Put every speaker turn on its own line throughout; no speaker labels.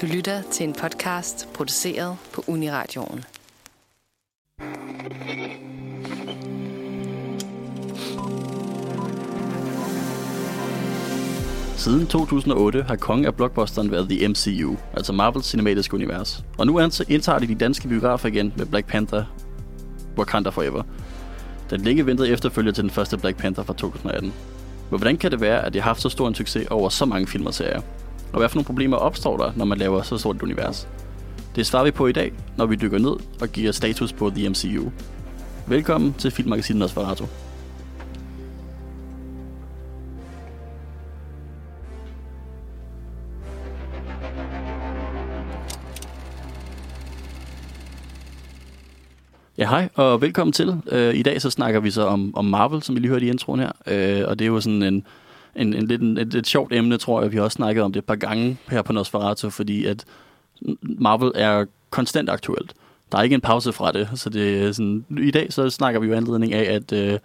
Du lytter til en podcast produceret på Uniradioen.
Siden 2008 har kongen af blockbusteren været The MCU, altså Marvels cinematiske univers. Og nu indtager de de danske biografer igen med Black Panther Wakanda Forever. Den længe ventede efterfølger til den første Black Panther fra 2018. Men hvordan kan det være, at de har haft så stor en succes over så mange film og serier? Og hvad for nogle problemer opstår der, når man laver så stort et univers? Det svarer vi på i dag, når vi dykker ned og giver status på The MCU. Velkommen til Filmmagasinet Nosferatu. Ja, hej og velkommen til. Uh, I dag så snakker vi så om, om Marvel, som vi lige hørte i introen her. Uh, og det er jo sådan en, en, en, lidt, en, et, et sjovt emne, tror jeg. Vi har også snakket om det et par gange her på Nosferatu, fordi at Marvel er konstant aktuelt. Der er ikke en pause fra det. Så det er sådan, i dag så snakker vi jo anledning af, at uh,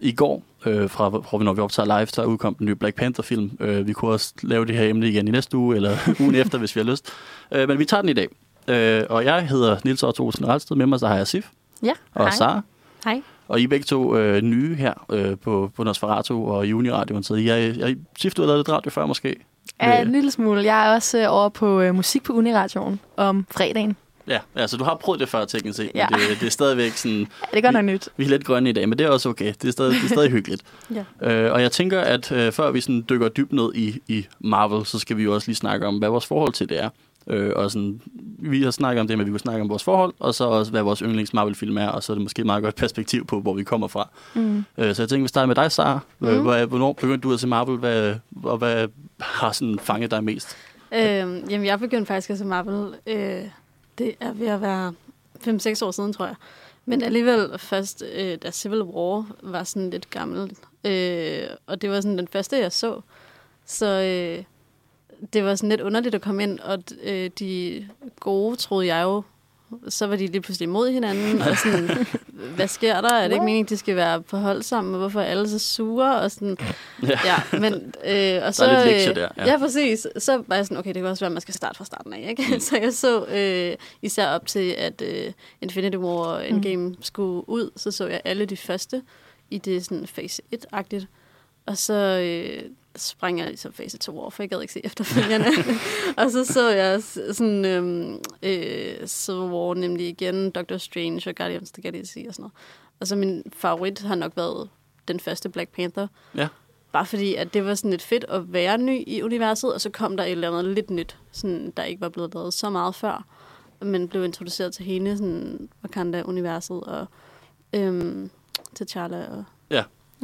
i går, uh, fra, fra når vi optager live, så udkom den nye Black Panther-film. Uh, vi kunne også lave det her emne igen i næste uge, eller ugen efter, hvis vi har lyst. Uh, men vi tager den i dag. Uh, og jeg hedder Nils Otto Olsen Ralsted. Med mig så har jeg Sif
Ja,
og
hej.
Sara.
Hej.
Og I er begge to øh, nye her øh, på, på Nosferatu og Uniradioen. Så jeg, jeg Sif, du har lavet lidt radio før måske?
Ja, en lille smule. Jeg er også øh, over på øh, musik på Uniradioen om fredagen.
Ja, ja, så du har prøvet det før, teknisk set.
Ja.
Men det, det er stadigvæk sådan...
Ja, det godt nok nyt.
Vi er lidt grønne i dag, men det er også okay. Det er stadig, det er stadig hyggeligt.
Ja.
Øh, og jeg tænker, at øh, før vi sådan dykker dybt ned i, i Marvel, så skal vi jo også lige snakke om, hvad vores forhold til det er. Øh, og sådan, vi har snakket om det, men vi kunne snakke om vores forhold, og så også, hvad vores yndlings Marvel-film er, og så er det måske et meget godt perspektiv på, hvor vi kommer fra.
Mm.
Øh, så jeg tænker, vi starter med dig, Sara. Mm. Hvor, hvornår begyndte du at se Marvel, hvad, og hvad har sådan fanget dig mest?
Øhm, jamen, jeg begyndte faktisk at se Marvel. Øh, det er ved at være 5-6 år siden, tror jeg. Men alligevel først, øh, da Civil War var sådan lidt gammel. Øh, og det var sådan den første, jeg så. Så øh, det var sådan lidt underligt at komme ind, og øh, de gode, troede jeg jo, så var de lige pludselig imod hinanden, og sådan, hvad sker der? Er det ikke meningen, de skal være på hold sammen, og hvorfor er alle så sure? Og sådan,
Ja.
ja, men, øh, og så,
lidt lektier
øh,
der, ja.
Ja. præcis. Så var jeg sådan, okay, det kan også være, at man skal starte fra starten af, ikke? så jeg så øh, især op til, at øh, Infinity War og Endgame mm. skulle ud, så så jeg alle de første i det sådan fase 1-agtigt. Og så øh, sprang jeg ligesom fase 2 over, for jeg gad ikke se efterfølgende. og så så jeg sådan øhm, øh, Civil War nemlig igen, Doctor Strange og Guardians of the Galaxy og sådan noget. Og så min favorit har nok været den første Black Panther.
Ja.
Bare fordi, at det var sådan lidt fedt at være ny i universet, og så kom der et eller andet lidt nyt, sådan, der ikke var blevet lavet så meget før, men blev introduceret til hele sådan, Wakanda-universet og øhm, til T'Challa. Og,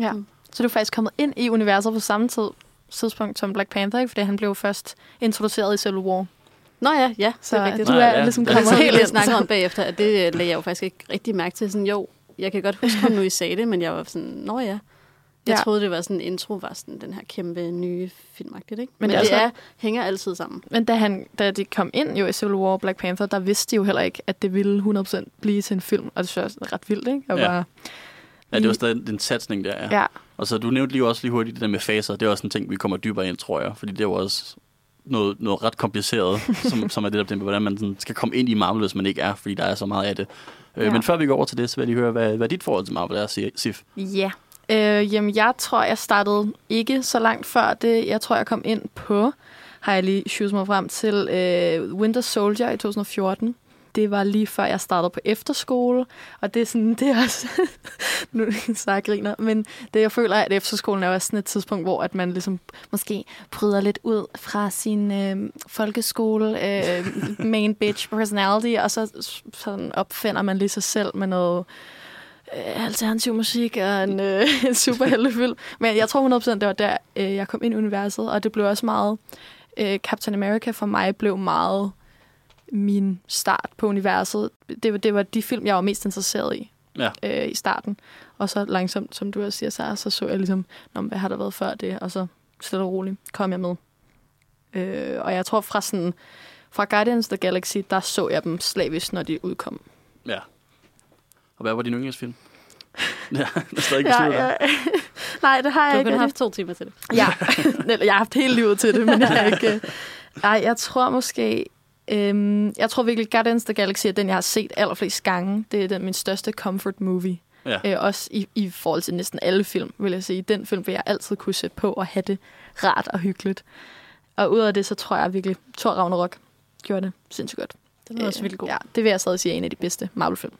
Ja.
Mm.
Så du er faktisk kommet ind i universet på samme tid, tidspunkt som Black Panther, ikke? fordi han blev først introduceret i Civil War.
Nå ja, ja,
Så
det er rigtigt.
du
Nej,
er
ja.
ligesom
Det
kommet
Kommer
helt ind.
snakket om bagefter, at det øh, lagde jeg jo faktisk ikke rigtig mærke til. Sådan, jo, jeg kan godt huske, ham nu I sagde det, men jeg var sådan, nå ja. Jeg
Ja.
troede, det var sådan, intro var sådan den her kæmpe nye filmagtigt, ikke?
Men
Men,
altså-
det er, hænger altid sammen.
Men da, han, da de kom ind jo i Civil War og Black Panther, der vidste de jo heller ikke, at det ville 100% blive til en film. Og det synes jeg er ret vildt, ikke? Og
Ja.
bare,
Ja, det var stadig en satsning der, ja.
ja.
Og så du nævnte lige også lige hurtigt det der med faser. Det er også en ting, vi kommer dybere ind, tror jeg. Fordi det er jo også noget, noget ret kompliceret, som, som er det der med, hvordan man sådan skal komme ind i Marvel, hvis man ikke er, fordi der er så meget af det. Øh,
Ja.
Men før vi går over til det, så vil jeg lige høre, hvad, hvad dit forhold til Marvel er, Si- Sif.
Ja. Øh, jamen, jeg tror, jeg startede ikke så langt før det. Jeg tror, jeg kom ind på, har jeg lige shoot mig frem til, øh, Winter Soldier i 2014. Det var lige før jeg startede på efterskole, og det er sådan, det er også, nu så jeg griner, men det jeg føler, at efterskolen er også sådan et tidspunkt, hvor at man ligesom måske bryder lidt ud fra sin øh, folkeskole, øh, main bitch personality, og så sådan opfinder man lige sig selv med noget øh, alternativ musik og en, øh, en superheltefilm. Men jeg tror 100% det var der, øh, jeg kom ind i universet, og det blev også meget... Øh, Captain America for mig blev meget min start på universet. Det, var- det var de film, jeg var mest interesseret i
Ja.
øh, i starten. Og så langsomt, som du også siger, Sarah, så så jeg ligesom, Nå, hvad har der været før det? Og så stille og roligt kom jeg med. Øh, og jeg tror fra sådan fra Guardians of the Galaxy, der så jeg dem slavisk, når de udkom.
Ja. Og hvad var din yndlingsfilm? ja, det er stadig ikke besluttet.
ja. Nej, det har
Du
jeg
har
ikke.
kun haft to timer til det.
Ja, Eller, jeg har haft hele livet til det, men jeg har ikke... øh, Ej, jeg tror måske... Øhm, jeg tror virkelig, Guardians of the Galaxy er den, jeg har set allerflest gange. Det er den, min største comfort movie.
Ja.
Øh, også i, i forhold til næsten alle film, vil jeg sige. Den film vil jeg altid kunne sætte på og have det rart og hyggeligt. Og ud af det, så tror jeg virkelig, Thor Ragnarok gjorde det sindssygt godt.
Den er også vildt god.
Ja, det vil jeg stadig sige er en af de bedste Marvel-film.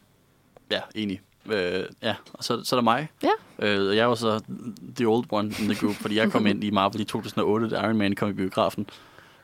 Ja, enig. Øh, ja, og så, så er der mig.
Ja.
Øh, jeg var så the old one in the group, fordi jeg kom ind i Marvel i 2008, da Iron Man kom i biografen.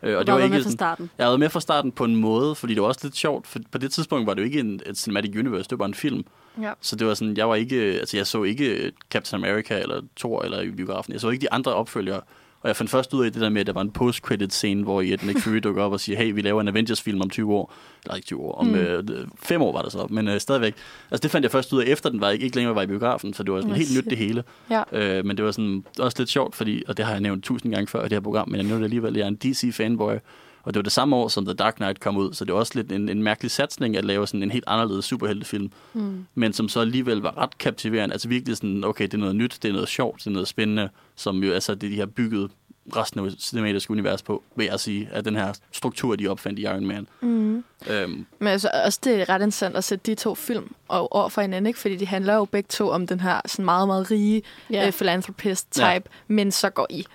Øh, og
det var
ikke
med fra starten.
jeg havde med fra starten på en måde, fordi det var også lidt sjovt, for på det tidspunkt var det jo ikke en, et cinematic universe, det var bare en film.
Ja.
Så det var sådan, jeg var ikke, altså jeg så ikke Captain America eller Thor eller i biografen. Jeg så ikke de andre opfølgere. Og jeg fandt først ud af det der med, at der var en post-credit scene, hvor i et Nick Fury dukker op og siger, hey, vi laver en Avengers-film om 20 år. Eller ikke 20 år, om
Mm.
øh, 5 år var det så, men øh, stadigvæk. Altså det fandt jeg først ud af, efter den var ikke, ikke længere var i biografen, så det var sådan
Nå,
helt nyt det hele.
Ja.
Øh, men det var sådan også lidt sjovt, fordi, og det har jeg nævnt tusind gange før i det her program, men jeg nævnte alligevel, at jeg er en DC-fanboy. Og det var det samme år, som The Dark Knight kom ud, så det var også lidt en, en mærkelig satsning at lave sådan en helt anderledes superheltefilm,
Mm.
men som så alligevel var ret kaptiverende. Altså virkelig sådan, okay, det er noget nyt, det er noget sjovt, det er noget spændende, som jo altså det, de har bygget resten af cinematiske univers på, vil jeg sige, at den her struktur, de opfandt i Iron Man.
Mm.
Øhm,
Men altså, også det er ret interessant at sætte de to film og over for hinanden, ikke? fordi de handler jo begge to om den her sådan meget, meget rige
Ja.
yeah. øh, philanthropist-type,
Ja.
men så går i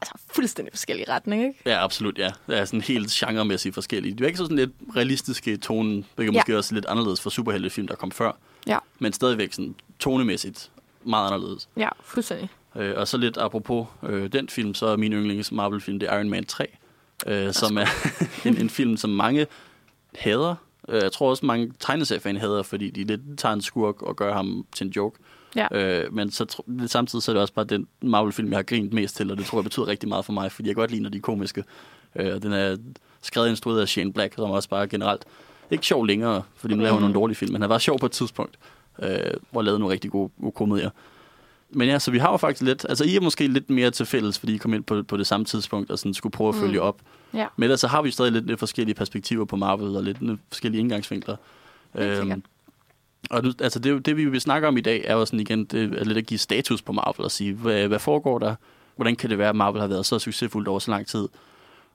altså, fuldstændig forskellige retninger. Ikke?
ja, absolut, ja. Det er sådan helt genremæssigt forskellige. Det er ikke så sådan lidt realistiske tone, hvilket
Ja.
måske også lidt anderledes for superheltefilm, der kom før,
Ja,
men stadigvæk sådan tonemæssigt meget anderledes.
ja fuldstændig.
Øh, og så lidt apropos øh, den film, så er min yndlings Marvel-film, det er Iron Man 3, øh, som er en, en film, som mange hader. Øh, jeg tror også, mange tegneseriefan hader, fordi de lidt tager en skurk og gør ham til en joke.
Ja.
Øh, men så samtidig så er det også bare den Marvel-film, jeg har grint mest til, og det tror jeg betyder rigtig meget for mig, fordi jeg godt lide, når de er komiske. Øh, den er skrevet og instrueret af Shane Black, som også bare generelt ikke sjov længere, fordi nu laver
Mhm.
nogle dårlige film, men han var sjov på et tidspunkt, øh, hvor lavede nogle rigtig gode, gode komedier. Men ja, så vi har jo faktisk lidt, altså I er måske lidt mere til fælles, fordi I kom ind på, på det samme tidspunkt og sådan skulle prøve at
Mm.
følge op.
Ja.
Men ellers så har vi stadig lidt, lidt forskellige perspektiver på Marvel og lidt lidt forskellige indgangsvinkler.
Sikkert.
Og nu, altså det, det, vi vil snakke om i dag, er jo sådan igen, det er lidt at give status på Marvel og sige, hvad, hvad foregår der? Hvordan kan det være, at Marvel har været så succesfuldt over så lang tid?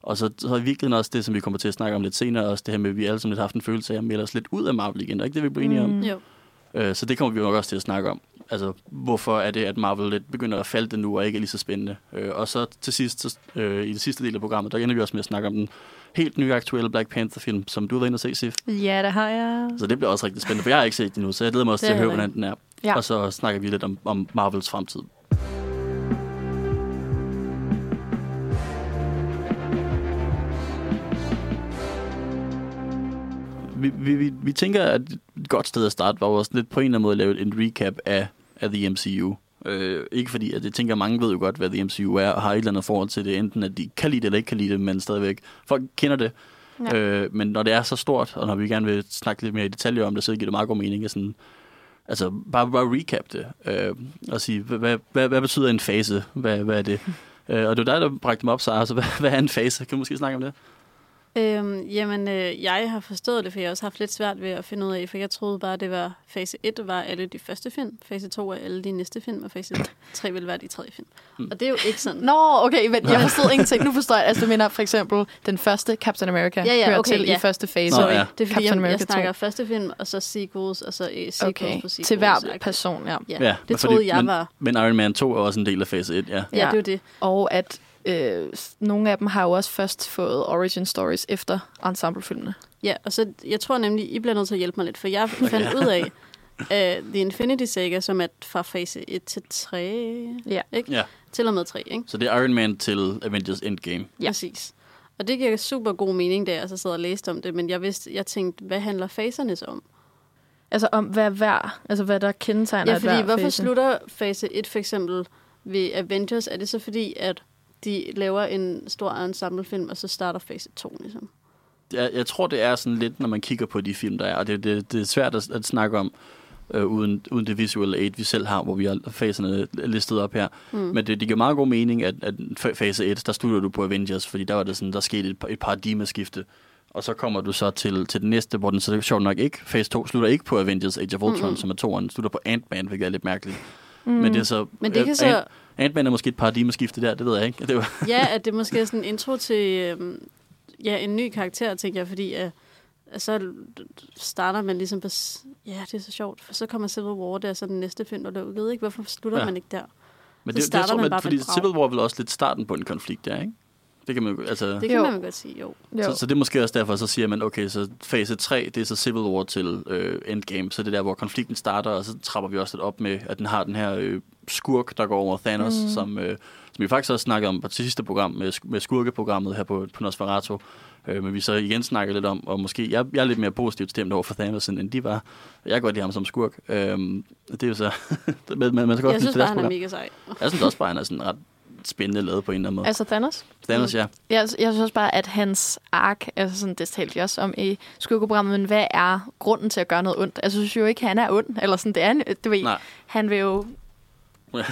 Og så, så i virkeligheden også det, som vi kommer til at snakke om lidt senere, også det her med, at vi alle sammen lidt har haft en følelse af at melde os lidt ud af Marvel igen. Er ikke det, vi bliver enige om?
Mm.
Jo.
Øh, så det kommer vi nok også til at snakke om. Altså, hvorfor er det, at Marvel lidt begynder at falde nu, og ikke er lige så spændende. Øh, og så til sidst, så, øh, i det sidste del af programmet, der ender vi også med at snakke om den helt nye aktuelle Black Panther-film, som du har været inde og se, Sif.
Ja, det har jeg.
Så det bliver også rigtig spændende, for jeg har ikke set den endnu, så jeg glæder mig også
Det
til at høre, hvordan den er.
Ja.
Og så snakker vi lidt om, om Marvels fremtid. Vi, vi, vi, tænker, at et godt sted at starte var også lidt på en eller anden måde at lave en recap af, af The MCU. Øh, ikke fordi, at jeg tænker, at mange ved jo godt, hvad The MCU er, og har et eller andet forhold til det, enten at de kan lide det eller ikke kan lide det, men stadigvæk, folk kender det.
Ja.
Øh, men når det er så stort, og når vi gerne vil snakke lidt mere i detaljer om det, så giver det meget god mening at sådan, altså bare, bare recap det, øh, og sige, hvad, hvad, hvad, betyder en fase? Hvad, hvad er det? øh, og det var dig, der bragte mig op, så altså, hvad, hvad er en fase? Kan du måske snakke om det?
Øhm, jamen, øh, jeg har forstået det, for jeg har også haft lidt svært ved at finde ud af, for jeg troede bare, det var fase 1 var alle de første film, fase 2 er alle de næste film, og fase 3 vil være de tredje film.
Mm.
Og det er jo ikke sådan.
Nå, okay, men jeg forstod ingenting. Nu forstår jeg, altså du mener for eksempel den første Captain America
Ja, ja,
hører
okay,
til
ja.
i første fase.
Nå, ja.
det er fordi,
Captain
jeg,
America
jeg
2.
snakker første film, og så sequels, og så øh, sequels
Okay,
på sequels.
til hver person, ja.
Ja,
Ja, men
det troede
fordi-
jeg
men-
var.
Men Iron Man 2 er også en del af fase 1, ja.
Ja,
Ja.
det er det.
Og at øh, nogle af dem har jo også først fået origin stories efter ensemblefilmene.
Ja, og så jeg tror nemlig, I bliver nødt til at hjælpe mig lidt, for jeg fandt ud af, uh, The Infinity Saga, som er fra fase 1 til 3,
Ja.
ikke?
Ja.
Til og med 3, ikke?
Så det er Iron Man til Avengers Endgame.
Ja.
Præcis. Og det giver super god mening, da jeg så sad og læste om det, men jeg vidste, jeg tænkte, hvad handler faserne så om?
Altså om hvad hver, altså hvad der kendetegner
Ja, fordi
hver
hvorfor
fase.
slutter fase 1 for eksempel ved Avengers? Er det så fordi, at de laver en stor ensemblefilm, og så starter fase 2, ligesom?
jeg, jeg tror, det er sådan lidt, når man kigger på de film, der er, og det, det, det er svært at, at snakke om, øh, uden, uden det visual aid, vi selv har, hvor vi har faserne listet op her.
Mm.
Men det, det giver meget god mening, at, at fa- fase 1, der slutter du på Avengers, fordi der var det sådan, der skete et, et paradigmeskifte. Og så kommer du så til, til den næste, hvor den så sjovt nok ikke, fase 2 slutter ikke på Avengers Age of Ultron, mm-hmm. som er toeren, slutter på Ant-Man, hvilket er lidt mærkeligt.
Mm.
Mm. Men det er så...
Men det kan så...
Ant- Ant-Man er måske et paradigmeskifte der, det ved jeg ikke. Det var,
Ja, at det måske er sådan en intro til øhm, ja, en ny karakter, tænker jeg, fordi at, at så starter man ligesom på... Ja, det er så sjovt, for så kommer Civil War, der er så den næste film, og du ved ikke, hvorfor slutter
Ja.
man ikke der?
Men
Så
det, det,
starter
tror,
man
man
bare
fordi. Civil War vel også lidt starten på en konflikt der, ikke? Det kan man jo, altså...
Det kan
Jo.
man godt sige, jo.
Jo.
Så, så det er måske også derfor, så siger man, okay, så fase 3, det er så Civil War til øh, Endgame, så det er der, hvor konflikten starter, og så trapper vi også lidt op med, at den har den her øh, skurk, der går over Thanos,
Mm.
som, øh, som vi faktisk også snakkede om på det sidste program, med, med skurkeprogrammet her på, på Nosferatu, øh, men vi så igen snakker lidt om, og måske, jeg, jeg er lidt mere positivt stemt over for Thanos, end de var. Jeg kan godt lide ham som skurk. Øh, det er jo så, men, men man skal godt
Jeg synes bare, han er
program.
mega sej.
Jeg synes også bare, han er sådan ret spændende lavet på en eller anden måde.
Altså Thanos?
Thanos, ja.
Jeg, jeg synes også bare, at hans ark, altså sådan, det talte vi også om i skuggeprogrammet, men hvad er grunden til at gøre noget ondt? Altså, jeg synes jo ikke, han er ond, eller sådan, det er, en- du ved,
Nej.
han vil jo,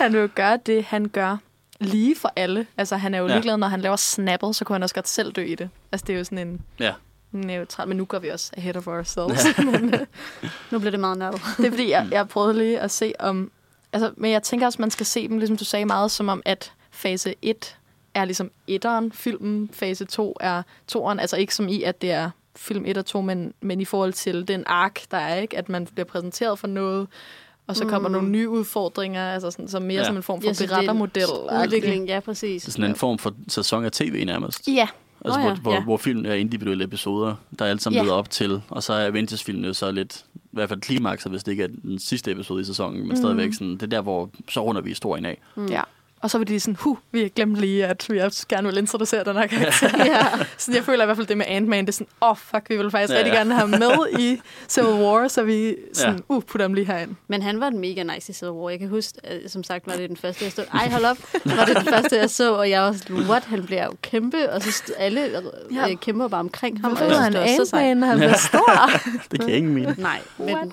han vil jo gøre det, han gør lige for alle. Altså, han er jo
Ja.
ligeglad, når han laver snappet, så kunne han også godt selv dø i det. Altså, det er jo sådan en
Ja.
neutral, men nu går vi også ahead of ourselves. Ja. men, øh,
Nu bliver det meget nørdet.
det er fordi, jeg, jeg prøvede lige at se om... Altså, men jeg tænker også, man skal se dem, ligesom du sagde, meget som om, at fase 1 er ligesom etteren, filmen, fase 2 er toeren. Altså ikke som i, at det er film 1 og 2, men, men i forhold til den ark, der er, ikke? At man bliver præsenteret for noget, og så kommer
Mm.
nogle nye udfordringer, altså sådan, som mere
Ja.
som en form for
Ja, så er
berettermodel.
Udvikling, ja, præcis.
Det er sådan en form for sæson af tv nærmest.
Ja,
Altså,
Nå
hvor,
ja,
hvor,
ja.
hvor filmen er individuelle episoder, der alle sammen
Ja.
op til. Og så er Avengers-filmen jo så lidt, i hvert fald klimakset, hvis det ikke er den sidste episode i sæsonen, men
Mm.
stadigvæk sådan, det er der, hvor så runder vi historien af.
Mm.
ja. Og så var de sådan, huh, vi har glemt lige, at vi også gerne vil introducere den her karakter.
ja.
Så jeg føler i hvert fald det med Ant-Man, det er sådan, åh oh, fuck, vi vil faktisk
Ja,
ja, rigtig gerne have ham med i Civil War, så vi sådan,
Ja.
uh, putter ham lige herind.
Men han var mega nice i Civil War. Jeg kan huske, at, som sagt var det den første, jeg stod. Ej, hold op. Var det den første, jeg så, og jeg var sådan, what? Han bliver jo kæmpe, og så st- alle
Ja.
ja. kæmper bare omkring ham.
Hvorfor
og
er
jeg
han. Ant-Man, han bliver
Ja.
stor?
Det kan ingen mene.
Nej, men
What?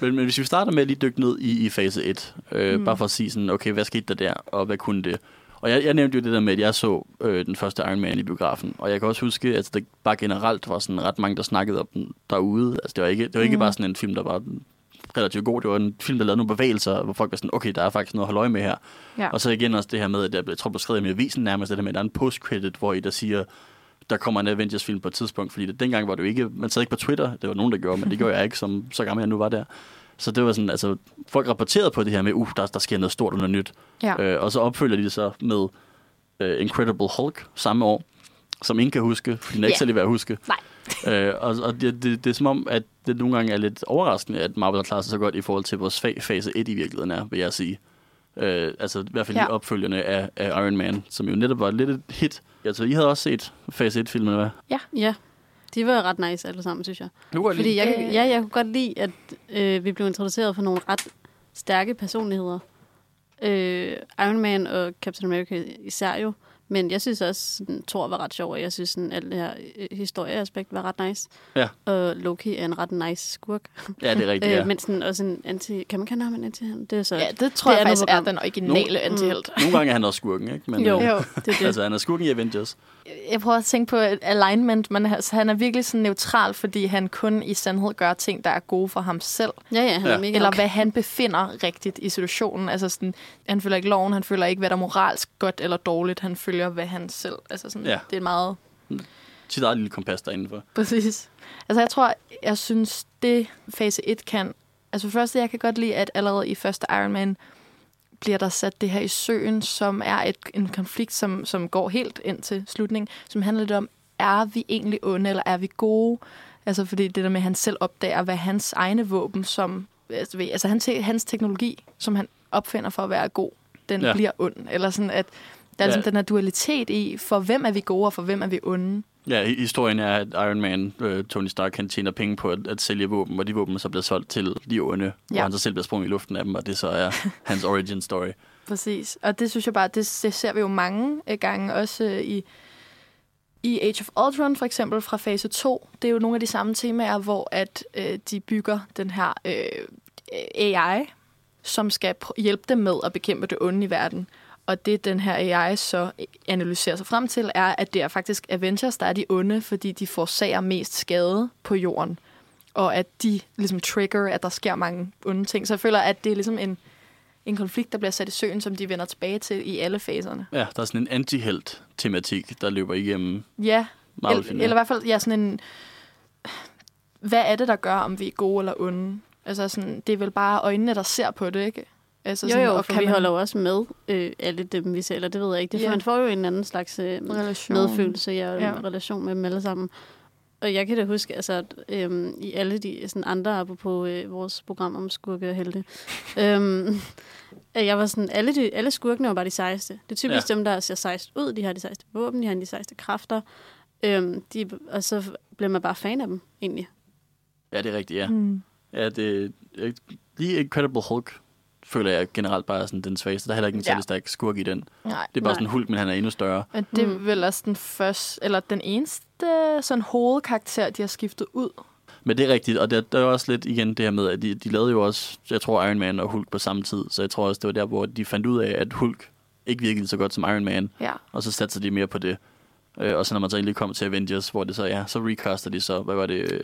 Men, men hvis vi starter med at lige dykke ned i, i fase 1, øh,
Mm.
bare for at sige sådan, okay, hvad skete der der, og hvad kunne det? Og jeg, jeg nævnte jo det der med, at jeg så øh, den første Iron Man i biografen, og jeg kan også huske, at det bare generelt var sådan ret mange, der snakkede om den derude. Altså, det var ikke, det var ikke
Mm.
bare sådan en film, der var relativt god. Det var en film, der lavede nogle bevægelser, hvor folk var sådan, okay, der er faktisk noget at holde øje med her.
Ja.
Og så igen også det her med, at jeg, jeg tror, du skrev i avisen nærmest, det her med, at der er en post-credit, hvor I der siger, der kommer en Avengers-film på et tidspunkt, fordi det, dengang var det jo ikke, man sad ikke på Twitter, det var nogen, der gjorde, men det gjorde jeg ikke, som så gammel jeg nu var der. Så det var sådan, altså, folk rapporterede på det her med, uh, der, der sker noget stort og noget nyt.
Ja.
Øh, og så opfølger de det så med uh, Incredible Hulk samme år, som ingen kan huske, fordi den er ikke
Ja.
særlig værd at huske.
Nej.
øh, og og det, det, det, er som om, at det nogle gange er lidt overraskende, at Marvel har klaret sig så godt i forhold til vores fa- fase 1 i virkeligheden er, vil jeg sige. Øh, altså i hvert fald ja.
Ja.
de opfølgerne af, af Iron Man, som jo netop var lidt et hit. Altså, I havde også set fase 1-filmene, hvad?
ja, de var ret nice alle sammen, synes jeg.
Nu er
Fordi jeg, ja, jeg kunne godt lide, at øh, vi blev introduceret for nogle ret stærke personligheder. Øh, Iron Man og Captain America især jo. Men jeg synes også, sådan, Thor var ret sjov, og jeg synes, sådan, alt det her øh, historieaspekt var ret nice.
Ja.
Og Loki er en ret nice skurk.
Ja, det er rigtigt,
Øh,
ja.
men sådan også en anti... Kan man kalde ham en anti Det er så...
ja, det tror
Det
jeg
er
faktisk er den originale
Nu-
antihelt.
Nogle gange er han også skurken, ikke? Men,
Jo.
øh,
Jo.
det er det.
Altså, han er skurken i Avengers.
Jeg prøver at tænke på alignment, men altså, han er virkelig sådan neutral, fordi han kun i sandhed gør ting, der er gode for ham selv.
ja, ja, han
Ja.
er mega
Eller
nok.
hvad han befinder rigtigt i situationen. Altså sådan, han følger ikke loven, han føler ikke, hvad der er moralsk godt eller dårligt. Han følger, hvad han selv... Altså sådan,
Ja.
Det er meget
Sit eget lille kompas derinde
Præcis. Altså, jeg tror, jeg synes, det fase 1 kan... Altså, første, jeg kan godt lide, at allerede i første Iron Man bliver der sat det her i søen, som er et, en konflikt, som, som går helt ind til slutningen, som handler lidt om, er vi egentlig onde, eller er vi gode? Altså, fordi det der med, at han selv opdager, hvad hans egne våben, som... Altså, altså hans, hans teknologi, som han opfinder for at være god, den
Ja.
ja. bliver ond. Eller sådan, at der er
Ja.
ligesom den her dualitet i, for hvem er vi gode, og for hvem er vi onde?
Ja, hi- historien er, at Iron Man, øh, Tony Stark, han tjener penge på at, at sælge våben, og de våben så bliver solgt til de onde, ja.
Ja.
han så selv bliver sprunget i luften af dem, og det så er hans origin story.
Præcis. Og det synes jeg bare, det, det ser vi jo mange øh, gange, også øh, i, i Age of Ultron for eksempel fra fase 2. Det er jo nogle af de samme temaer, hvor at øh, de bygger den her øh, AI, som skal hjælpe dem med at bekæmpe det onde i verden. Og det, den her AI så analyserer sig frem til, er, at det er faktisk Avengers, der er de onde, fordi de forårsager mest skade på jorden. Og at de ligesom trigger, at der sker mange onde ting. Så jeg føler, at det er ligesom en, en konflikt, der bliver sat i søen, som de vender tilbage til i alle faserne.
Ja, der er sådan en anti-held-tematik, der løber igennem
Ja,
marvel
eller, eller i hvert fald ja, sådan en... Hvad er det, der gør, om vi er gode eller onde? Altså sådan, det er vel bare øjnene, der ser på det, ikke? Altså
Jo, jo,
og
for vi holder jo også med øh, alle dem, vi ser, eller det ved jeg ikke. Det,
Ja.
yeah. Man får jo en anden slags øh,
relation.
medfølelse ja, og
Ja.
ja. relation med dem alle sammen. Og jeg kan da huske, altså, at øhm, i alle de sådan andre, på øh, vores program om skurke og helte, øhm, at jeg var sådan, alle, de, alle skurkene var bare de sejeste. Det er typisk
Ja.
ja. dem, der ser sejst ud. De har de sejeste våben, de har de sejeste kræfter. Øhm, de, og så bliver man bare fan af dem, egentlig.
Ja, det er rigtigt, ja.
Mm.
Ja, det lige Incredible Hulk føler jeg generelt bare er sådan den svageste. Der er heller ikke en
Ja.
særlig stærk skurk i den.
Nej,
Det er bare
Nej.
sådan en Hulk, men han er endnu større.
men det er
Mm.
vel også den første, eller den eneste sådan hovedkarakter, de har skiftet ud.
Men det er rigtigt, og der, der er også lidt igen det her med, at de, de lavede jo også, jeg tror, Iron Man og Hulk på samme tid. Så jeg tror også, det var der, hvor de fandt ud af, at Hulk ikke virkede så godt som Iron Man.
Ja.
Og så satte de mere på det. Øh, og så når man så endelig kom til Avengers, hvor det så, ja, så recaster de så, hvad var det? Øh,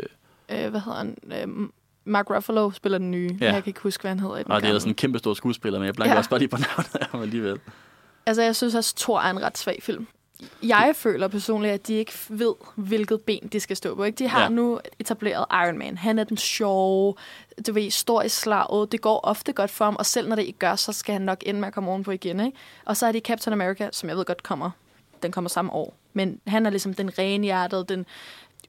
Øh, hvad hedder han? Øh, Mark Ruffalo spiller den nye.
Ja.
Jeg kan ikke huske, hvad han hedder. i den
og det er sådan en kæmpe stor skuespiller, men jeg blanker ja. Også bare lige på navnet af ham alligevel.
Altså, jeg synes også, Thor er en ret svag film. Jeg føler personligt, at de ikke ved, hvilket ben de skal stå på. Ikke? De har
ja.
nu etableret Iron Man. Han er den sjove, du ved, stor i slaget. Det går ofte godt for ham, og selv når det ikke gør, så skal han nok ende med at komme ovenpå igen. Ikke? Og så er det Captain America, som jeg ved godt kommer. Den kommer samme år. Men han er ligesom den renhjertede, den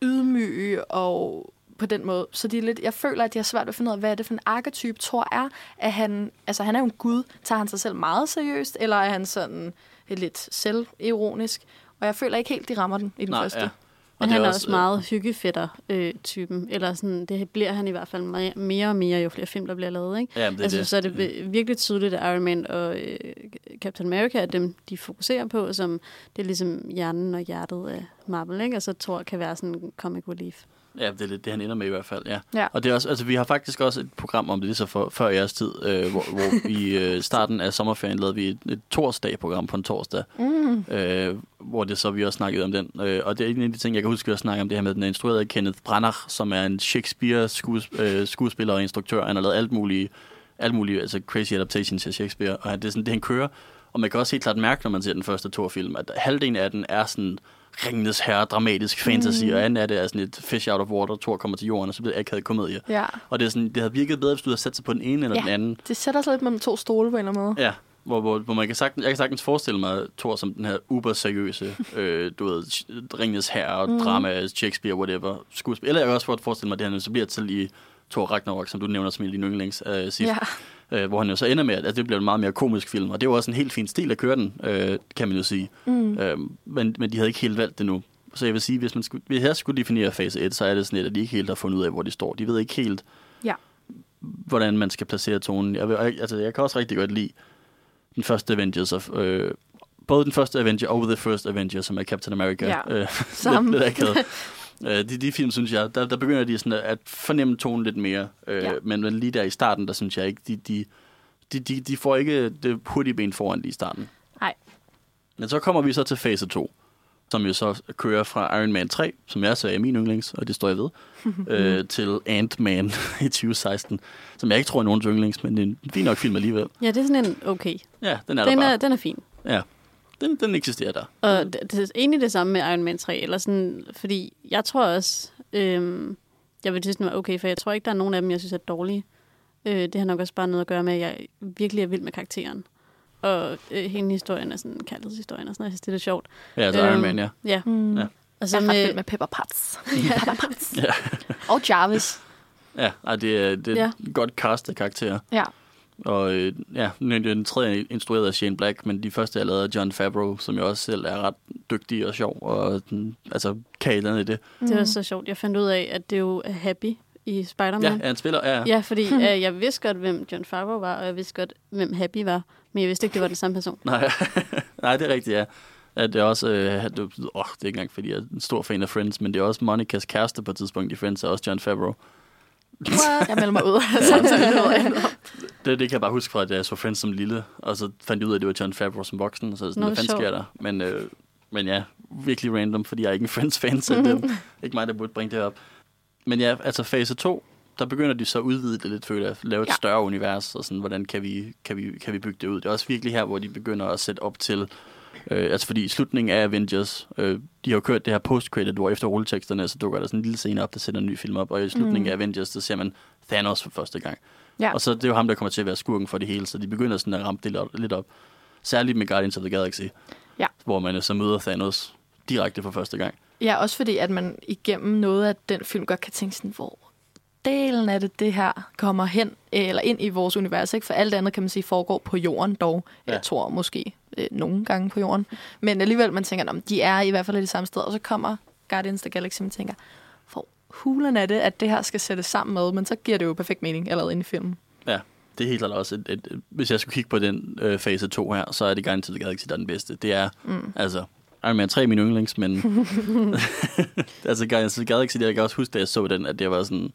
ydmyge og på den måde. Så de er lidt, jeg føler, at de har svært ved at finde ud af, hvad er det for en arketype Thor er. At han, altså han er jo en gud. Tager han sig selv meget seriøst, eller er han sådan lidt selvironisk? Og jeg føler ikke helt, de rammer den i den
Nej,
første.
ja.
Men
det
han
er også,
også meget hyggefætter-typen. Eller sådan, det bliver han i hvert fald me- mere og mere, jo flere film, der bliver lavet. Ikke?
Ja, det
altså,
det.
Så er det vi- virkelig tydeligt, at Iron Man og øh, Captain America er dem, de fokuserer på, som det er ligesom hjernen og hjertet af Marvel. Ikke? Og så tror jeg, kan være sådan en comic relief.
Ja, det er lidt det, han ender med i hvert fald, ja.
Ja.
Og det er også, altså, vi har faktisk også et program om det, lige så for, før jeres tid, øh, hvor, hvor i øh, starten af sommerferien lavede vi et, et torsdag-program på en torsdag,
Mm.
øh, hvor det så vi også snakkede om den. Øh, og det er en af de ting, jeg kan huske at snakke om, det her med, den er instrueret af Kenneth Branagh, som er en Shakespeare-skuespiller øh, skuespiller og instruktør. Han har lavet alt muligt, alt muligt altså crazy adaptations af Shakespeare, og det er sådan det, han kører. Og man kan også helt klart mærke, når man ser den første Thor-film, at halvdelen af den er sådan ringenes herre, dramatisk fantasy, mm. og anden af det er sådan et fish out of water, Thor kommer til jorden, og så bliver det akavet komedie.
Ja.
Og det, er sådan, det havde virket bedre, hvis du havde sat sig på den ene eller
Ja.
den anden.
Det sætter sig lidt mellem to stole på en eller anden måde.
Ja, hvor, hvor, hvor man kan sagtens, jeg kan sagtens forestille mig Thor som den her uber-seriøse, øh, du ved, Ringens Herre, mm. drama, Shakespeare, whatever, skuespil. Eller jeg kan også forestille mig, at det han så bliver til i Thor Ragnarok, som du nævner som en af dine yndlings øh, sidst.
Ja.
Øh, hvor han jo så ender med, at det bliver en meget mere komisk film. Og det jo også en helt fin stil at køre den, øh, kan man jo sige.
Mm.
Øh, men, men de havde ikke helt valgt det nu. Så jeg vil sige, hvis, man skulle, hvis jeg skulle definere fase 1, så er det sådan lidt, at de ikke helt har fundet ud af, hvor de står. De ved ikke helt,
Ja.
hvordan man skal placere tonen. Jeg, vil, altså, jeg kan også rigtig godt lide den første Avengers. Of, øh, både den første Avenger og The First Avenger, som er Captain America.
Ja,
øh, lidt, lidt akavet. Øh, de, de film, synes jeg, der, der begynder de sådan at, fornemme tonen lidt mere. Øh,
Ja.
men, men lige der i starten, der synes jeg ikke, de, de, de, de, de får ikke det hurtige ben foran lige i starten.
Nej.
Men så kommer vi så til fase 2, som jo så kører fra Iron Man 3, som jeg sagde er min yndlings, og det står jeg ved, øh, til Ant-Man i 2016, som jeg ikke tror er nogens yndlings, men det er en fin nok film alligevel.
Ja, det er sådan en okay.
Ja, den er
Den
der
er,
bare.
den er fin.
Ja, den, den eksisterer der.
Og det, det er egentlig det samme med Iron Man 3, eller sådan, fordi jeg tror også, øhm, jeg vil synes, den var okay, for jeg tror ikke, der er nogen af dem, jeg synes er dårlige. Øh, det har nok også bare noget at gøre med, at jeg virkelig er vild med karakteren. Og øh, hele historien er sådan kærlighedshistorien og sådan noget. Jeg synes, det er lidt sjovt.
Ja, altså
Øhm,
Iron Man, ja.
Ja.
Mm.
Ja.
Og så
Jeg er vild
med,
med Pepper Potts. Pepper Potts.
Ja,
Og Jarvis.
ja ej, det er, det er
Ja.
et godt cast af karakterer.
Ja.
Og øh, ja, nu er den tredje instrueret af Shane Black, men de første er lavet af John Favreau, som jo også selv er ret dygtig og sjov, og den, altså kan et i det.
det var så sjovt. Jeg fandt ud af, at det jo er Happy i Spider-Man.
Ja, han spiller, ja.
Ja, fordi øh, jeg vidste godt, hvem John Favreau var, og jeg vidste godt, hvem Happy var. Men jeg vidste ikke, det var den samme person.
Nej, nej, det er rigtigt, ja. Ja, det er også, øh, det, åh, det er ikke engang, fordi jeg er en stor fan af Friends, men det er også Monikas kæreste på et tidspunkt i Friends, er også John Favreau.
Jeg melder mig ud.
Det, det kan jeg bare huske fra, da jeg så Friends som lille, og så fandt jeg ud af, at det var John Favreau som voksen, så er det sådan,
Nå,
hvad fanden sker der? Men, øh, men ja, virkelig random, fordi jeg er ikke en Friends-fan, så det er ikke mig, der burde bringe det op. Men ja, altså fase 2, der begynder de så at udvide det lidt, føler jeg. Lave et
ja.
større univers, og sådan, hvordan kan vi, kan, vi, kan vi bygge det ud. Det er også virkelig her, hvor de begynder at sætte op til... Øh, altså fordi i slutningen af Avengers, øh, de har jo kørt det her post-credit, hvor efter rulleteksterne, så dukker der sådan en lille scene op, der sætter en ny film op, og i slutningen
Mm.
af Avengers, der ser man Thanos for første gang.
Ja.
Og så det er jo ham, der kommer til at være skurken for det hele, så de begynder sådan at ramme det lidt- op. Særligt med Guardians of the Galaxy,
Ja.
hvor man så møder Thanos direkte for første gang.
Ja, også fordi, at man igennem noget af den film godt kan tænke sådan, hvor delen af det, det her kommer hen, eller ind i vores univers, ikke? For alt andet kan man sige foregår på jorden dog. Ja.
Ja.
Jeg tror måske øh, nogle gange på jorden. Men alligevel, man tænker, om de er i hvert fald i det samme sted, og så kommer Guardians of the Galaxy, man tænker, hvor hulen er det, at det her skal sættes sammen med, men så giver det jo perfekt mening allerede inde i filmen.
Det er helt klart også et, et, et, hvis jeg skulle kigge på den øh, fase 2 her, så er det Guardians of the Galaxy, der er den bedste. Det er,
Mm.
altså, Iron Man 3 er min yndlings, men altså Guardians of the Galaxy, det, jeg kan også huske, da jeg så den, at det var sådan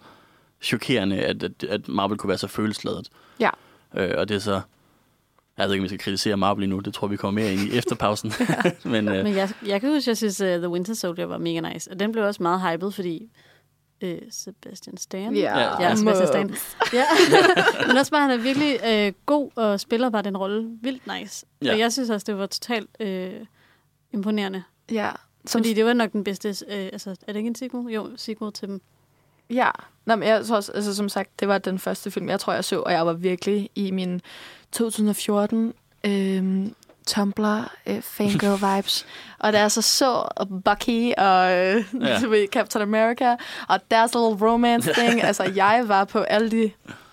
chokerende, at, at, at Marvel kunne være så følelsladet.
Ja.
Øh, og det er så, jeg ved ikke, om vi skal kritisere Marvel endnu, det tror vi kommer mere ind i efter pausen. men øh,
Men jeg, jeg kan huske, at jeg synes, uh, The Winter Soldier var mega nice. Og den blev også meget hyped, fordi uh, Sebastian Stan.
Ja,
ja Sebastian Stan. Ja. Men også bare, han er virkelig øh, god og spiller bare den rolle vildt nice. Ja.
Ja.
Og jeg synes også, det var totalt øh, imponerende.
Ja. Som,
Fordi det var nok den bedste... Øh, altså, er det ikke en sequel? Jo, sequel til dem.
Ja, Nå, men jeg tror også, altså, som sagt, det var den første film, jeg tror, jeg så, og jeg var virkelig i min 2014 øhm, Tumblr øh, fangirl vibes. og da jeg så så Bucky og øh,
Ja.
Captain America, og deres little romance thing, altså jeg var på alle de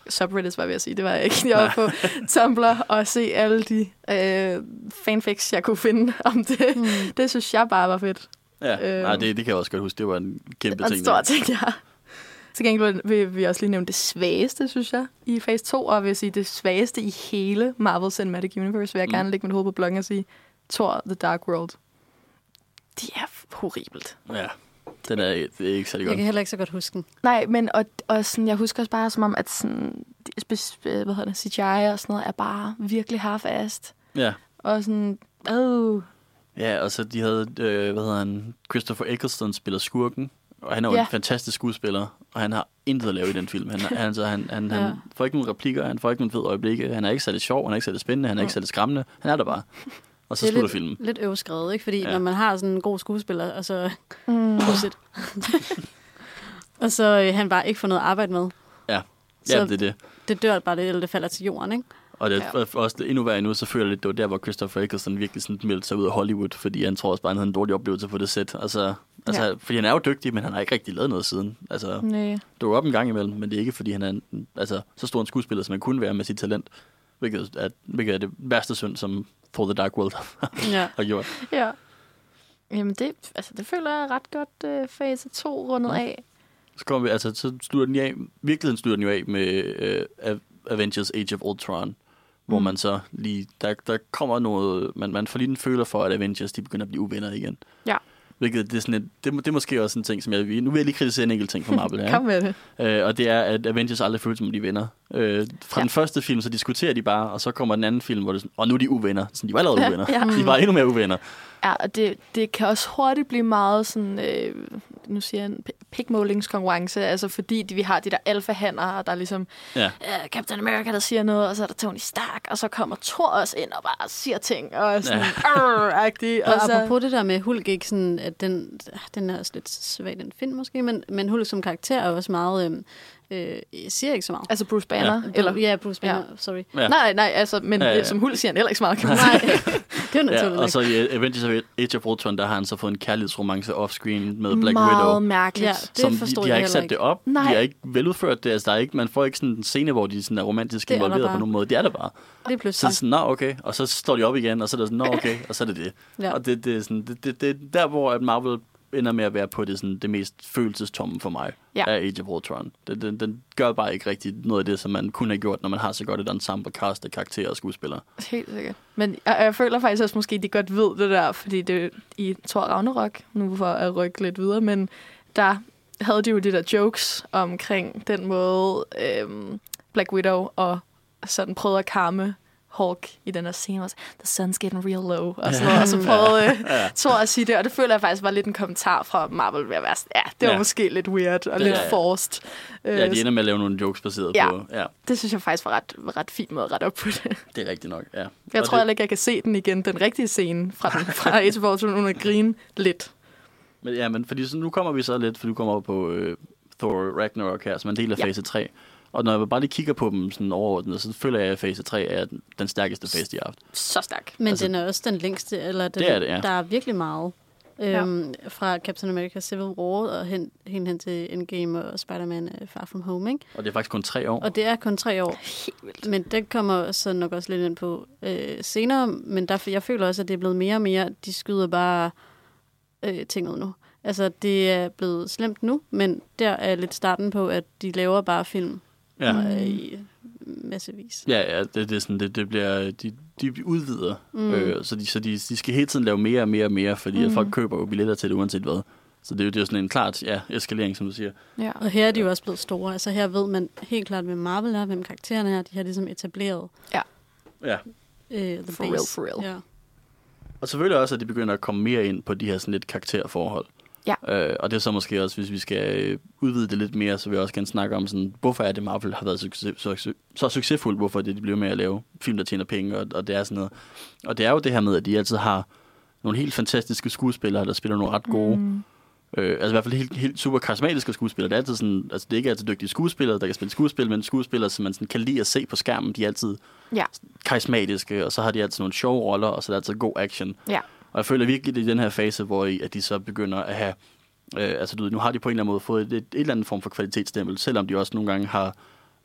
subreddits, var jeg ved at sige, det var jeg ikke. Jeg var på Tumblr og se alle de øh, fanfics, jeg kunne finde om det.
Mm.
Det synes jeg bare var fedt.
ja,
øh,
nej, det, det kan jeg også godt huske, det var en kæmpe
en
ting.
stor
der.
ting, ja. Til gengæld vil vi også lige nævne det svageste, synes jeg, i fase 2, og jeg vil sige det svageste i hele Marvel Cinematic Universe, vil jeg
Mm.
gerne lægge mit hoved på bloggen og sige, Thor The Dark World. Det er horribelt.
Ja, den er, det er ikke særlig
Jeg
godt.
kan heller ikke så godt huske den.
Nej, men og, og sådan, jeg husker også bare som om, at sådan, spe- hvad hedder det, CGI og sådan noget er bare virkelig half-assed.
Ja.
Og sådan, oh,
Ja, og så de havde, øh, hvad hedder han, Christopher Eccleston spiller skurken, og han er jo
Ja.
en fantastisk skuespiller, og han har intet at lave i den film. Han, han, altså, han, han,
Ja.
han får ikke nogen replikker, han får ikke nogen fede øjeblikke, han er ikke særlig sjov, han er ikke særlig spændende, han er ikke
Ja.
særlig skræmmende, han er der bare. Og så
Det er
slutter
lidt,
filmen.
lidt øvskrevet, ikke? Fordi
Ja.
når man har sådan en god skuespiller, og så...
mm,
og så øh, han bare ikke får noget at arbejde med.
Ja,
Så
ja det er det.
det dør bare lidt, eller det falder til jorden, ikke?
Og det er
Ja.
også det endnu værre endnu, så føler jeg lidt, det var der, hvor Christopher Eccleston virkelig sådan meldte sig ud af Hollywood, fordi han tror også bare, han havde en dårlig oplevelse på det sæt. Altså, altså
Ja.
fordi han er jo dygtig, men han har ikke rigtig lavet noget siden. Altså,
nej.
dukker op en gang imellem, men det er ikke, fordi han er en, altså, så stor en skuespiller, som han kunne være med sit talent. Hvilket er, hvilket er det værste synd, som For the Dark World
Ja.
har gjort.
Ja. Jamen det, altså det føler jeg ret godt øh, fase 2 rundet
Ja.
af.
Så, kommer vi, altså, så slutter den af, virkeligheden slutter den jo af med øh, Av- Avengers Age of Ultron, hvor
Mm.
man så lige, der, der kommer noget, man, man får lige en føler for, at Avengers de begynder at blive uvenner igen.
Ja.
Hvilket det er, sådan et, det, det er måske også en ting, som jeg nu vil jeg lige kritisere en enkelt ting fra Marvel her.
Kom med det.
Øh, og det er, at Avengers aldrig føles som, de er venner. Øh, fra
Ja.
ja. den første film, så diskuterer de bare, og så kommer den anden film, hvor det er sådan, og nu er de uvenner. Sådan, de var allerede uvenner.
Ja.
De var endnu mere uvenner.
Ja, og det, det kan også hurtigt blive meget sådan, øh, nu siger jeg en pikmålingskonkurrence, altså fordi de, vi har de der alfahander, og der er ligesom
Ja.
øh, Captain America, der siger noget, og så er der Tony Stark, og så kommer Thor også ind og bare siger ting, og er sådan, ja. agtig,
Og,
og så,
apropos det der med Hulk, ikke sådan, at den, den er også lidt svag, den film måske, men, men Hulk som karakter er også meget, øhm, øh, siger ikke så meget.
altså Bruce Banner,
Ja.
eller,
Ja, Bruce Banner,
Ja.
sorry.
Ja.
nej, nej, altså, men
Ja,
ja, som hul siger han heller ikke så meget, kan man
Nej, det er jo
Ja,
naturligt.
og så i Avengers Age of Ultron, der har han så fået en kærlighedsromance off-screen med Black
meget
Widow.
mærkeligt.
Ja, det
som de,
forstod
de
jeg
har ikke sat det op.
Nej.
De har ikke veludført det. Altså, der er ikke, man får ikke sådan en scene, hvor de sådan er romantisk
er
involveret på nogen måde. Det er der bare.
Det er
Så
pludselig.
er det sådan, nå okay. Og så står de op igen, og så er det sådan, nå okay. Og så er det det.
Ja.
Og det, det, er sådan, det, det, det er der, hvor at Marvel ender med at være på det, sådan, det mest følelsestomme for mig
Ja.
af Age of Ultron. Den, den, den gør bare ikke rigtig noget af det, som man kunne have gjort, når man har så godt et ensemble cast af karakterer og skuespillere.
Helt sikkert. Men jeg, jeg føler faktisk også måske, at de godt ved det der, fordi det i Thor Ragnarok, nu for at rykke lidt videre, men der havde de jo de der jokes omkring den måde, øhm, Black Widow og sådan prøvede at karme Hulk i den her scene, hvor the sun's getting real low, og sådan noget, og så prøvede øh, Thor at sige det, og det føler jeg faktisk var lidt en kommentar fra Marvel ved at være sådan, ja, det var
Ja.
måske lidt weird og
Ja,
lidt forced. Øh,
Ja, de ender med at lave nogle jokes baseret
Ja.
på... Ja,
Det synes jeg faktisk var ret, ret fint måde at rette op på det.
det er rigtigt nok, ja.
Jeg
Og
tror
det,
ikke, jeg kan se den igen, den rigtige scene fra, den, fra Age of Ultron, at grine lidt.
Men, ja, men fordi så, nu kommer vi så lidt, for du kommer på øh, Thor Ragnarok her, som er en del af
Ja.
fase 3. Og når jeg bare lige kigger på dem sådan overordnet, så føler jeg, at fase 3 er den, den stærkeste fase, de har haft.
Så stærk.
Men Altså- den er også den længste, eller den,
Det er det, ja.
der er virkelig meget. Øhm, Fra Captain America Civil War og hen, hen, hen til Endgame og Spider-Man uh, Far From Home, ikke?
Og det er faktisk kun tre år.
Og det er kun tre år.
Helt vildt.
Men det kommer så nok også lidt ind på øh, senere. Men der, jeg føler også, at det er blevet mere og mere, de skyder bare øh, ting ud nu. Altså, det er blevet slemt nu, men der er lidt starten på, at de laver bare film
Ja.
øh, i massevis.
Ja, ja det, det, er sådan, det, det bliver, de, de udvider, mm.
Mm.
øh, så, de, så de, de skal hele tiden lave mere og mere og mere, fordi mm. at folk køber jo billetter til det uanset hvad. Så det, er jo- det er jo sådan en klart ja, eskalering, som du siger.
Ja.
Og her er de jo også blevet store. Altså her ved man helt klart, hvem Marvel er, hvem karaktererne er. De har ligesom etableret
Ja.
øh, the
For
base.
real, for real.
Ja.
Og selvfølgelig også, at de begynder at komme mere ind på de her sådan lidt karakterforhold.
Ja.
Øh, og det er så måske også, hvis vi skal øh, udvide det lidt mere, så vil jeg også gerne snakke om, sådan, hvorfor er det, Marvel har været succes, så, så succesfuldt, hvorfor det, de bliver med at lave film, der tjener penge, og, og det er sådan noget. Og det er jo det her med, at de altid har nogle helt fantastiske skuespillere, der spiller nogle ret gode, mm. øh, altså i hvert fald helt, helt super karismatiske skuespillere. Det er altid sådan, altså det er ikke altid dygtige skuespillere, der kan spille skuespil, men skuespillere, som man sådan kan lide at se på skærmen, de er altid
Ja.
karismatiske, og så har de altid nogle sjove roller, og så er der altid god action.
Ja.
Og jeg føler virkelig, det er i den her fase, hvor I, at de så begynder at have... Øh, altså, du ved, nu har de på en eller anden måde fået et, et, et eller andet form for kvalitetsstempel, selvom de også nogle gange har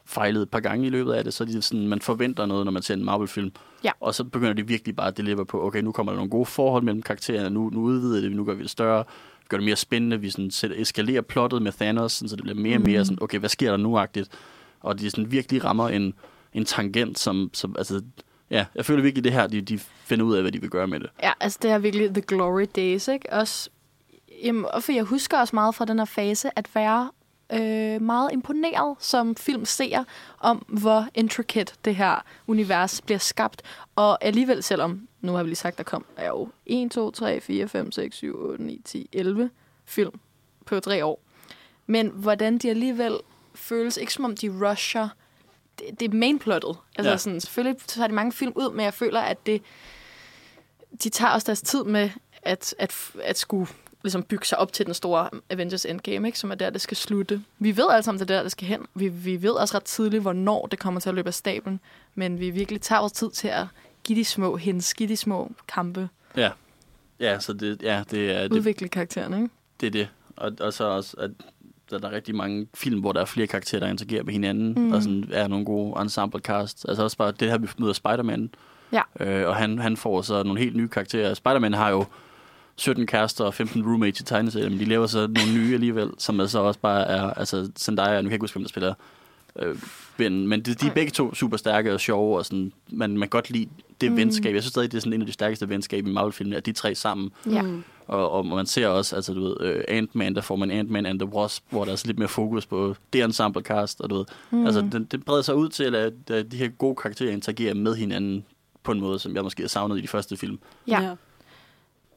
fejlet et par gange i løbet af det, så de sådan, man forventer noget, når man ser en Marvel-film.
Ja.
Og så begynder de virkelig bare at deliver på, okay, nu kommer der nogle gode forhold mellem karaktererne, nu, nu udvider det, nu gør vi det større, gør det mere spændende, vi sådan sætter, eskalerer plottet med Thanos, sådan, så det bliver mere og mere sådan, okay, hvad sker der nu-agtigt? Og de sådan virkelig rammer en, en tangent, som, som altså, ja, jeg føler virkelig det her, de, de finder ud af, hvad de vil gøre med det.
Ja, altså det er virkelig the glory days, ikke? Også, jamen, og for jeg husker også meget fra den her fase, at være øh, meget imponeret som filmseer om, hvor intricate det her univers bliver skabt. Og alligevel, selvom, nu har vi lige sagt, der kom er jo 1, 2, 3, 4, 5, 6, 7, 8, 9, 10, 11 film på tre år. Men hvordan de alligevel føles, ikke som om de rusher det, det er mainplottet. Altså
Ja.
sådan, selvfølgelig tager de mange film ud, men jeg føler, at det, de tager også deres tid med at, at, at skulle ligesom bygge sig op til den store Avengers Endgame, ikke? som er der, det skal slutte. Vi ved alle sammen, det er der, det skal hen. Vi, vi ved også ret tidligt, hvornår det kommer til at løbe af stablen, men vi virkelig tager vores tid til at give de små hints, give de små kampe,
Ja. Ja, så det, ja, det er det,
udvikle karaktererne. Ikke?
det, er det. Og, og så også, at der, der er rigtig mange film, hvor der er flere karakterer, der interagerer med hinanden, mm. og sådan er nogle gode ensemble cast. Altså også bare det her, vi møder Spider-Man.
Ja.
Øh, og han, han får så nogle helt nye karakterer. Spider-Man har jo 17 kærester og 15 roommates i tegneserien, men de laver så nogle nye alligevel, som altså også bare er, altså Zendaya, nu kan jeg ikke huske, hvem der spiller øh, men, men de, de er begge to super stærke og sjove, og sådan, man, man kan godt lide det mm. venskab. Jeg synes stadig, det er sådan en af de stærkeste venskab i Marvel-filmene, at de tre sammen
Ja.
Mm.
Og, og man ser også, altså du ved, uh, Ant-Man, der får man Ant-Man and the Wasp, hvor der er så lidt mere fokus på det ensemble cast, og du ved, mm. altså det, det breder sig ud til, at, at de her gode karakterer interagerer med hinanden på en måde, som jeg måske har savnet i de første film.
Ja.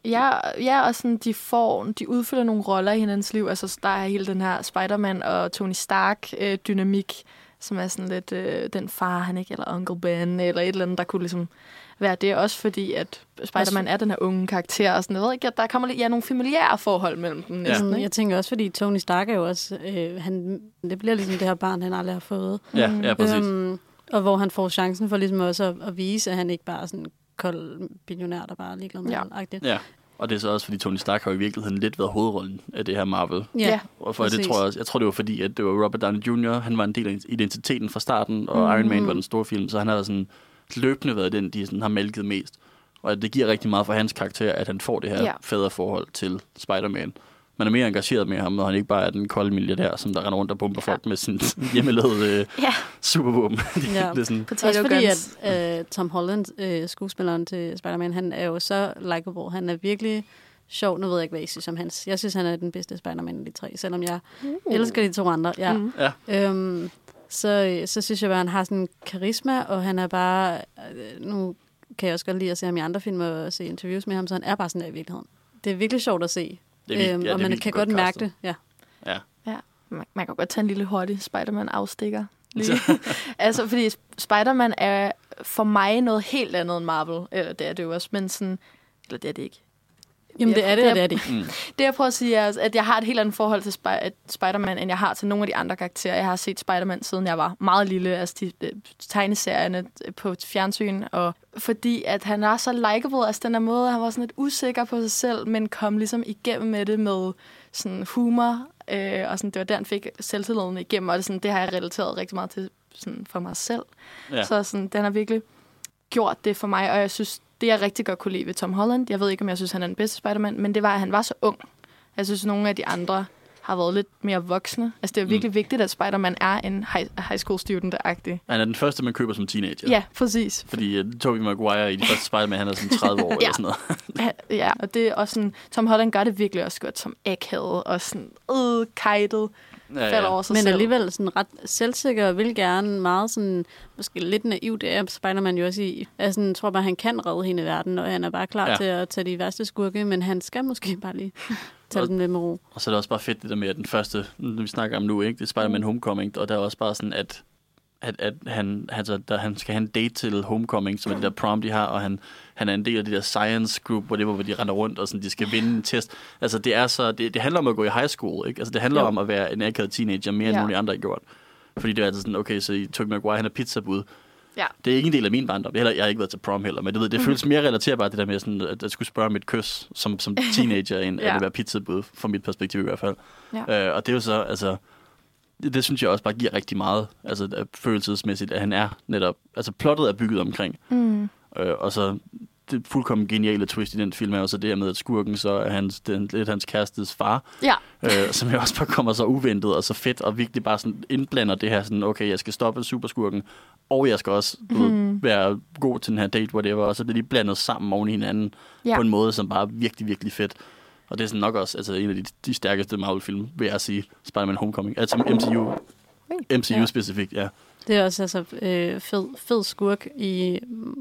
Ja, ja, og sådan, de får, de udfylder nogle roller i hinandens liv. Altså, der er hele den her Spider-Man og Tony Stark-dynamik, som er sådan lidt øh, den far, han ikke, eller Uncle Ben, eller et eller andet, der kunne ligesom være det. Også fordi, at Spider-Man er den her unge karakter, og sådan, jeg ved ikke, at der kommer lidt, ja, nogle familiære forhold mellem dem næsten,
Sådan,
ikke?
jeg tænker også, fordi Tony Stark er jo også, øh, han, det bliver ligesom det her barn, han aldrig har fået.
Ja, ja, præcis.
Øhm, og hvor han får chancen for ligesom også at, at vise, at han ikke bare er sådan en kold billionær, der bare er ligeglad med
Ja.
alt.
Ja, og det er så også, fordi Tony Stark har i virkeligheden lidt været hovedrollen af det her Marvel.
Ja.
Og for det tror jeg også, jeg tror det var fordi, at det var Robert Downey Jr., han var en del af identiteten fra starten, og mm. Iron Man var den store film, så han har sådan løbende været den, de sådan har mælket mest. Og det giver rigtig meget for hans karakter, at han får det her
Ja.
ja. faderforhold til Spider-Man. Man er mere engageret med ham, når han ikke bare er den kolde milliardær, som der render rundt og bomber
Ja.
folk med sin hjemmelavede øh,
Ja,
supervåben.
Ja.
det er sådan,
Også fordi,
guns.
at øh, Tom Holland, øh, skuespilleren til Spider-Man, han er jo så likable. Han er virkelig sjov. Nu ved jeg ikke, hvad I synes om hans. Jeg synes, han er den bedste Spider-Man af de tre, selvom jeg
Uh.
elsker de to andre. Ja.
Mm.
ja.
Øhm, så, øh, så synes jeg bare, at han har sådan en karisma, og han er bare... Øh, nu kan jeg også godt lide at se ham i andre film og se interviews med ham, så han er bare sådan der i virkeligheden. Det er virkelig sjovt at se,
Det er
øhm,
ja,
og man kan godt mærke
castet.
det. Ja.
Ja.
Man, man kan godt tage en lille hurtig Spider-Man-afstikker. Lige. altså, fordi Spider-Man er for mig noget helt andet end Marvel. Eller det er det jo også, men sådan... Eller det er det ikke.
Jamen, det er det, og det er det.
Mm.
Det, jeg prøver at sige, er, at jeg har et helt andet forhold til Sp- Spider-Man, end jeg har til nogle af de andre karakterer. Jeg har set Spider-Man, siden jeg var meget lille, altså de øh, tegneserierne på fjernsyn, og fordi at han er så likable, altså den der måde, han var sådan lidt usikker på sig selv, men kom ligesom igennem med det med sådan humor, øh, og sådan, det var der, han fik selvtilliden igennem, og det, sådan, det har jeg relateret rigtig meget til sådan, for mig selv.
Ja.
Så sådan, den har virkelig gjort det for mig, og jeg synes, det jeg rigtig godt kunne lide ved Tom Holland, jeg ved ikke, om jeg synes, han er den bedste Spider-Man, men det var, at han var så ung. Jeg synes, nogle af de andre har været lidt mere voksne. Altså, det er jo virkelig mm. vigtigt, at Spider-Man er en high, high school student-agtig.
Han er den første, man køber som teenager.
Ja, præcis.
Fordi uh, Tobey Maguire i de første Spider-Man, han er sådan 30 år
Ja.
eller sådan noget.
Ja, Ja, og det er også sådan, Tom Holland gør det virkelig også godt som akavet og sådan, øh, kajtet,
Ja,
falder over sig
Men
selv.
alligevel sådan ret selvsikker og vil gerne meget sådan, måske lidt naiv, det er Spider-Man jo også i. Jeg sådan, tror bare, han kan redde hele verden, og han er bare klar
Ja.
ja. til at tage de værste skurke, men han skal måske bare lige tage
Og-
den med med ro.
Og så er det også bare fedt det der med, at den første, vi snakker om nu, ikke? det er Spider-Man Homecoming, og der er også bare sådan, at, at, at han, altså, der, han skal have en date til Homecoming, som er det der prom, de har, og han, han er en del af det der science group, hvor det hvor de render rundt, og sådan, de skal vinde en test. Altså, det, er så, det, det handler om at gå i high school, ikke? Altså, det handler
Jo.
om at være en akavet teenager, mere end
Ja.
nogen af de andre har gjort. Fordi det er altså sådan, okay, så i Tobey Maguire, han er pizzabud.
Ja.
Det er ikke en del af min barndom. Heller, jeg har ikke været til prom heller, men det, ved, det føles mere relaterbart, det der med, sådan, at jeg skulle spørge om et kys som, som teenager, end ja. At det være pizzabud, fra mit perspektiv i hvert fald.
Ja.
Øh, og det er jo så, altså, det, det synes jeg også bare giver rigtig meget, altså følelsesmæssigt, at han er netop, altså plottet er bygget omkring.
Mm.
Øh, og så det fuldkommen geniale twist i den film er jo så det her med, at skurken så er hans, den, lidt hans kærestes far,
Ja,
øh, som jo også bare kommer så uventet og så fedt, og virkelig bare sådan indblander det her sådan, okay, jeg skal stoppe superskurken, og jeg skal også du ved,
Mhm.
være god til den her date, whatever, og så bliver de blandet sammen oven i hinanden
Ja.
på en måde, som bare er virkelig, virkelig fedt. Og det er sådan nok også altså, en af de, de stærkeste Marvel-film, vil jeg sige, Spider-Man Homecoming. Altså MCU, MCU
Ja.
specifikt, ja.
Det er også altså øh, fed, fed skurk i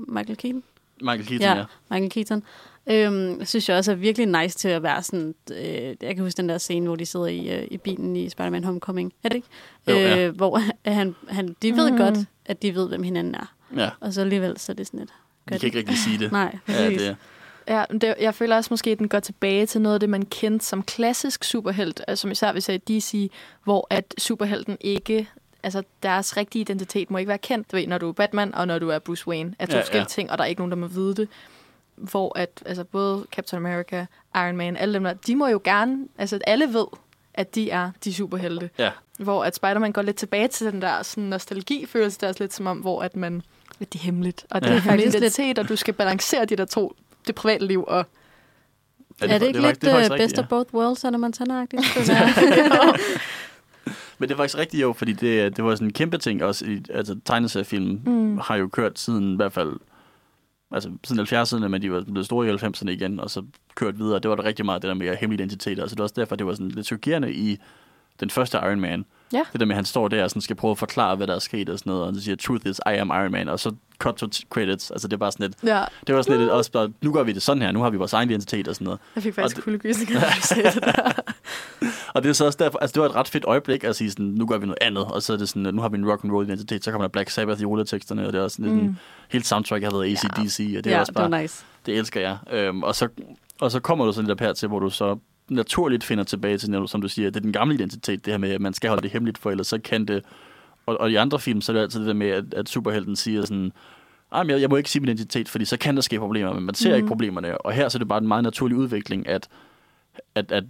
Michael Keaton.
Michael Keaton, ja.
Ja. Michael Keaton. Øhm, synes jeg også er virkelig nice til at være sådan... Øh, jeg kan huske den der scene, hvor de sidder i, øh, i bilen i Spider-Man Homecoming. Er det ikke?
Jo, ja.
øh, hvor han, han, de ved mm. godt, at de ved, hvem hinanden er.
ja.
Og så alligevel, så er det sådan lidt...
De kan ikke rigtig sige det.
Nej, præcis.
Ja, det er.
Ja, det, jeg føler også måske, at den går tilbage til noget af det, man kendte som klassisk superhelt, altså som især hvis jeg DC, hvor at superhelten ikke, altså deres rigtige identitet må ikke være kendt. Du ved, når du er Batman og når du er Bruce Wayne, er to
Ja,
ja, forskellige
ja.
ting, og der er ikke nogen, der må vide det. Hvor at, altså både Captain America, Iron Man, alle dem der, de må jo gerne, altså alle ved, at de er de superhelte.
Ja.
Hvor at Spider-Man går lidt tilbage til den der sådan nostalgi-følelse, der er også lidt som om, hvor at man, at det er hemmeligt, og det
Ja.
er faktisk
lidt-
identitet, og du skal balancere de der to, det private liv og
Er det, er det ikke lidt
det er faktisk
uh,
rigtigt,
best
ja.
of both worlds, Anna Montana-agtigt?
Men det er faktisk rigtigt jo, fordi det, det var sådan en kæmpe ting også. I, altså tegneseriefilmen mm. har jo kørt siden i hvert fald altså siden 70'erne, men de var blevet store i 90'erne igen, og så kørt videre. Det var der rigtig meget det der med hemmelige identiteter. Altså det var også derfor, det var sådan lidt chokerende i den første Iron Man.
Ja.
Det der med, at han står der og sådan skal prøve at forklare, hvad der er sket og sådan noget, og så siger, truth is, I am Iron Man, og så cut to credits. Altså det er bare sådan lidt,
Ja,
det var sådan lidt også bare, nu gør vi det sådan her, nu har vi vores egen identitet og sådan noget.
jeg fik faktisk
det-
kuldegysninger, sagde det der.
Og det er så også derfor, altså det var et ret fedt øjeblik at sige sådan, nu gør vi noget andet, og så er det sådan, nu har vi en rock and roll identitet, så kommer der Black Sabbath i rulleteksterne, og det er også sådan mm. en helt soundtrack, har været ACDC, og det er
ja,
også
det
bare,
var nice.
det elsker jeg. Øhm, og, så, og så kommer du sådan lidt op her til, hvor du så naturligt finder tilbage til, som du siger, det er den gamle identitet, det her med, at man skal holde det hemmeligt, for ellers så kan det, og, og i andre film, så er det altid det der med, at, at superhelten siger sådan, "Ej, men jeg, jeg må ikke sige min identitet, fordi så kan der ske problemer, men man ser mm. ikke problemerne. Og her så er det bare en meget naturlig udvikling, at, at, at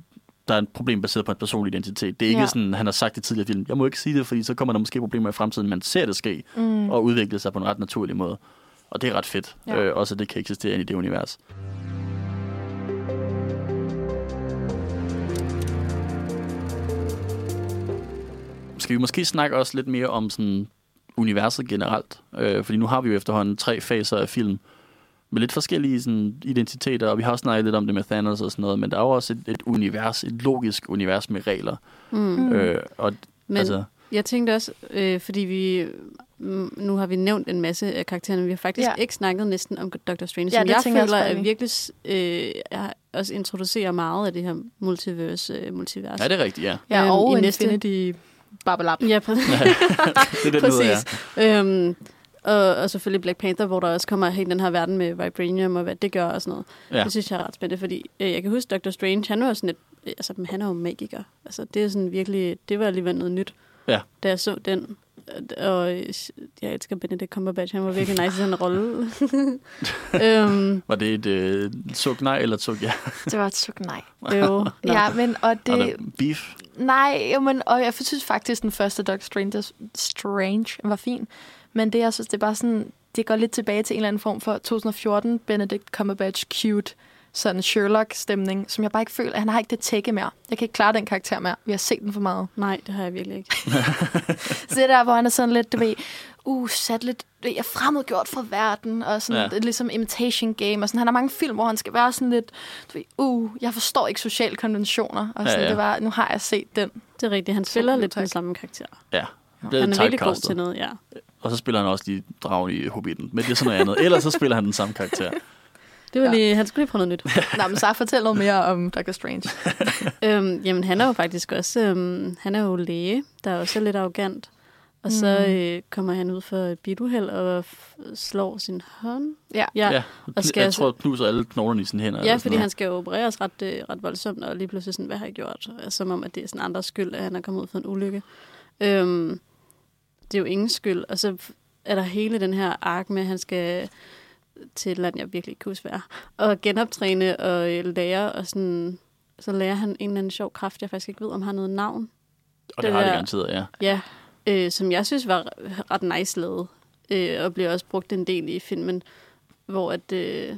der er et problem baseret på en personlig identitet. Det er ikke
Ja.
sådan, han har sagt i tidligere film, jeg må ikke sige det, fordi så kommer der måske problemer i fremtiden. Man ser det ske, mm. og udvikle sig på en ret naturlig måde. Og det er ret fedt. Ja. Øh, også at det kan eksistere inde i det univers. Skal vi måske snakke også lidt mere om sådan universet generelt? Øh, fordi nu har vi jo efterhånden tre faser af film med lidt forskellige sådan, identiteter, og vi har også snakket lidt om det med Thanos og sådan noget, men der er jo også et, et univers, et logisk univers med regler.
Mm.
Mm. Øh, og
Men,
altså,
Jeg tænkte også, øh, fordi vi mm, nu har vi nævnt en masse af karaktererne, men vi har faktisk
Ja.
ikke snakket næsten om Doctor Strange,
Ja,
som
det
jeg
tænker jeg
føler
også
er virkelig øh, er, også introducerer meget af det her multiverse, øh, multivers.
Ja, det er rigtigt, ja.
Ja,
Øhm,
og
i næste-
Babbelab.
Ja, præcis.
det er den måde, ja.
præcis. Øhm, og, og selvfølgelig Black Panther, hvor der også kommer hele den her verden med Vibranium og hvad det gør og sådan noget.
Ja.
Ja. Det synes jeg er ret spændende, fordi øh, jeg kan huske Doctor Strange, han var sådan et, øh, altså han er jo magiker. Altså det er sådan virkelig, det var alligevel noget nyt,
Ja.
da jeg så den. Og øh, jeg elsker Benedict Cumberbatch, han var virkelig nice i den rolle. øhm,
Var det et øh, suk nej eller et suk ja?
Det var et suk nej.
jo.
Ja, men og
Det...
det...
beef?
Nej, jo, men, og jeg synes faktisk, den første Doctor Strange, Strange var fin. Men det, jeg synes, det er bare sådan, det går lidt tilbage til en eller anden form for 2014 Benedict Cumberbatch cute sådan Sherlock-stemning, som jeg bare ikke føler, han har ikke det tække mere. Jeg kan ikke klare den karakter mere. Vi har set den for meget.
Nej, det har jeg virkelig ikke.
Så det der, hvor han er sådan lidt, du ved, uh, sat lidt, ved, er fremmedgjort fra verden, og sådan
Ja.
ja. er ligesom imitation game, og sådan, han har mange film, hvor han skal være sådan lidt, du ved, uh, jeg forstår ikke sociale konventioner, og
Ja,
sådan,
ja.
det var, nu har jeg set den.
Det er rigtigt, han spiller
Så,
lidt den samme karakter.
Ja.
Han er virkelig god til noget, ja.
Og så spiller han også de dragen i Hobbiten. Men det er sådan noget andet. Ellers så spiller han den samme karakter.
Det var
Ja.
lige, han skulle lige prøve noget nyt.
Nå, men så fortæl noget mere om Doctor Strange.
øhm, jamen, han er jo faktisk også, øhm, han er jo læge, der også er lidt arrogant. Og så
Mm.
øh, kommer han ud for et biluheld og f- slår sin hånd.
Ja.
Ja,
Ja.
Og skal
jeg tror, knuser alle knoglerne i sine hænder.
ja fordi han skal jo opereres ret, øh, ret voldsomt, og lige pludselig sådan, hvad har jeg gjort? Som om, at det er sådan andres skyld, at han er kommet ud for en ulykke. Øhm, det er jo ingen skyld. Og så er der hele den her ark med, at han skal til et land, jeg virkelig ikke kan huske, er, og genoptræne og øh, lære, og sådan, så lærer han en eller anden sjov kraft, jeg faktisk ikke ved, om har noget navn.
Og det
det
har det garanteret, ja.
Ja, øh, som jeg synes var ret nice lavet, øh, og bliver også brugt en del i filmen, hvor at, øh,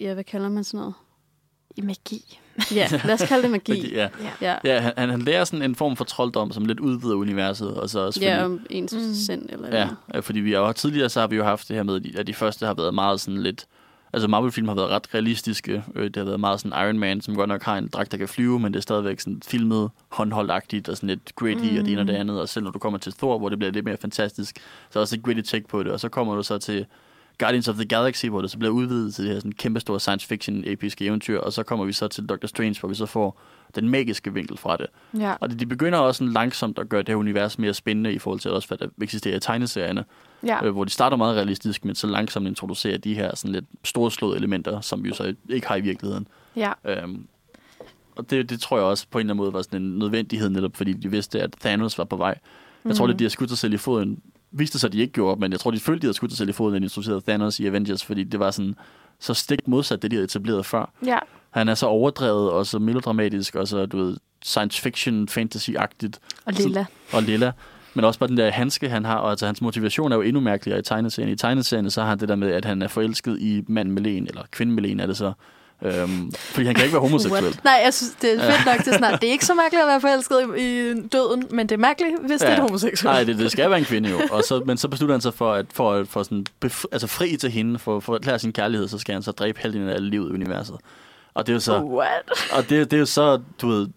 ja, hvad kalder man sådan noget?
I magi.
Ja, lad os kalde det magi.
Fordi, ja.
Ja,
Ja, han, han lærer sådan en form for trolddom, som lidt udvider universet. Og så også fordi,
ja om ens
Mm.
mm. sind eller
ja,
noget.
ja, fordi vi har jo tidligere så har vi jo haft det her med, at de første har været meget sådan lidt... Altså Marvel-film har været ret realistiske. Øh, Det har været meget sådan Iron Man, som godt nok har en dragt, der kan flyve, men det er stadigvæk sådan filmet håndholdagtigt og sådan lidt gritty mm. og det ene og det andet. Og selv når du kommer til Thor, hvor det bliver lidt mere fantastisk, så er der også et gritty take på det. Og så kommer du så til Guardians of the Galaxy, hvor det så bliver udvidet til det her sådan kæmpestore science fiction episke eventyr, og så kommer vi så til Doctor Strange, hvor vi så får den magiske vinkel fra det.
Ja.
Og det, de begynder også sådan langsomt at gøre det her univers mere spændende i forhold til også, hvad der eksisterer i tegneserierne,
ja.
øh, hvor de starter meget realistisk, men så langsomt introducerer de her sådan lidt storslåede elementer, som vi jo så ikke har i virkeligheden.
ja.
Øhm, og det, det tror jeg også på en eller anden måde var sådan en nødvendighed, netop fordi de vidste, at Thanos var på vej. Jeg tror
Mhm.
lidt, de har skudt sig selv i foden. Viste sig, at de ikke gjorde, men jeg tror, de følte, de havde skudt sig selv i foden, da de introducerede Thanos i Avengers, fordi det var sådan så stik modsat det, de havde etableret før.
Ja.
Han er så overdrevet og så melodramatisk og så, du ved, science fiction, fantasy-agtigt
Og Lilla.
og lilla. Men også bare den der handske, han har, og altså hans motivation er jo endnu mærkeligere i tegneserien. I tegneserien, så har han det der med, at han er forelsket i mand med len, eller kvinde med len er det så. Øhm, fordi han kan ikke være homoseksuel.
What? Nej, jeg synes, det er fedt nok til snart. Det er ikke så mærkeligt at være forelsket i, i døden, men det er mærkeligt, hvis ja. det er homoseksuel.
Nej, det, det skal være en kvinde jo. Og så, men så beslutter han sig for, at for, for sådan bef, altså fri til hende, for, for at erklære sin kærlighed, så skal han så dræbe halvdelen af livet i universet. Og det er jo så,
What?
og det, det er jo så, du ved,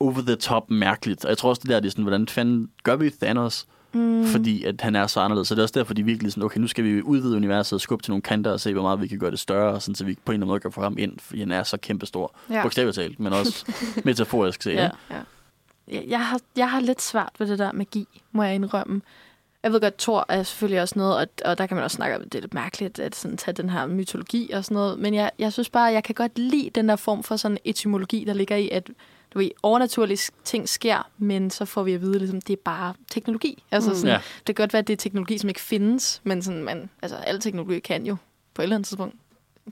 over the top mærkeligt. Og jeg tror også, det der det er sådan, hvordan fanden gør vi Thanos? Mm. Fordi at han er så anderledes. Så det er også derfor, de virkelig sådan, okay, nu skal vi udvide universet og skubbe til nogle kanter og se, hvor meget vi kan gøre det større, sådan, så vi på en eller anden måde kan få ham ind, fordi han er så kæmpestor. Ja. Bogstaveligt talt, men også metaforisk set.
Ja.
Ja.
Jeg, har, jeg har lidt svært ved det der magi, må jeg indrømme. Jeg ved godt, Thor er selvfølgelig også noget, og, og der kan man også snakke om, at det er lidt mærkeligt at sådan, tage den her mytologi og sådan noget. Men jeg, jeg synes bare, at jeg kan godt lide den der form for sådan etymologi, der ligger i, at du ved, overnaturlige ting sker, men så får vi at vide, ligesom, det er bare teknologi. Altså,
Mm.
sådan,
Ja.
Det kan godt være, at det er teknologi, som ikke findes, men sådan, man, altså, al teknologi kan jo på et eller andet tidspunkt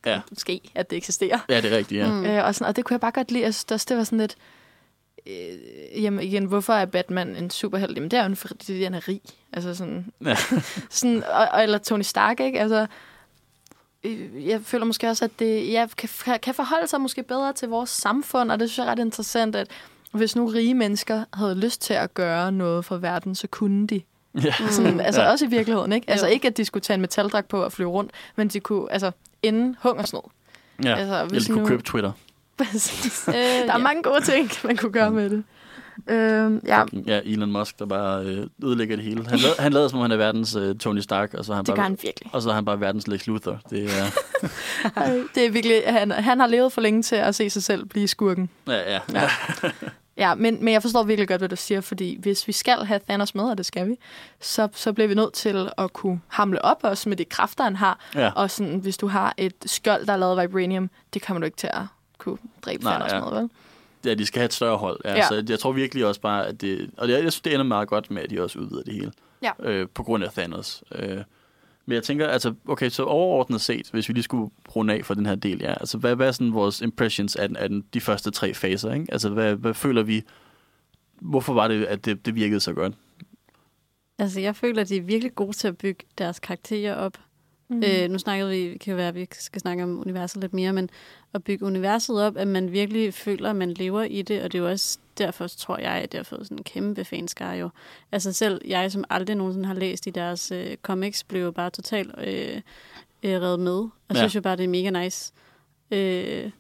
Ja.
ske, at det eksisterer.
ja, det er rigtigt, ja.
Mm.
Øh, og, sådan, og det kunne jeg bare godt lide. Jeg synes også, det var sådan lidt... Øh, jamen igen, hvorfor er Batman en superhelt? Jamen det er jo fordi han er rig. Altså sådan...
Ja.
sådan og, og, eller Tony Stark, ikke? Altså, øh, jeg føler måske også, at det ja, kan, kan forholde sig måske bedre til vores samfund, og det synes jeg er ret interessant, at hvis nu rige mennesker havde lyst til at gøre noget for verden, så kunne de.
ja.
Sådan, altså
Ja.
også i virkeligheden, ikke? Altså
Jo.
ikke, at de skulle tage en metaldragt på og flyve rundt, men de kunne altså ende hungersnød.
ja.
Altså,
Eller
hvis
de kunne
nu-
købe Twitter.
Øh,
Der er
ja.
mange gode ting, man kunne gøre med det. Øhm, ja,
Ja, Elon Musk, der bare øh, ødelægger det hele. Han, lader, han lader, som om han er verdens øh, Tony Stark, og så er han
det
bare,
han virkelig.
og så er han bare verdens Lex Luthor. Det er,
det er virkelig, han, han har levet for længe til at se sig selv blive skurken.
ja, ja.
Ja. Ja, men, men jeg forstår virkelig godt, hvad du siger, fordi hvis vi skal have Thanos med, og det skal vi, så, så bliver vi nødt til at kunne hamle op også med de kræfter, han har.
ja.
Og sådan, hvis du har et skjold, der er lavet af vibranium, det kommer du ikke til at kunne dræbe
Nej,
Thanos
ja.
med, vel?
Ja, de skal have et større hold. Ja, ja. Så jeg tror virkelig også bare, at det... Og det, jeg synes, det ender meget godt med, at de også udvider det hele.
Ja.
Øh, på grund af Thanos. Øh, men jeg tænker, altså, okay, så overordnet set, hvis vi lige skulle runde af for den her del, ja, altså, hvad, hvad er sådan vores impressions af, den, af den, de første tre faser, ikke? Altså, hvad, hvad føler vi... Hvorfor var det, at det, det virkede så godt?
Altså, jeg føler, at de er virkelig gode til at bygge deres karakterer op.
Mm.
Mm. Øh, nu snakkede vi, kan jo være, at vi skal snakke om universet lidt mere, men at bygge universet op, at man virkelig føler, at man lever i det, og det er jo også derfor, tror jeg, at det har fået sådan en kæmpe fanskare jo. Altså selv jeg, som aldrig nogensinde har læst i deres øh, comics, blev jo bare totalt øh, øh, reddet med, og
Ja.
synes jo bare, det er mega nice. Øh,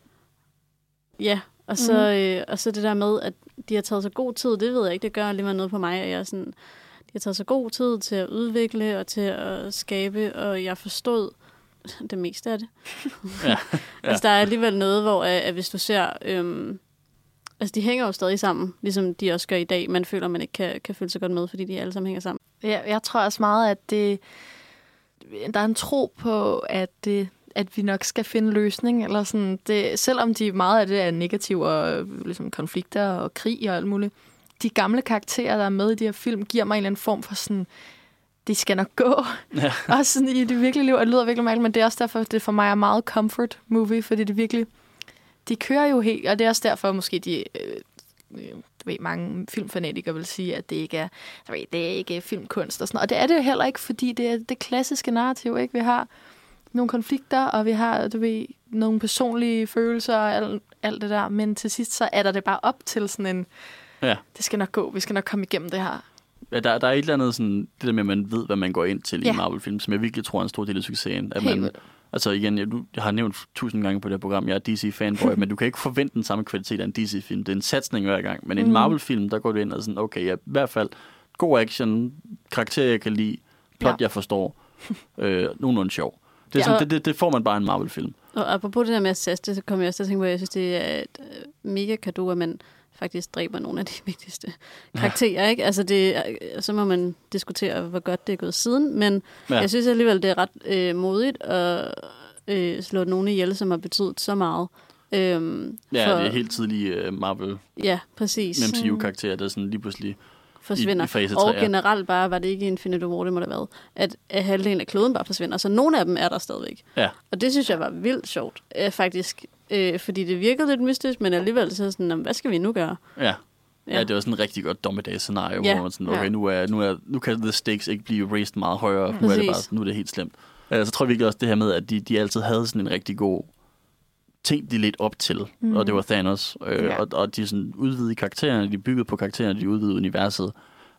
ja, og så,
Mhm.
øh, og så det der med, at de har taget så god tid, det ved jeg ikke, det gør alligevel noget på mig, at jeg er sådan, de har taget så god tid til at udvikle og til at skabe, og jeg forstod det meste af det.
Ja, ja.
altså, der er alligevel noget, hvor at, at hvis du ser... Øhm, altså, de hænger jo stadig sammen, ligesom de også gør i dag. Man føler, man ikke kan, kan føle sig godt med, fordi de alle sammen hænger sammen.
Ja, jeg tror også meget, at det, der er en tro på, at, det, at vi nok skal finde løsning. Eller sådan. Det, selvom de meget af det er negative og øh, ligesom konflikter og krig og alt muligt. De gamle karakterer, der er med i de her film, giver mig en eller anden form for sådan, det skal nok gå.
Ja.
også sådan i det virkelige liv, og det lyder virkelig mærkeligt, men det er også derfor, det for mig er meget comfort movie, fordi det virkelig, de kører jo helt, og det er også derfor måske de, øh, øh, du ved, mange filmfanatikere vil sige, at det ikke er, du ved, det er ikke filmkunst og sådan noget. Og det er det jo heller ikke, fordi det er det klassiske narrativ, ikke? Vi har nogle konflikter, og vi har, du ved, nogle personlige følelser og alt, alt det der, men til sidst så er der det bare op til sådan en,
Ja.
det skal nok gå, vi skal nok komme igennem det her.
Ja, der, der er et eller andet sådan, det der med, at man ved, hvad man går ind til ja. i Marvel-film, som jeg virkelig tror er en stor del af succesen. At
Helt
man, altså igen, jeg, du- jeg har nævnt tusind gange på det her program, jeg er DC-fanboy, men du kan ikke forvente den samme kvalitet af en DC-film. Det er en satsning hver gang. Men mm. en. Marvel-film, der går du ind og sådan, okay, ja, i hvert fald god action, karakterer, jeg kan lide, plot, ja. Jeg forstår, øh, nogenlunde sjov. Det, er
Ja.
sådan, det, det, det får man bare en Marvel-film.
Og apropos det der med at saste, så kommer jeg også til at tænke på, at jeg synes, det er et øh, mega kado, at man faktisk dræber nogle af de vigtigste karakterer. Ikke? Altså det, er- så må man diskutere, hvor godt det er gået siden, men
Ja.
ja. jeg synes alligevel, det er ret øh, modigt at øh, slå nogen ihjel, som har betydet så meget. Øhm,
Ja,
for,
det er helt tidlige uh, Marvel
Ja, præcis.
MCU-karakterer, der sådan lige pludselig...
forsvinder.
i fase
og
tre, ja.
generelt bare, var det ikke i Infinity War, det må det have været, at, at halvdelen af kloden bare forsvinder. Så nogle af dem er der stadigvæk.
Ja,
Og det synes jeg var vildt sjovt, øh, faktisk. Øh, fordi det virkede lidt mystisk, men alligevel så sådan, "Nå, hvad skal vi nu gøre?
ja. Ja. ja, det var sådan et rigtig godt dommedagsscenario,
Ja,
hvor man sådan, okay,
ja.
nu, er, nu, er, nu kan the stakes ikke blive raised meget højere. Nu er det bare nu er det helt slemt. Uh, så tror jeg virkelig også det her med, at de, de altid havde sådan en rigtig god ting, de lidt op til, mm. Og det var Thanos. Øh,
Ja.
og, og de sådan udvidede karaktererne, de byggede på karaktererne, de udvidede universet.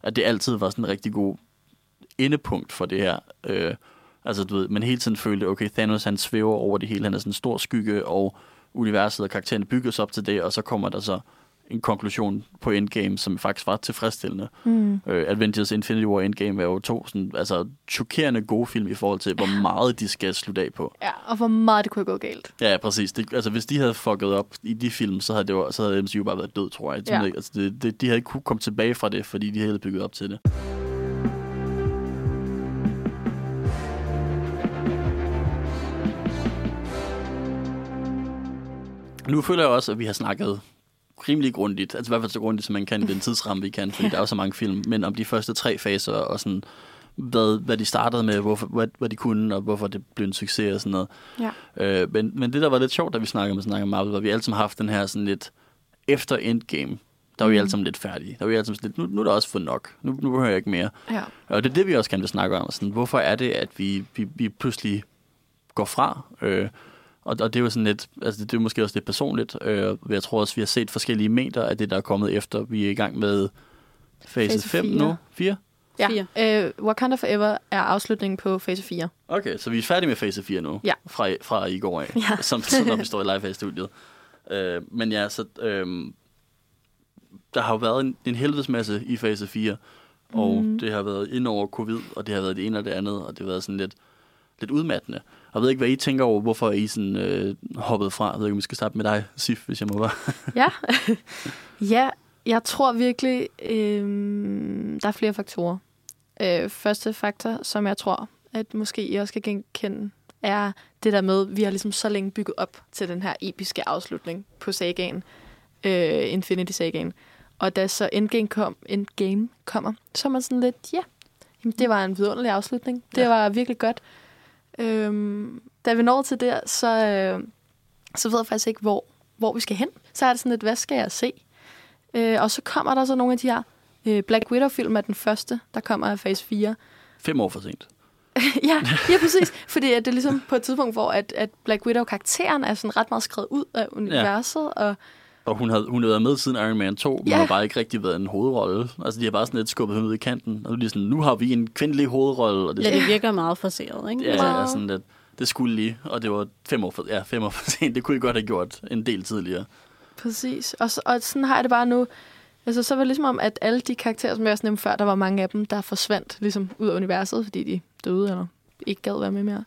At det altid var sådan en rigtig god endepunkt for det her. Øh, altså, du ved, man hele tiden følte, okay, Thanos han svæver over det hele, han er sådan en stor skygge, og universet og karaktererne bygges op til det, og så kommer der så en konklusion på Endgame, som faktisk var tilfredsstillende.
Mm.
Øh, Avengers Infinity War Endgame er jo to sådan, altså, chokerende gode film i forhold til, hvor meget de skal slutte af på.
Ja, og hvor meget det kunne gå galt.
Ja, præcis. Det, altså, hvis de havde fucket op i de film, så havde, det jo, så havde MCU bare været død, tror jeg.
Ja.
Altså, det, det, de havde ikke kunne komme tilbage fra det, fordi de havde bygget op til det. Nu føler jeg også, at vi har snakket rimelig grundigt, altså i hvert fald så grundigt, som man kan i den tidsramme, vi kan, fordi der er jo så mange film, men om de første tre faser, og sådan, hvad, hvad de startede med, hvorfor, hvad, hvad de kunne, og hvorfor det blev en succes og sådan noget.
Ja.
Øh, men, men det, der var lidt sjovt, da vi snakkede med snakkede om Marvel, var, at vi alle sammen har haft den her sådan lidt, efter Endgame, der var vi
Mhm.
alle sammen lidt færdige. Der var vi alle sammen lidt, nu, nu er der også fået nok. Nu, nu behøver jeg ikke mere.
Ja.
Og det er det, vi også gerne vil snakke om. Sådan, hvorfor er det, at vi, vi, vi pludselig går fra? Øh, og, og det er jo sådan lidt, altså det, det er jo måske også lidt personligt. Øh, jeg tror også, vi har set forskellige mængder af det, der er kommet efter. Vi er i gang med fase,
Fase
5
fire.
nu. 4?
Fire.
Ja. Øh, Wakanda Forever er afslutningen på fase 4.
Okay, så vi er færdige med fase 4 nu.
Ja.
Fra, fra i går af,
Ja.
som, som når vi står i live her i studiet. Øh, men ja, så... Øh, der har jo været en, en helvedes masse i fase 4, og
Mm.
det har været ind over covid, og det har været det ene og det andet, og det har været sådan lidt, lidt udmattende. Og jeg ved ikke, hvad I tænker over, hvorfor I sådan øh, hoppet fra. Jeg ved ikke, om vi skal starte med dig, Sif, hvis jeg må være.
Ja. ja, jeg tror virkelig, øh, der er flere faktorer. Øh, første faktor, som jeg tror, at måske I også kan genkende, er det der med, at vi har ligesom så længe bygget op til den her episke afslutning på sagaen, øh, Infinity Sagaen. Og da så Endgame, kom, Endgame kommer, så er man sådan lidt, ja, jamen, det var en vidunderlig afslutning. Det
Ja.
var virkelig godt. Øhm, da vi når til der, så, øh, så ved jeg faktisk ikke, hvor, hvor vi skal hen. Så er det sådan lidt, hvad skal jeg se? Øh, og så kommer der så nogle af de her øh, Black Widow-film er den første, der kommer af fase 4.
Fem år for sent.
ja, ja, præcis. Fordi at det er ligesom på et tidspunkt, hvor at, at Black Widow-karakteren er sådan ret meget skrevet ud af universet. Ja. Og
Og hun havde, hun havde været med siden Iron Man 2, men
Ja.
har bare ikke rigtig været en hovedrolle. Altså, de har bare sådan lidt skubbet hende ud i kanten. Og nu er de sådan, nu har vi en kvindelig hovedrolle, og det,
Ja, det virker meget forseret, ikke?
ja,
Altså,
er sådan lidt, det skulle lige, og det var fem år for, ja, fem år for sent. Det kunne I godt have gjort en del tidligere.
Præcis. Og, så, og sådan har jeg det bare nu. Altså, så var det ligesom om, at alle de karakterer, som jeg også nævnte før, der var mange af dem, der forsvandt ligesom ud af universet, fordi de døde eller ikke gad være med mere.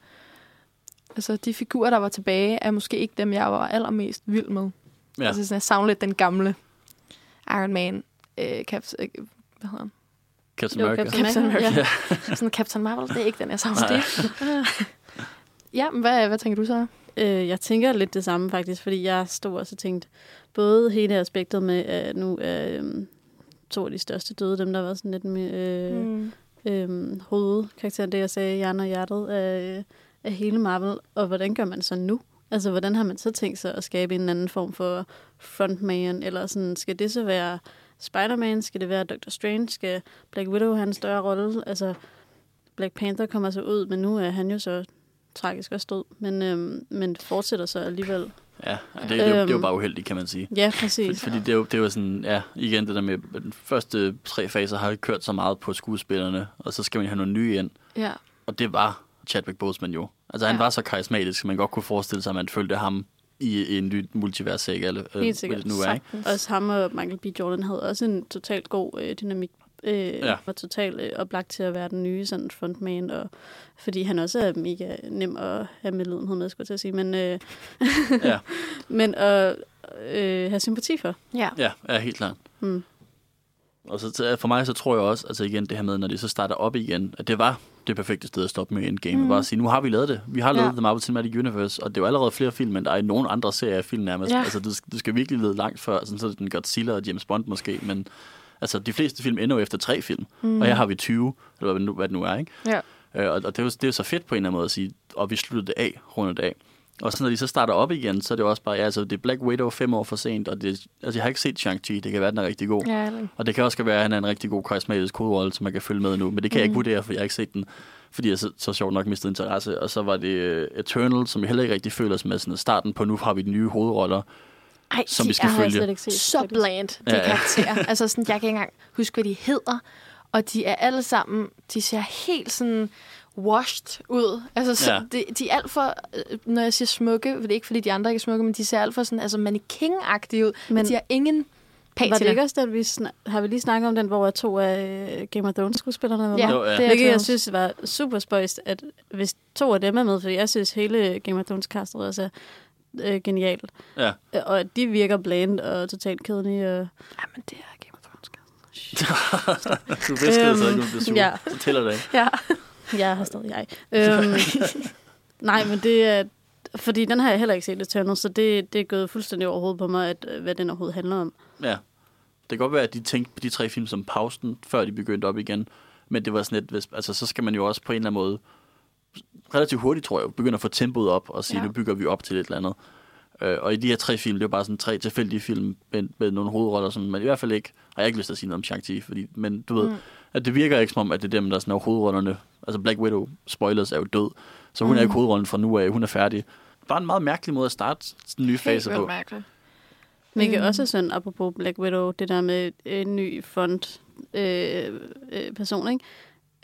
Altså, de figurer, der var tilbage, er måske ikke dem, jeg var allermest vild med. Ja.
Ja,
Altså, sådan, jeg savner lidt den gamle Iron Man, øh, Caps, øh, hvad hedder han?
Captain
Jo,
America.
Captain
Captain
America,
America. sådan Captain Marvel, det er ikke den, jeg savner.
Nej.
Ja, men hvad, hvad tænker du så?
Øh, jeg tænker lidt det samme faktisk, fordi jeg stod også og tænkte, både hele aspektet med, at nu er øhm, to af de største døde, dem der var sådan lidt med øh, mm. Øhm, hovedkarakteren, det jeg sagde, hjernen og hjertet af, af hele Marvel, og hvordan gør man så nu? Altså, hvordan har man så tænkt sig at skabe en anden form for frontman, eller sådan, skal det så være Spider-Man, skal det være Doctor Strange, skal Black Widow have en større rolle? Altså, Black Panther kommer så ud, men nu er han jo så tragisk også død, men, øhm, men fortsætter så alligevel.
Ja, det, det, det, det er jo
Øhm.
bare uheldigt, kan man sige.
Ja, præcis.
fordi det, er jo, det jo sådan, ja, igen det der med, at den første tre faser har kørt så meget på skuespillerne, og så skal man have nogle nye ind.
Ja.
Og det var Chadwick Boseman jo. Altså han
Ja.
var så karismatisk, at man godt kunne forestille sig, at man følte ham i, i en ny multivers, ikke? Eller, øh,
Helt sikkert.
det nu er, ikke?
Også ham og Michael B. Jordan havde også en totalt god øh, dynamik. Øh,
Ja.
Var totalt øh, oplagt til at være den nye sådan frontman, og, fordi han også er mega nem at have medlidenhed med, skulle jeg til at sige. Men, øh,
Ja.
men at øh, have sympati for.
Ja.
Ja, ja, helt klart.
Mm.
Og så for mig så tror jeg også, altså igen det her med, når det så starter op igen, at det var det perfekte sted at stoppe med Endgame. Mm.
Mm.
Bare at sige, nu har vi lavet det. Vi har lavet
Ja.
The Marvel Cinematic Universe, og det er jo allerede flere film, end der er i nogen andre serier af film nærmest.
Ja.
Altså, du, du skal virkelig lede langt før, sådan, så den Godzilla og James Bond måske, men altså, de fleste film ender jo efter tre film, mm. og her har vi 20, eller hvad, nu, hvad det nu er, ikke?
Ja.
Øh, og, og det, er jo, det er jo så fedt på en eller anden måde at sige, og vi sluttede det af, rundet det af. Og så når de så starter op igen, så er det jo også bare, ja, altså, det er Black Widow fem år for sent, og det, altså, jeg har ikke set Shang-Chi, det kan være, den er rigtig god.
Ja, eller-
Og det kan også være, at han er en rigtig god karismatisk hovedrolle, som man kan følge med nu. Men det kan mm. jeg ikke
Mhm.
vurdere, for jeg har ikke set den. Fordi jeg så, så sjovt nok mistede interesse. Og så var det uh, Eternal, som jeg heller ikke rigtig føler som er sådan starten på, nu har vi de nye hovedroller,
Ej,
som vi skal
har jeg
følge.
slet ikke set.
så bland, de
ja.
karakterer. altså sådan, jeg kan ikke engang huske, hvad de hedder. Og de er alle sammen, de ser helt sådan washed ud. Altså, så,
Ja.
de, de er alt for, øh, når jeg siger smukke, for det er ikke, fordi de andre ikke er smukke, men de ser alt for sådan, altså mannequin-agtige ud. Men de har ingen patina.
Var det ikke også den, vi snak- har vi lige snakket om den, hvor to af øh, Game of Thrones skuespillerne var med?
Ja,
Jo, ja.
det er
jeg synes var super spøjst, at hvis to af dem er med, fordi jeg synes hele Game of Thrones castet også er øh, genialt.
Ja.
Øh, Og at de virker bland og totalt kedelige. Og...
Ja, men det er Game of Thrones.
du viskede så
Øhm,
ikke, du blev sur.
ja.
Så tæller det ikke.
Ja.
Jeg har stadig jeg. Øhm, nej, men det er... Fordi den har jeg heller ikke set Eternal, så det, det er gået fuldstændig over hovedet på mig, at, øh, hvad den overhovedet handler om.
Ja. Det kan godt være, at de tænkte på de tre film som pausen, før de begyndte op igen. Men det var sådan lidt, hvis, altså så skal man jo også på en eller anden måde, relativt hurtigt tror jeg, begynde at få tempoet op og sige,
Ja.
nu bygger vi op til et eller andet. Øh, og i de her tre film, det er bare sådan tre tilfældige film med, med nogle hovedroller, som man i hvert fald ikke, har jeg ikke lyst til at sige noget om Shang-Chi, fordi, men du ved,
Mm.
At det virker ikke som om, at det er dem, der sådan er hovedrollerne. Altså Black Widow, spoilers, er jo død, så hun mm. er
Mm.
ikke hovedrollen fra nu af, hun er færdig. Bare en meget mærkelig måde at starte den nye fase på.
mærkeligt.
Hvilket
Mm.
også sådan, apropos Black Widow, det der med en ny front øh, øh, person, ikke?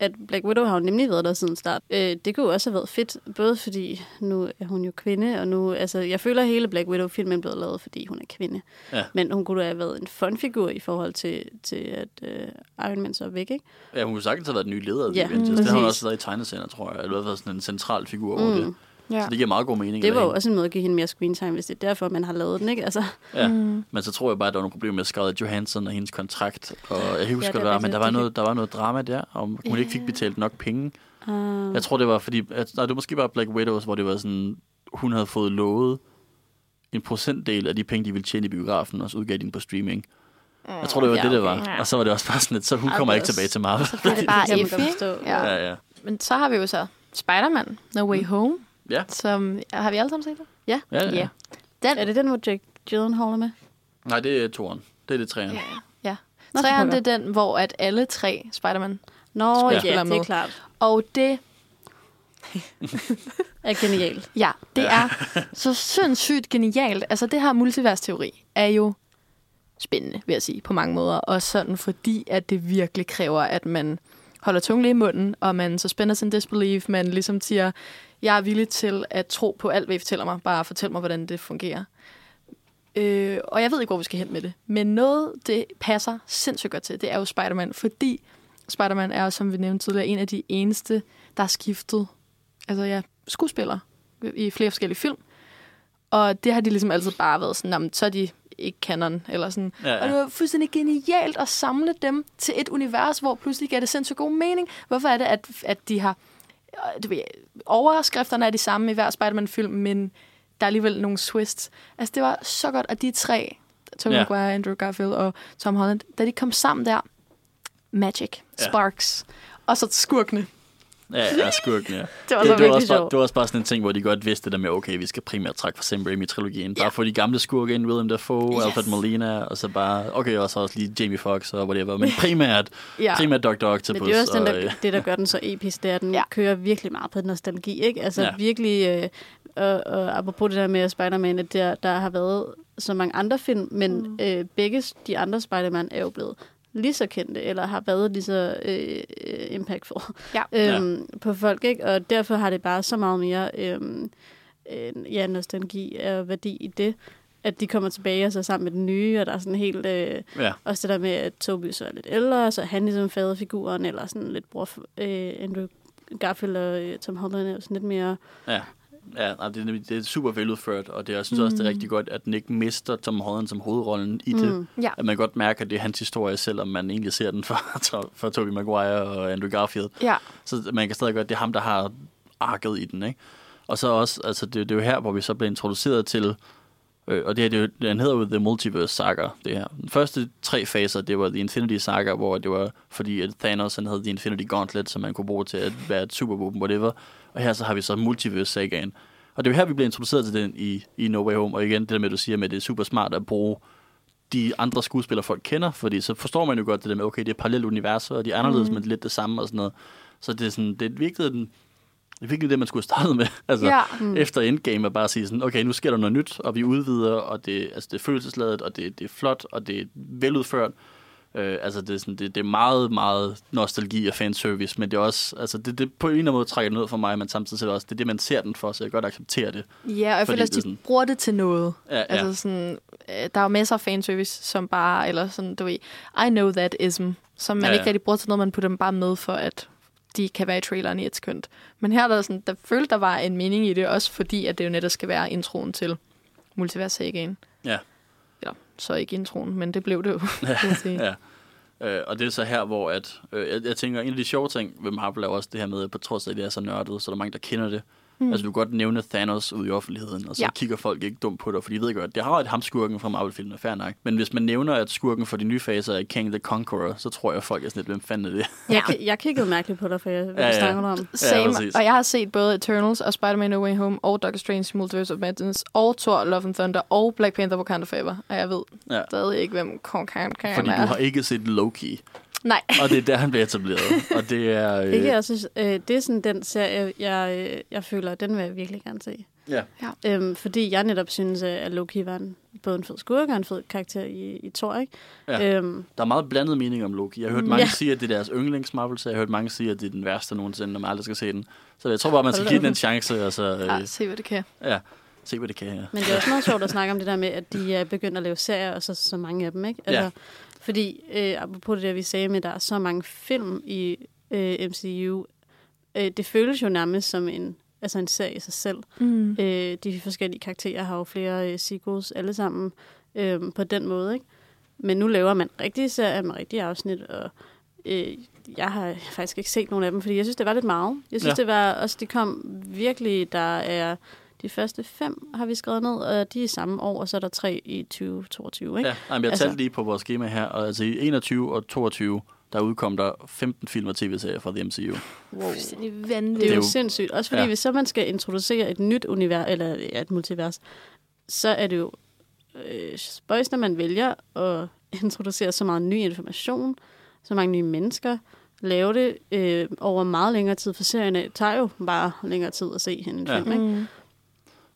At Black Widow har jo nemlig været der siden start. Øh, det kunne jo også have været fedt, både fordi nu er hun jo kvinde, og nu, altså, jeg føler, at hele Black Widow-filmen blevet lavet, fordi hun er kvinde.
Ja.
Men hun kunne have været en fun-figur i forhold til, til at øh, Iron Man så er væk, ikke?
Ja, hun kunne sagtens have været den nye leder af
Ja,
Avengers. Det har hun også været i tegneserier, tror jeg. Eller i hvert fald sådan en central figur over det.
Ja.
Så det giver meget god mening.
Det var jo også en måde at give hende mere screen time, hvis det er derfor, man har lavet den, ikke? Altså,
Ja,
Mm.
men så tror jeg bare, at der var nogle problemer med Scarlett Johansson og hendes kontrakt. Og jeg kan huske,
det
ja,
er
det var, men der var,
Det
noget, der var noget drama der, om hun ikke fik betalt nok penge.
uh,
Jeg tror, det var fordi... At, nej, det var måske bare Black Widows, hvor det var sådan... Hun havde fået lovet en procentdel af de penge, de ville tjene i biografen, og så udgav de den på streaming. Jeg tror, det var
Ja,
det, det
okay.
var.
Ja.
Og så var det også bare sådan lidt, så hun kommer
det
ikke tilbage til Marvel.
Så det bare Effie.
forstå.
Ja.
ja, ja.
Men så har vi jo så Spider-Man, No Way Home,
Ja,
som... Har vi alle sammen set det?
ja.
ja, ja.
Ja. Den,
Er det den, hvor Jack Gyllenhaal er med?
Nej, det er toren. Det er det træerne.
Ja. ja.
Nå,
Træerne, det er den, hvor at alle tre Spider-Man...
Nå, ja,
spille
det er
med.
klart.
Og det,
Er genialt.
ja, det er så sindssygt genialt. Altså, det her multiversteori er jo spændende, vil jeg sige, på mange måder. Og sådan fordi, at det virkelig kræver, at man holder tungen lige i munden, og man suspender sin disbelief, man ligesom siger, jeg er villig til at tro på alt, hvad I fortæller mig. Bare fortæl mig, hvordan det fungerer. Øh, og jeg ved ikke, hvor vi skal hen med det. Men noget, det passer sindssygt godt til, det er jo Spider-Man, fordi Spider-Man er, som vi nævnte tidligere, en af de eneste, der har skiftet altså, ja, skuespiller i flere forskellige film. Og det har de ligesom altid bare været sådan, jamen, så er de ikke canon, eller sådan.
Ja, ja.
Og det var fuldstændig genialt at samle dem til et univers, hvor pludselig giver det sindssygt god mening. Hvorfor er det, at, at de har... øh, Du ved, overskrifterne er de samme i hver Spider-Man-film, men der er alligevel nogle twists. Altså, det var så godt, at de tre, Tobey
Ja.
ja. Maguire, Andrew Garfield og Tom Holland, da de kom sammen der, magic,
Ja.
sparks, og så skurkene.
Ja, ja, skurken, ja.
Det var
Det,
så
det, var også bare,
sjovt.
det var også bare sådan en ting, hvor de godt vidste det der med, okay, vi skal primært trække fra Sam Raimi-trilogien. Bare
Ja.
få de gamle skurke ind, Willem Dafoe,
Yes.
Alfred Molina, og så bare, okay, og så også lige Jamie Foxx og whatever. Men primært,
Ja.
primært Dr. Octopus.
Men det er også den, der,
øh,
det, der gør den så episk, det er, at den
Ja.
kører virkelig meget på nostalgi, ikke? Altså
ja.
virkelig, øh, og, og apropos det der med Spider-Man, at der, der har været så mange andre film, men mm. øh, begge de andre Spider-Man er jo blevet lige så kendte, eller har været lige så øh, impactful
Ja.
øhm, på folk, ikke? Og derfor har det bare så meget mere øhm, øh, ja, nostalgi og værdi i det, at de kommer tilbage og så sammen med den nye, og der er sådan helt... Øh,
ja.
også det der med, at Toby så er lidt ældre, så er han ligesom faderfiguren, eller sådan lidt bror, øh, Andrew Garfield og øh, Tom Holland er jo sådan lidt mere...
Ja, ja nej, det, er, det er super veludført, og det, jeg synes også, det er rigtig godt, at den ikke mister Tom Holland som hovedrollen i det.
Mm.
Ja.
At man godt mærker, at det er hans historie, selvom man egentlig ser den for, for Tobey Maguire og Andrew Garfield.
Ja.
Så man kan stadig godt, det er ham, der har arket i den, ikke? Og så også, altså det, det er jo her, hvor vi så bliver introduceret til, øh, og det her, det er jo, den hedder jo The Multiverse Saga, det her. Den første tre faser, det var The Infinity Saga, hvor det var, fordi at Thanos han havde The Infinity Gauntlet, som man kunne bruge til at være et supervåben, whatever. Og her så har vi så Multiverse Sagaen. Og det er jo her, vi bliver introduceret til den i, i No Way Home. Og igen, det der med, at du siger med, at det er super smart at bruge de andre skuespillere, folk kender, fordi så forstår man jo godt det der med, okay, det er parallelle universer, og de er anderledes, mm. men lidt det samme og sådan noget. Så det er sådan, det er virkelig den, det er virkelig det, man skulle have startet med. Altså,
Ja.
mm. efter Endgame at bare sige sådan, okay, nu sker der noget nyt, og vi udvider, og det, altså, det er følelsesladet, og det, det er flot, og det er veludført. Øh, altså, det er, sådan, det, det er meget, meget nostalgi og fanservice, men det er også, altså, det, det på en eller anden måde trækker ned for mig, men samtidig er det også, det er det, man ser den for, så jeg kan godt acceptere det.
Ja, og jeg føler også,
er
de
sådan-
bruger det til noget.
Ja, ja.
Altså sådan, øh, der er jo masser af fanservice, som bare, eller sådan, du ved, I know that ism, som man
Ja,
ja, ikke rigtig bruger til noget, man putter dem bare med for, at de kan være i traileren i et sekund. Men her er der sådan, der følte, der var en mening i det, også fordi, at det jo netop skal være introen til Multiverse Sagaen.
Ja.
Så ikke introen, men det blev det jo. sige.
Ja. Øh, og det er så her, hvor at, øh, jeg, jeg tænker, en af de sjove ting ved Marvel er også det her med, at på trods af, at det er så nørdet, så er der mange, der kender det. Mm. Altså, du kan godt nævne Thanos ud i offentligheden, og så ja.
Ja.
kigger folk ikke dumt på dig, for de ved godt, det har et ham skurken fra Marvel-filmen, fair nok. Men hvis man nævner, at skurken for de nye faser er King the Conqueror, så tror jeg, folk er sådan lidt, hvem fanden er det?
Jeg, ki- jeg kiggede mærkeligt på dig, for jeg, hvad
Ja,
ja,
ja.
ja. snakker om?
Same.
præcis.
og jeg har set både Eternals og Spider-Man No Way Home og Doctor Strange Multiverse of Madness og Thor Love and Thunder og Black Panther Wakanda Forever. Og jeg ved
Ja.
stadig ikke, hvem Kong Khan kan
Fordi du har ikke set Loki,
Nej.
og det er der, han bliver etableret. og det er... Øh,
Det, er også, øh, det er sådan den serie, jeg, øh, jeg føler, den vil jeg virkelig gerne se.
Ja.
Øhm, fordi jeg netop synes, at Loki var en, både en fed skurk og en fed karakter i, i Thor, ikke?
Ja.
Øhm,
Der er meget blandet mening om Loki. Jeg har hørt mange
Ja.
sige, at det er deres yndlings Marvel, så jeg har hørt mange sige, at det er den værste nogensinde, når man aldrig skal se den. Så jeg tror bare, man skal give den en chance, og så øh,
Ja, se hvad det kan.
ja, se, hvad det kan. Ja.
Men det er også meget sjovt at snakke om det der med, at de er begyndt at lave serier, og så så mange af dem, ikke? Altså,
Ja.
Fordi, øh, apropos det der, vi sagde med, at der er så mange film i øh, MCU, øh, det føles jo nærmest som en, altså en serie i sig selv.
Mm.
Øh, de forskellige karakterer har jo flere øh, sequels alle sammen øh, på den måde, ikke? Men nu laver man rigtige serier med rigtige afsnit, og øh, jeg har faktisk ikke set nogen af dem, fordi jeg synes, det var lidt meget. Jeg synes,
Ja.
det var også, de kom virkelig, der er de første fem, har vi skrevet ned, og de er i samme år, og så er der tre i 2022, ikke?
Ja, nej, men jeg
Altså-
talte lige på vores schema her, og altså i 21 og 22, der udkom der 15 film og tv-serier fra The MCU.
Wow. Det
vanvittigt.
er
Det er
jo sindssygt. Også fordi,
Ja.
hvis så man skal introducere et nyt univers, eller ja, et multivers, så er det jo øh, spøjs, når man vælger at introducere så meget ny information, så mange nye mennesker, lave det øh, over meget længere tid, for serierne tager jo bare længere tid at se end en
Ja.
film, ikke?
Mm.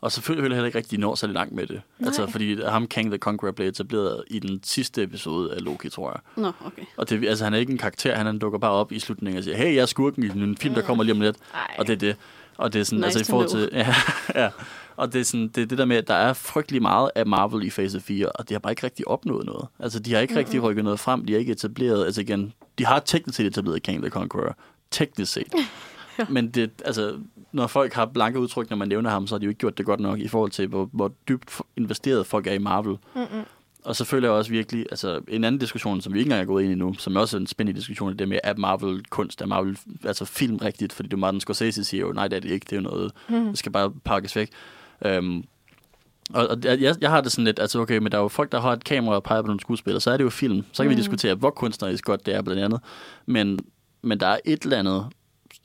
Og selvfølgelig vil jeg heller ikke rigtig nå så langt med det.
Nej.
Altså, fordi ham Kang the Conqueror blev etableret i den sidste episode af Loki, tror jeg.
Nå, okay.
Og det, altså, han er ikke en karakter, han, han dukker bare op i slutningen og siger, hey, jeg er skurken i en film, der kommer lige om lidt.
Ej.
Og det er det. Og det er sådan,
Nice
altså i forhold til... Ja, ja. Og det er, sådan, det er det der med, at der er frygtelig meget af Marvel i fase 4, og de har bare ikke rigtig opnået noget. Altså, de har ikke rigtig rykket noget frem, de har ikke etableret... Altså igen, de har teknisk set etableret Kang the Conqueror. Teknisk set. Men det, altså, når folk har blanke udtryk, når man nævner ham, så har de jo ikke gjort det godt nok i forhold til, hvor, hvor dybt investeret folk er i Marvel.
Mm-mm.
Og så føler jeg også virkelig, altså en anden diskussion, som vi ikke engang er gået ind i nu, som også er en spændende diskussion, er det med, er Marvel kunst, er Marvel altså film rigtigt? Fordi det er Martin Scorsese siger jo, nej det er det ikke, det er jo noget,
Mm.
det skal bare pakkes væk. Um, og, og jeg, jeg har det sådan lidt, altså okay, men der er jo folk, der har et kamera og peger på nogle skuespillere, så er det jo film. Så kan mm. vi diskutere, hvor kunstnerisk godt det er blandt andet. Men, men der er et eller andet,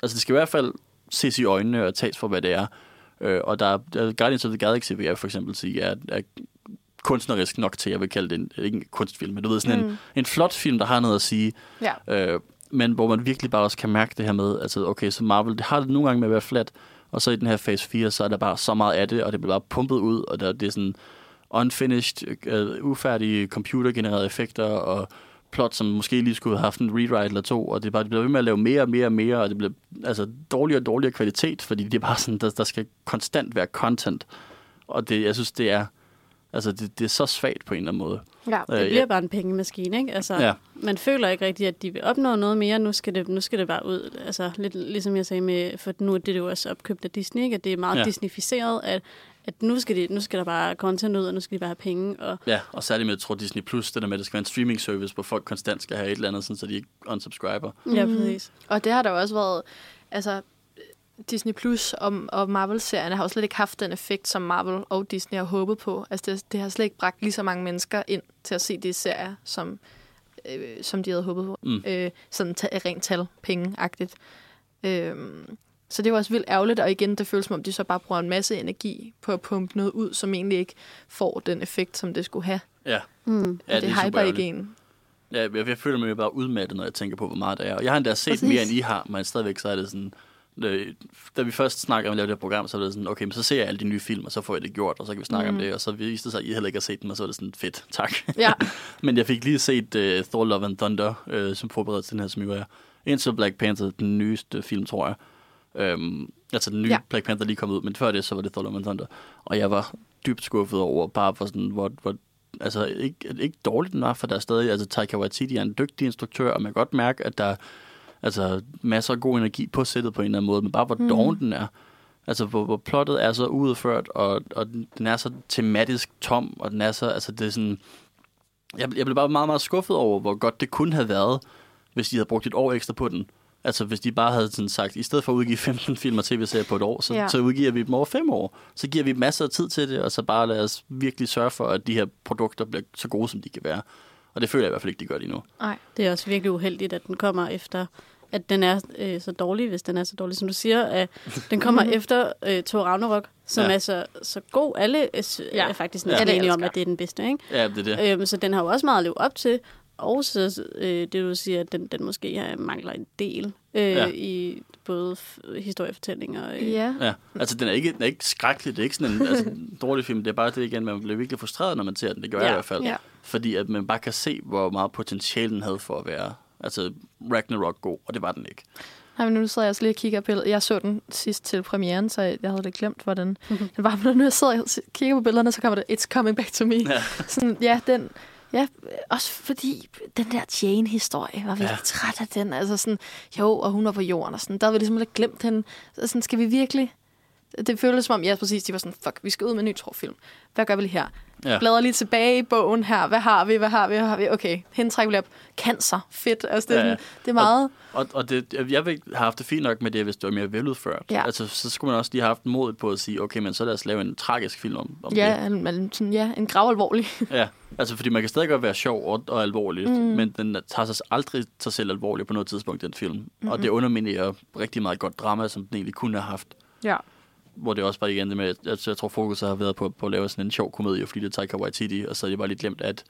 altså det skal i hvert fald ses i øjnene og tages for, hvad det er. Øh, og der er, der, Guardians of the Galaxy, vil jeg for eksempel sige, er, er kunstnerisk nok til, jeg vil kalde det en, ikke en kunstfilm, men du ved, sådan mm. en, en flot film, der har noget at sige,
Ja.
øh, men hvor man virkelig bare også kan mærke det her med, altså okay, så Marvel, det har det nogle gange med at være flat, og så i den her fase 4, så er der bare så meget af det, og det bliver bare pumpet ud, og der, det er sådan unfinished, uh, ufærdige computergenererede effekter, og plot, som måske lige skulle have haft en rewrite eller to, og det, er bare, det bliver ved med at lave mere og mere og mere, og det bliver altså dårligere og dårligere kvalitet, fordi det er bare sådan, der, der skal konstant være content, og det, jeg synes, det er, altså det, det er så svagt på en eller anden måde.
Ja.
Øh,
Det bliver
ja.
bare en pengemaskine, ikke? Altså,
Ja.
man føler ikke rigtigt, at de vil opnå noget mere. Nu skal det, nu skal det bare ud. Altså, lidt ligesom jeg sagde med, for nu er det jo også opkøbt af Disney, ikke? At det er meget
ja.
Disneyficeret, at, at nu, skal det, nu skal der bare content ud, og nu skal de bare have penge. Og,
Ja, og særligt med, jeg tror Disney Plus, det der med, at det skal være en streaming service, hvor folk konstant skal have et eller andet, sådan, så de ikke unsubscriber.
ja,
Mhm.
præcis.
Og det har der jo også været, altså Disney Plus og, og Marvel-serierne har jo slet ikke haft den effekt, som Marvel og Disney har håbet på. Altså det, det har slet ikke bragt lige så mange mennesker ind til at se de serier, som, øh, som de havde håbet på.
Mm.
Øh, sådan ta- rent tal, penge-agtigt. Øh, så det er jo også vildt ærgerligt, og igen, det føles som om, de så bare bruger en masse energi på at pumpe noget ud, som egentlig ikke får den effekt, som det skulle have.
Ja,
Mm.
ja
og det, det
super
hyper
ærgerligt.
ikke en.
Ja, jeg, jeg føler mig bare udmattet, når jeg tænker på, hvor meget det er. Og jeg har endda set
Præcis.
mere, end I har, men stadigvæk så er det sådan... Øh, da vi først snakker om at lave det her program, så er det sådan, okay, men så ser jeg alle de nye film, og så får jeg det gjort, og så kan vi snakke mm. Om det, og så viste det sig, at I heller ikke har set dem, og så er det sådan, fedt, tak.
Ja.
men jeg fik lige set uh, Thor Love and Thunder, uh, som forberedte til den her, som jo er indtil Black Panther, den nyeste film, tror jeg. Um, altså den nye ja. Black Panther lige kom ud, men før det, så var det Thor Love and Thunder. Og jeg var dybt skuffet over, bare for sådan, hvor, hvor altså ikke, ikke dårligt den var, for der er stadig, altså Taika Waititi er en dygtig instruktør, og man kan godt mærke, at der er altså, masser af god energi på sættet på en eller anden måde, men bare hvor mm. Doven den er. Altså, hvor, hvor plottet er så udført, og, og den er så tematisk tom, og den er så, altså det er sådan, jeg, jeg blev bare meget, meget skuffet over, hvor godt det kunne have været, hvis de havde brugt et år ekstra på den. Altså, hvis de bare havde sådan sagt, i stedet for at udgive 15 film og tv-serier på et år, så, ja. Så udgiver vi dem over fem år. Så giver vi masser af tid til det, og så bare lad os virkelig sørge for, at de her produkter bliver så gode, som de kan være. Og det føler jeg i hvert fald ikke, de gør lige nu.
Nej.
Det er også virkelig uheldigt, at den kommer efter, at den er øh, så dårlig, hvis den er så dårlig, som du siger. At den kommer efter øh, Thor Ragnarok, som
Ja.
er så, så god. Alle er, s-
Ja.
er faktisk
Ja.
næsten enige om, at det er den bedste. Ikke?
Ja, det er det.
Øhm, så den har jo også meget at leve op til. Og så øh, det, du siger, at den, den måske har, mangler en del øh,
Ja.
i både f- historiefortælling og... Øh,
Ja.
Ja, altså den er ikke, den er ikke skrækkelig, det er ikke sådan en altså, en dårlig film, det er bare det igen, man bliver virkelig frustreret, når man ser den, det gør ja. jeg i hvert fald.
Ja.
Fordi at man bare kan se, hvor meget potentiale den havde for at være, altså Ragnarok god, og det var den ikke.
Nej, men nu sidder jeg også lige og kigger på billedet. Jeg så den sidst til premieren, så jeg havde lidt glemt, hvordan den var. Men når jeg sidder og kigger på billederne, så kommer det, it's coming back to me.
Ja.
Sådan, ja, den, ja, også fordi den der Jane-historie, var vi
Ja.
træt af den. Altså sådan, jo, og hun var på jorden, og sådan, der havde vi ligesom lidt glemt hende. Så sådan, skal vi virkelig... Det føltes som om, ja, præcis, de var sådan, fuck, vi skal ud med en ny Thor-film. Hvad gør vi lige her?
Ja.
Bladrer lige tilbage i bogen her. Hvad har vi? Hvad har vi? Hvad har vi? Okay, hende trækker vi op. Cancer. Fedt. Altså, det, er,
Ja, ja.
det er meget...
Og, og det, jeg, vil have haft det fint nok med det, hvis det var mere veludført.
Ja.
Altså, så skulle man også lige have haft mod på at sige, okay, men så lad os lave en tragisk film om, om
Ja,
det.
en, sådan, ja, en gravalvorlig.
Ja, altså fordi man kan stadig godt være sjov og, og alvorligt, mm. men den tager sig aldrig sig selv alvorligt på noget tidspunkt, den film. Mm-hmm. Og det underminerer rigtig meget godt drama, som den egentlig kunne have haft.
ja.
Hvor det også bare igen det med, at jeg, jeg tror fokus har været på, på at lave sådan en sjov komedie, fordi det er Taika Waititi, og så er det bare lidt glemt, at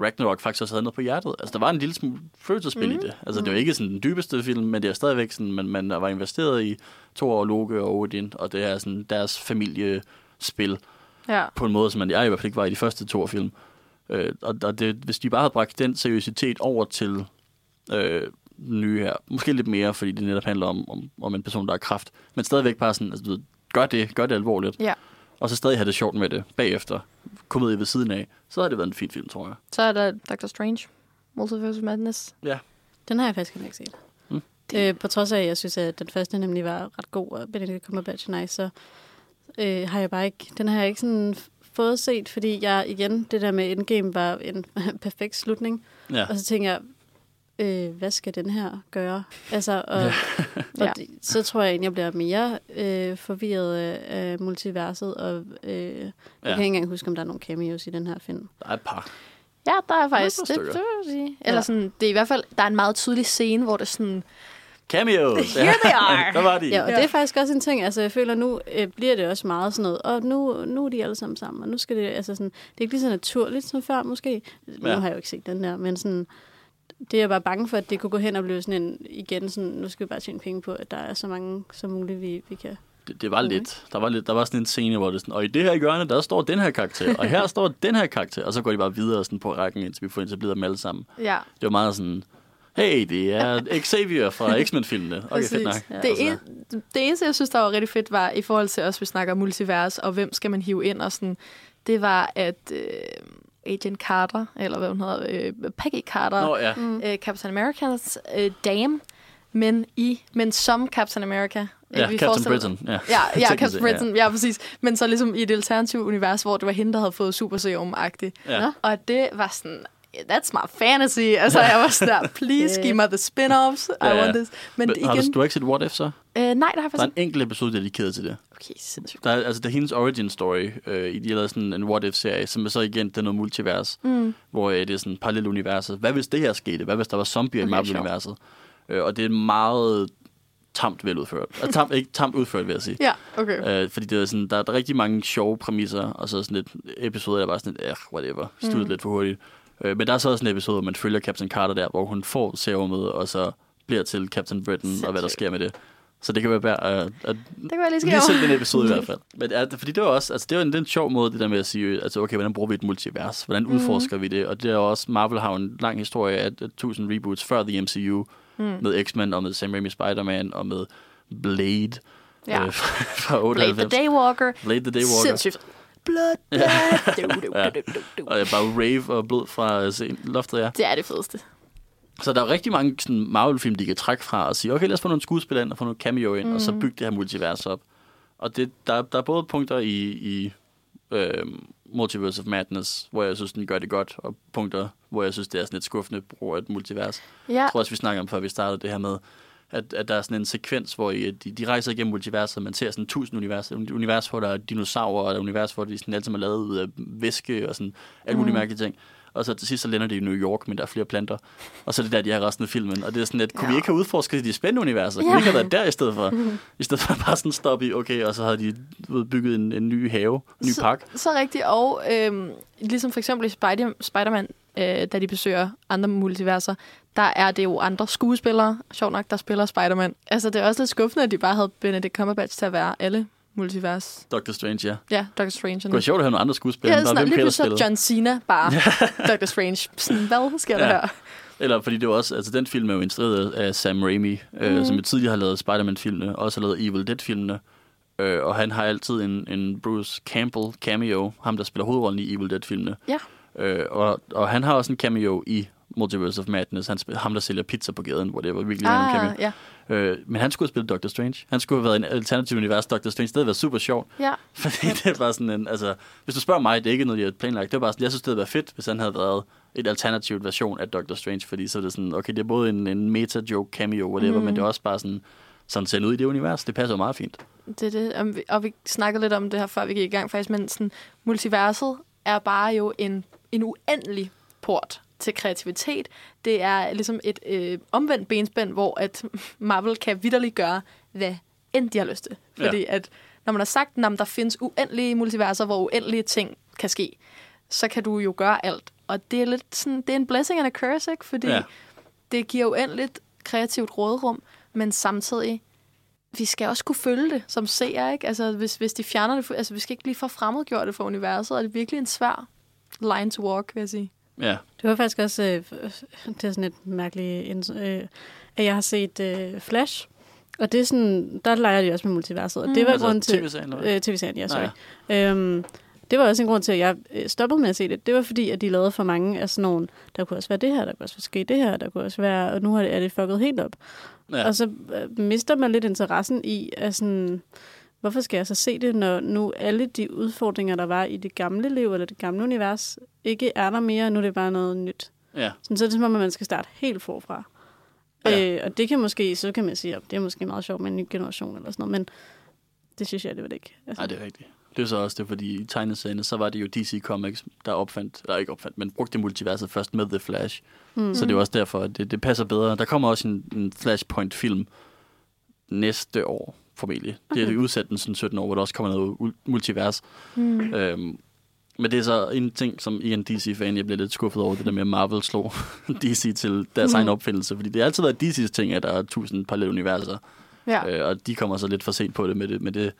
Ragnarok faktisk også havde noget på hjertet. Altså, der var en lille smule følelsesspil mm. i det. Altså, det var ikke sådan den dybeste film, men det er stadigvæk sådan, man, man var investeret i Thor og Loke og Odin, og det er sådan deres familiespil
Ja.
på en måde, som man jeg i hvert fald ikke var i de første to film. Øh, og og det, hvis de bare havde bragt den seriøsitet over til øh, den nye her, måske lidt mere, fordi det netop handler om, om, om en person, der har kraft, men stadigvæk bare sådan, altså, gør det, gør det alvorligt,
ja.
og så stadig have det sjovt med det bagefter, komedie ved siden af, så har det været en fin film, tror jeg.
Så er der Doctor Strange. Multiverse of Madness.
Ja.
Den har jeg faktisk ikke set.
Mm.
Øh, på trods af, at jeg synes, at den første nemlig var ret god, og Benedict Cumberbatch er nice, så øh, har jeg bare ikke, den har jeg ikke sådan fået set, fordi jeg igen, det der med Endgame var en perfekt slutning.
Ja.
Og så tænker jeg, øh, hvad skal den her gøre? Altså, og, ja. og
Ja.
så tror jeg egentlig, jeg bliver mere øh, forvirret af, multiverset, og øh, jeg
Ja.
kan ikke engang huske, om der er nogle cameos i den her film.
Der er et par.
Ja, der er faktisk... Det, det vil sige. Eller
Ja.
sådan, det er i hvert fald... Der er en meget tydelig scene, hvor det sådan...
Cameos!
Here they are.
Der var de.
Ja, og
Ja.
det er faktisk også en ting, altså jeg føler, nu øh, bliver det også meget sådan noget, og nu, nu er de alle sammen sammen, og nu skal det, altså sådan, det er ikke lige så naturligt som før måske. Nu
Ja.
har jeg jo ikke set den der, men sådan, det er jeg bare bange for, at det kunne gå hen og blive sådan en, igen sådan, nu skal vi bare tjene penge på, at der er så mange som muligt, vi, vi kan.
Det, det var lidt. Der var, lidt, der var sådan en scene, hvor det sådan, og i det her hjørne, der står den her karakter, og her står den her karakter, og så går de bare videre sådan på rækken, indtil vi får etableret dem alle sammen.
Ja,
Det var meget sådan, hey, det er Xavier fra X-Men-filmene. Okay,
præcis.
fedt nok.
Ja.
Det, en, det eneste, jeg synes, der var rigtig fedt, var i forhold til os, vi snakker multivers, og hvem skal man hive ind og sådan, det var, at øh, Agent Carter, eller hvad hun hedder, øh, Peggy Carter,
Nå ja,
Mm.
øh, Captain Americans øh, dame, men i, men som Captain America.
ja
Vi
Captain Britain. Ja,
Ja, ja Captain Britain, ja. ja, præcis. Men så ligesom i et alternativt univers, hvor det var hende, der havde fået super serum-agtigt.
Ja.
Og det var sådan, that's my fantasy. Altså, jeg var sådan der, please give me the spin-offs. I
Ja, ja.
want this. Men,
Men,
igen,
har du, du har ikke set What If så?
øh, nej, der har jeg
Der er
faktisk
en enkelt episode dedikeret til det.
Okay, sindssygt.
Der er, altså, det er hendes origin story. Øh, de har lavet sådan en What If-serie, som er så igen, det er noget multivers,
Mm.
hvor øh, det er sådan parallelt universet. Hvad hvis det her skete? Hvad hvis der var zombier
Okay,
i Marvel-universet? Øh, og det er meget tamt veludført. Altså, tamt, ikke tamt udført, vil jeg sige.
Ja, okay.
Øh, fordi det er sådan, der, der er rigtig mange sjove præmisser, og så sådan et episode, der bare sådan et, eh, whatever, studet mm. lidt for hurtigt. Øh, men der er så også en episode, hvor man følger Captain Carter der, hvor hun får serumet, og så bliver til Captain Britain, og hvad der
Sindssygt.
sker med det. Så det kan være værd at, at
Det kan jeg lige
lige se den episode i hvert fald. Men ja, fordi det var også, altså det var en, det er en sjov måde, det der med at sige, altså okay, hvordan bruger vi et multivers? Hvordan
Mhm.
udforsker vi det? Og det er også, Marvel har jo en lang historie af af tusind reboots før The MCU,
Mm.
med X-Men og med Sam Raimi Spider-Man og med Blade
Ja.
øh, fra
Blade
98.
the Daywalker.
Blade the Daywalker.
Sindssygt. Du,
Ja. Og jeg bare rave og blod fra øh, scenen- loftet, ja.
Det er det fedeste.
Så der er rigtig mange sådan, Marvel-film, de kan trække fra og sige, okay, lad os få nogle skuespillere ind og få nogle cameo ind, mm. og så bygge det her multivers op. Og det, der, der er både punkter i, i øh, Multiverse of Madness, hvor jeg synes, den gør det godt, og punkter, hvor jeg synes, det er sådan et skuffende brug af et multivers.
Ja,
Jeg tror også, vi snakker om, før vi startede det her med, at, at der er sådan en sekvens, hvor I, de, de rejser igennem multiverset, man ser sådan tusind universer. Et univers, hvor der er dinosaurer, og et univers, hvor de sådan alt sammen er lavet ud af væske og sådan alle mulige
Mm.
mærkelige ting. Og så til sidst så lander de i New York, men der er flere planter. Og så er det der, de har resten af filmen. Og det er sådan, at kunne ja. vi ikke have udforsket de spændende universer? Kunne
Ja.
vi ikke have været der i stedet for? I stedet for bare sådan stoppe i, okay, og så havde de bygget en, en ny have, en ny
Så-
park.
så rigtigt. Og øhm, ligesom for eksempel i Spider- Spider-Man øh, da de besøger andre multiverser, der er det jo andre skuespillere, sjovt nok, der spiller Spider-Man. Altså, det er også lidt skuffende, at de bare havde Benedict Cumberbatch til at være alle multivers.
Doctor Strange, ja.
Ja, Doctor Strange.
Det var sjovt at have nogle andre skuespillere.
Ja, sådan,
bare,
lige pludselig så. John Cena bare Doctor Strange. Sådan, hvad sker der
Ja.
her?
Eller fordi det var også, altså den film er jo instrueret af Sam Raimi, mm. øh,
Mhm.
som tidligere har lavet Spider-Man-filmene, og også har lavet Evil Dead-filmene. Øh, og han har altid en, en Bruce Campbell cameo, ham der spiller hovedrollen i Evil Dead-filmene.
Ja.
Øh, og, og han har også en cameo i Multiverse of Madness, han ham der sælger pizza på gaden, hvor det var virkelig ah,
ja.
Øh, men han skulle have spillet Doctor Strange. Han skulle have været en alternativ univers Doctor Strange. Det havde været super sjovt.
ja.
Fordi det var sådan en, altså, hvis du spørger mig, det er ikke noget, jeg har planlagt. Det var bare sådan, jeg synes, det havde været fedt, hvis han havde været et alternativt version af Doctor Strange, fordi så er det sådan, okay, det er både en, en meta-joke, cameo, whatever, mm. men det er også bare sådan, sådan sendt ud i det univers. Det passer meget fint.
Det er det. Og vi, og vi snakkede lidt om det her, før vi gik i gang faktisk, men sådan, multiverset er bare jo en, en uendelig port til kreativitet. Det er ligesom et øh, omvendt benspænd, hvor at Marvel kan vidderligt gøre, hvad end de har lyst til.
Ja.
Fordi at når man har sagt, at der findes uendelige multiverser, hvor uendelige ting kan ske, så kan du jo gøre alt. Og det er lidt sådan, det er en blessing and a curse, ikke? Fordi
Ja.
ja. det giver uendeligt kreativt rådrum, men samtidig vi skal også kunne følge det som seere, ikke? Altså, hvis, hvis de fjerner det, altså, vi skal ikke blive for fremmedgjorte for universet, og det er virkelig en svær line to walk, vil jeg sige.
Ja,
Det var faktisk også, øh, det er sådan et mærkeligt, øh, at jeg har set øh, Flash, og det er sådan, der leger de også med multiverset, og det var
altså
grund til...
tv-serien, eller?
Øh, TV-serien, ja, sorry.
Nej,
Øhm, det var også en grund til, at jeg øh, stoppede med at se det. Det var fordi, at de lavede for mange af sådan nogle, der kunne også være det her, der kunne også ske det her, der kunne også være, og nu er det, det fucket helt op.
Ja.
Ja. Og så øh, mister man lidt interessen i, at sådan, hvorfor skal jeg så se det, når nu alle de udfordringer, der var i det gamle liv, eller det gamle univers, ikke er der mere, nu er det bare noget nyt.
ja.
Sådan, så er det som om, at man skal starte helt forfra.
Ja.
Øh, og det kan måske, så kan man sige, at det er måske meget sjovt med en ny generation eller sådan noget, men det synes jeg, det var det ikke. Altså,
Nej, det er rigtigt. Det er så også det, fordi i tegneserierne, så var det jo DC Comics, der opfandt, eller ikke opfandt, men brugte multiverset først med The Flash.
mm.
Så det er også derfor, at det, det passer bedre. Der kommer også en, en Flashpoint-film næste år, formentlig. Det er udsat den sådan 17 år, hvor der også kommer noget ul- multivers.
Mm.
Øhm, men det er så en ting, som i en DC-fan, jeg bliver lidt skuffet over, det der med, at Marvel slog DC til deres
Mhm.
egen opfindelse. Fordi det har altid været DC's ting, at der er tusind parallelle universer.
Ja.
Øh, og de kommer så lidt for sent på det, med det, med det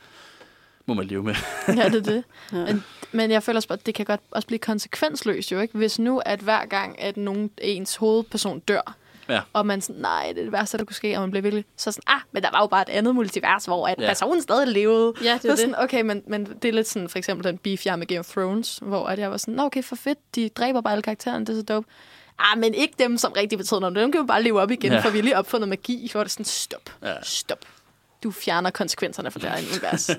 må man leve med.
ja, det er det.
ja.
Men, men jeg føler også, at det kan godt også blive konsekvensløst jo, ikke? Hvis nu, at hver gang, at nogen, ens hovedperson dør,
Ja.
og man sådan, nej, det er det værste, der kunne ske, og man bliver virkelig så sådan, ah, men der var jo bare et andet multivers, hvor at
Ja.
personen stadig levede.
Ja, det er
Så
det.
sådan, okay, men, men det er lidt sådan, for eksempel den beef, jeg med Game of Thrones, hvor at jeg var sådan, "Nå, okay, for fedt, de dræber bare alle karaktererne, det er så dope. Ah, men ikke dem, som rigtig betyder noget. Dem kan vi bare leve op igen,
Ja.
for vi har lige opfundet magi. Hvor det er sådan, stop,
Ja.
stop. Du fjerner konsekvenserne for det her univers.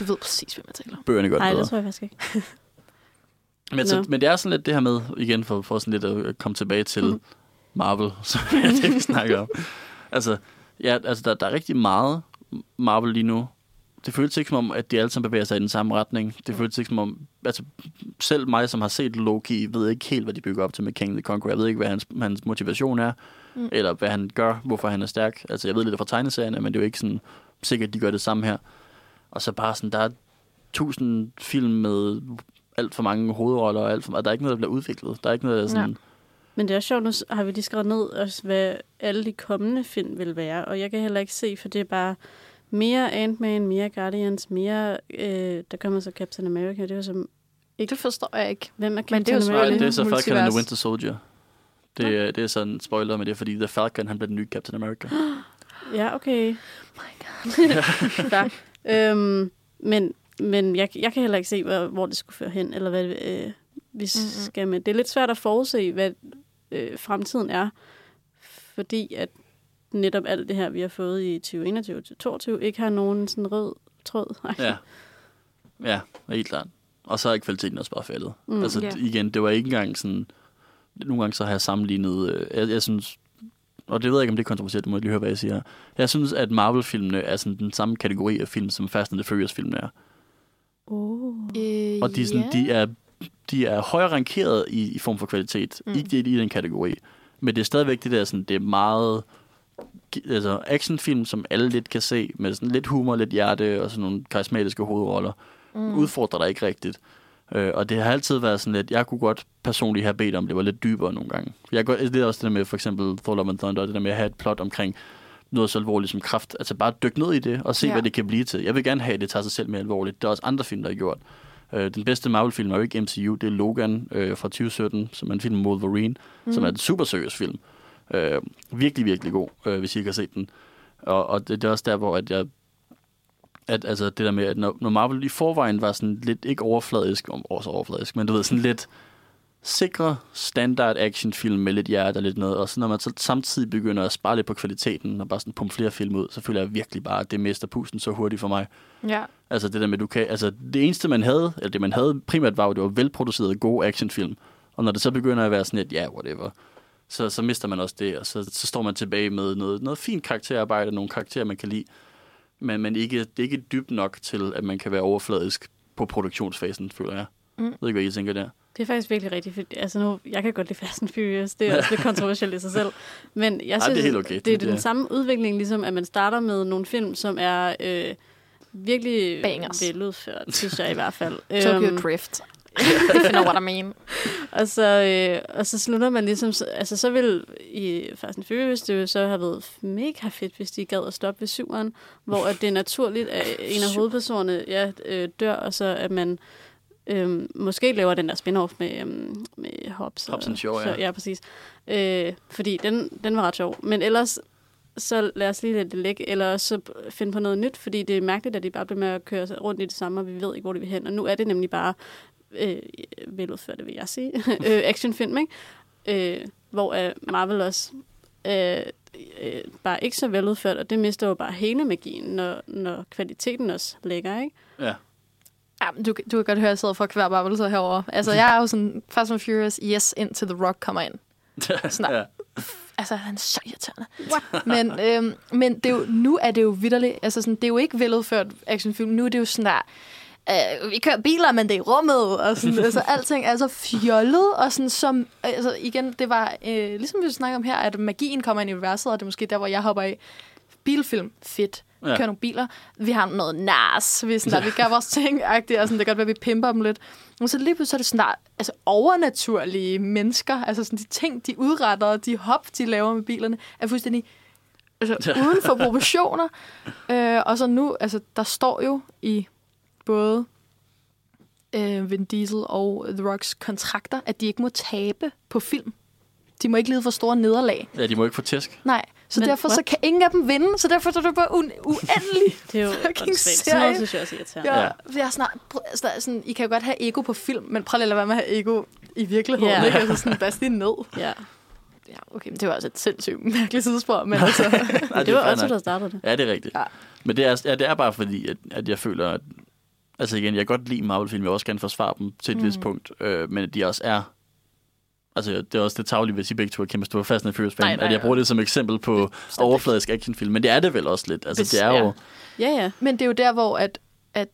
Du ved præcis, hvad man taler om.
Bøgerne gør det
Nej, det tror jeg faktisk ikke.
Men, så,
Nå.
men det er sådan lidt det her med, igen for, for sådan lidt at komme tilbage til mm. Marvel, som er det, vi snakker om. Altså, ja, altså der, der er rigtig meget Marvel lige nu. Det føles ikke som om, at de alle sammen bevæger sig i den samme retning. Det føles ikke som om, altså selv mig, som har set Loki, ved ikke helt, hvad de bygger op til med King the Conqueror. Jeg ved ikke, hvad hans, hans motivation er, mm. Eller hvad han gør, hvorfor han er stærk. Altså, jeg ved lidt fra tegneserierne, men det er jo ikke sådan sikkert, at de gør det samme her. Og så bare sådan, der er tusind film med alt for mange hovedroller, og alt for, og der er ikke noget, der bliver udviklet. Der er ikke noget, der er sådan...
Men det er sjovt, nu har vi lige skrevet ned, også, hvad alle de kommende film vil være. Og jeg kan heller ikke se, for det er bare mere Ant-Man, mere Guardians, mere... Øh, der kommer så Captain America. Det er jo som...
Det forstår jeg ikke.
Hvem er
Men
Captain
det er jo
Nej,
America?
selvfølgelig-
det er så Falcon and the. Winter Soldier. Det, er, det er sådan en spoiler, men det er fordi The Falcon, han bliver den nye Captain America.
Ja, okay. Fair. øhm, men men jeg, jeg kan heller ikke se, hvor, hvor det skulle føre hen, eller hvad øh, vi skal med. Det er lidt svært at forudse, hvad øh, fremtiden er, fordi at netop alt det her, vi har fået i 2021-2022, ikke har nogen sådan rød tråd. Ej.
Ja. Ja, helt klart. Og så er kvaliteten også bare faldet. Mm, altså
ja.
igen, det var ikke engang sådan... Nogle gange så har jeg sammenlignet... Øh, jeg, jeg synes... Og det ved jeg ikke, om det er kontroversielt, du må lige høre, hvad jeg siger. Jeg synes, at Marvel-filmene er sådan den samme kategori af film, som Fast and the Furious-filmene er.
Oh.
Øh,
Og de, er sådan, de, er, de er højere rankeret i, i form for kvalitet. Mm. Ikke det i den kategori. Men det er stadigvæk det der, sådan, det er meget altså actionfilm, som alle lidt kan se, med sådan lidt humor, lidt hjerte og sådan nogle karismatiske hovedroller. Mm. Udfordrer dig ikke rigtigt. Øh, og det har altid været sådan lidt, jeg kunne godt personligt have bedt om, det var lidt dybere nogle gange. Jeg går, det er også det der med for eksempel Thor Love and Thunder, det der med at have et plot omkring noget så alvorligt som kraft. Altså bare dykke ned i det og se. Ja. hvad det kan blive til. Jeg vil gerne have, at det tager sig selv mere alvorligt. Der er også andre film, der har gjort. Øh, den bedste Marvel-film er jo ikke MCU, det er Logan øh, fra 2017, som er en film med Wolverine, mm. som er en super seriøs film. Øh, virkelig, virkelig god, øh, hvis I ikke har set den. Og, og det, det er også der, hvor at jeg at altså det der med, at når, når Marvel i forvejen var sådan lidt, ikke overfladisk, om også overfladisk, men du ved, sådan lidt sikre standard actionfilm med lidt hjerte og lidt noget, og så når man så samtidig begynder at spare lidt på kvaliteten, og bare sådan pumpe flere film ud, så føler jeg virkelig bare, at det mister pusten så hurtigt for mig.
Ja.
Altså det der med, du kan, altså det eneste man havde, eller det man havde primært var, jo, det var velproducerede, gode actionfilm. Og når det så begynder at være sådan et, ja, yeah, whatever, så, så mister man også det, og så, så står man tilbage med noget, noget fint karakterarbejde, nogle karakterer, man kan lide, men, men ikke, det er ikke dybt nok til, at man kan være overfladisk på produktionsfasen, føler jeg.
Mm.
Jeg ved ikke, hvad I tænker der.
Det er faktisk virkelig rigtigt. For, altså nu, jeg kan godt lide Fast and Furious. Det er også lidt kontroversielt i sig selv. Men jeg
Ej,
synes,
det er helt okay.
det er den
det-
samme udvikling, ligesom at man starter med nogle film, som er øh, virkelig
Bangers.
veludført, synes jeg i hvert fald.
Tokyo
Øhm,
Drift. If you know what I mean.
og, så, øh, og så slutter man ligesom... så- Altså, så vil i Fast and Furious det jo så have været mega fedt, hvis de gad at stoppe ved syveren, hvor at det er naturligt, at en af hovedpersonerne ja, øh, dør, og så at man øh, måske laver den der spin-off med, øh, med Hobbs.
Hobbs and Shaw,
så,
ja.
ja. præcis. Øh, fordi den, den var ret sjov. Men ellers, så lad os lige lade det ligge, eller så finde på noget nyt, fordi det er mærkeligt, at de bare bliver med at køre rundt i det samme, og vi ved ikke, hvor de vil hen. Og nu er det nemlig bare øh, veludført, vil jeg sige, øh, actionfilm, ikke? Øh, hvor øh, Marvel også øh, øh, bare ikke så veludført, og det mister jo bare hele magien, når, når kvaliteten også ligger, ikke?
Ja.
Ja, du, du kan godt høre, at jeg sidder for kvær babbelser herovre. Altså, jeg er jo sådan, Fast and Furious, yes, indtil The Rock kommer ind. Sådan
ja.
Altså, han er så irriterende. Men, øhm, men det er jo, nu er det jo vidderligt. Altså, sådan, det er jo ikke veludført actionfilm. Nu er det jo sådan der... Øh, vi kører biler, men det er i rummet, og sådan, altså, alting er så fjollet, og sådan som, altså, igen, det var, øh, ligesom vi snakker om her, at magien kommer ind i universet, og det er måske der, hvor jeg hopper i. Bilfilm, fedt. Vi kører nogle biler. Vi har noget nas. Vi, sådan der, vi gør vores ting, og sådan, det kan godt være, at vi pimper dem lidt. Men så lige pludselig så er det sådan der, altså overnaturlige mennesker, altså sådan de ting, de udretter, de hop, de laver med bilerne, er fuldstændig altså, uden for proportioner. Øh, og så nu, altså der står jo i både øh, Vin Diesel og The Rocks kontrakter, at de ikke må tabe på film. De må ikke lide for store nederlag.
ja, de må ikke få tæsk.
Nej, så
Men
derfor så
what?
kan ingen af dem vinde, så derfor så er det bare u- uendelig.
Det er jo
Fucking
åndssvagt. Sådan noget
serie.
synes jeg også er irriterende.
Ja,
Ja.
Jeg er snart, sådan, sådan, I kan jo godt have ego på film, men prøv lige at lade være med at have ego i virkeligheden.
Ja.
Ikke? Altså sådan, bas lige ned.
ja.
Ja, okay, men det var også et sindssygt mærkeligt sidespor, men altså...
Nej,
Det var også, der startede det.
Ja, det er rigtigt.
Ja.
Men det er, ja, det er bare fordi, at, at jeg føler, at... Altså igen, jeg kan godt lide Marvel-film, jeg også gerne forsvare dem til et mm. vist punkt, øh, men at de også er... Altså, det er også det taglige, hvis I begge to er kæmpe store Fast and Furious fan,
Nej, nej,
at jeg
nej.
bruger det som eksempel på
Bestemt
overfladisk actionfilm, men det er det vel også lidt. Altså,
Hvis-
det er jo...
ja.
Ja, ja.
Men det er jo der, hvor at, at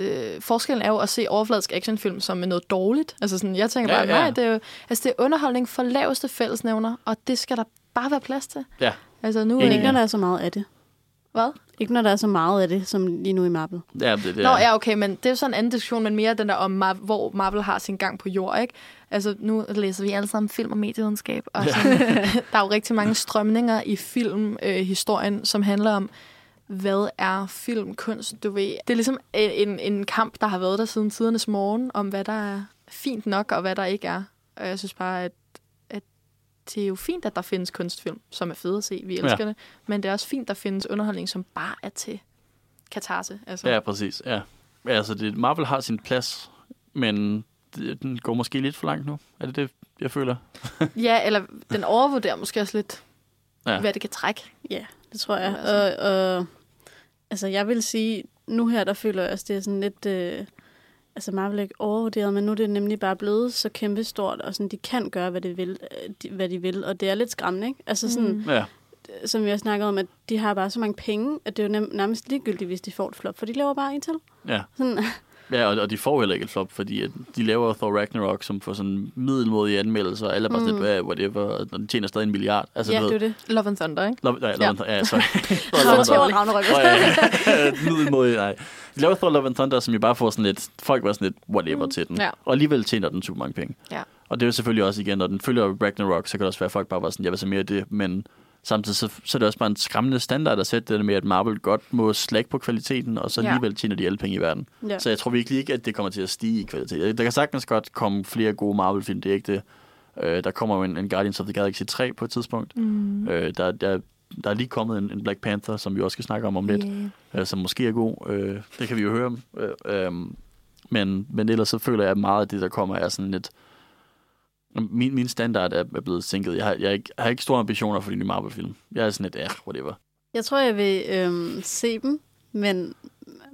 øh, forskellen er jo at se overfladisk actionfilm som noget dårligt. Altså sådan, jeg tænker
Ja,
bare,
ja.
nej, det er jo altså, det er underholdning for laveste fællesnævner, og det skal der bare være plads til.
Ja.
Altså nu...
Enig.
Ikke når der er så meget af det.
Hvad?
Ikke når der er så meget af det, som lige nu i Marvel.
Ja, det, det
Nå, ja, okay, men det er jo sådan en anden diskussion, men mere den der om, Mar- hvor Marvel har sin gang på jord, ikke? Altså, nu læser vi alle sammen film og medievidenskab, og sådan, der er jo rigtig mange strømninger i filmhistorien, øh, historien, som handler om, hvad er filmkunst, du ved. Det er ligesom en, en kamp, der har været der siden tidernes morgen, om hvad der er fint nok, og hvad der ikke er. Og jeg synes bare, at det er jo fint, at der findes kunstfilm, som er fede at se. Vi elsker ja. det. Men det er også fint, at der findes underholdning, som bare er til katarse. Altså.
Ja, præcis. Ja. Ja, Altså, det, Marvel har sin plads, men det, den går måske lidt for langt nu. Er det det, jeg føler?
Ja, eller den overvurderer måske også lidt,
Ja.
ja. hvad det kan trække.
Ja, det tror jeg.
Altså.
Og, og, altså, jeg vil sige, nu her, der føler jeg også, det er sådan lidt... Øh, altså, Marvel er ikke overvurderet, men nu er det nemlig bare blevet så kæmpestort, og sådan, de kan gøre, hvad de vil, øh, de, hvad de vil og det er lidt skræmmende, ikke? Altså sådan, mm.
Ja.
som vi har snakket om, at de har bare så mange penge, at det er jo nærmest ligegyldigt, hvis de får et flop, for de laver bare en til.
Ja.
Sådan,
Ja, og, og de får heller ikke et flop, fordi at de laver Thor Ragnarok, som får sådan middelmodige anmeldelser, og alle er bare sådan
Mm.
"Hvad, whatever, og de tjener stadig en milliard. Altså,
ja,
du
det
ved,
er det.
Love and Thunder, ikke?
Love, nej, Love ja. ja, sorry.
Thor
and
Ragnarok.
Thunder. Ja, ja. Middelmodig, nej. De laver Thor Love and Thunder, som jo bare får sådan lidt, folk var sådan lidt whatever
Mm.
til den.
Ja.
Og alligevel tjener den super mange penge.
Ja.
Og det er jo selvfølgelig også igen, når den følger Ragnarok, så kan det også være, at folk bare var sådan, jeg vil se mere af det, men samtidig så, så er det også bare en skræmmende standard at sætte det med, at Marvel godt må slække på kvaliteten, og så
Ja.
alligevel tjener de alle penge i verden.
Ja.
Så jeg tror virkelig ikke, at det kommer til at stige i kvalitet. Der kan sagtens godt komme flere gode Marvel-film, det er ikke det. Øh, der kommer jo en, en Guardians of the Galaxy 3 på et tidspunkt.
Mm.
Øh, der, der, der er lige kommet en, en Black Panther, som vi også skal snakke om om lidt,
Yeah.
øh, som måske er god. Øh, det kan vi jo høre om. Øh, øh, men, men ellers så føler jeg, at meget af det, der kommer, er sådan lidt... Min, min standard er, er blevet sænket. Jeg har, jeg, har ikke, jeg har ikke store ambitioner for de nye Marvel-film. Jeg er sådan lidt, ja, whatever.
Jeg tror, jeg vil øhm, se dem, men,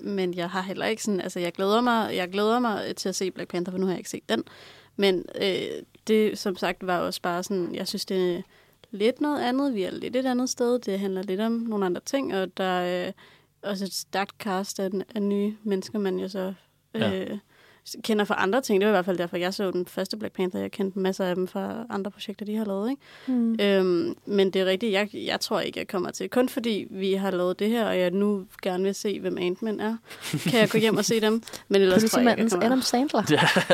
men jeg har heller ikke sådan... Altså, jeg glæder, mig, jeg glæder mig til at se Black Panther, for nu har jeg ikke set den. Men øh, det, som sagt, var også bare sådan... Jeg synes, det er lidt noget andet. Vi er lidt et andet sted. Det handler lidt om nogle andre ting, og der er øh, også et stærkt cast af, af nye mennesker, man jo så... Øh,
Ja.
Kender fra andre ting. Det var i hvert fald derfor, jeg så den første Black Panther. Jeg kendte masser af dem fra andre projekter, de har lavet. Ikke?
Mm.
Øhm, men det er rigtigt, jeg, jeg tror ikke, jeg kommer til. Kun fordi vi har lavet det her, og jeg nu gerne vil se, hvem Ant-Man er, kan jeg gå hjem og se dem. Men ellers tror jeg ikke, jeg.
Adam Sandler.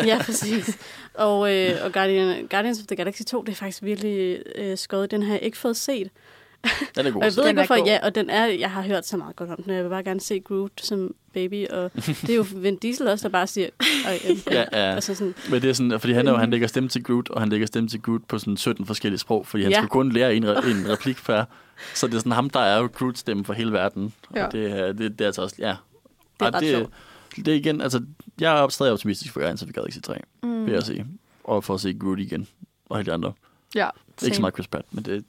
Ja, præcis. Og, øh, og Guardian, Guardians of the Galaxy 2, det er faktisk virkelig øh, skøjet. Den har jeg ikke fået set.
Den er god.
Og jeg ved ikke, hvorfor. Ja, og den er, jeg har hørt så meget godt om den. Jeg vil bare gerne se Groot som baby. Og det er jo Vin Diesel også, der bare siger... Og,
Ja, ja.
Altså sådan,
Men det er sådan, fordi han, er jo, han lægger stemme til Groot, og han lægger stemme til Groot på sådan 17 forskellige sprog, fordi han
Ja.
skal kun lære en, re- en replik per. Så det er sådan ham, der er jo Groot stemme for hele verden.
Ja.
Og det, er- det, det er altså også, ja.
Det er
Og
ret
det,
sjovt.
det er igen, altså, jeg er stadig optimistisk for Guardians of the Galaxy 3,
Mm.
vil jeg sige. Og for at se Groot igen, og alle de andre.
Ja,
Ikke så
same.
meget Chris Pratt, men det,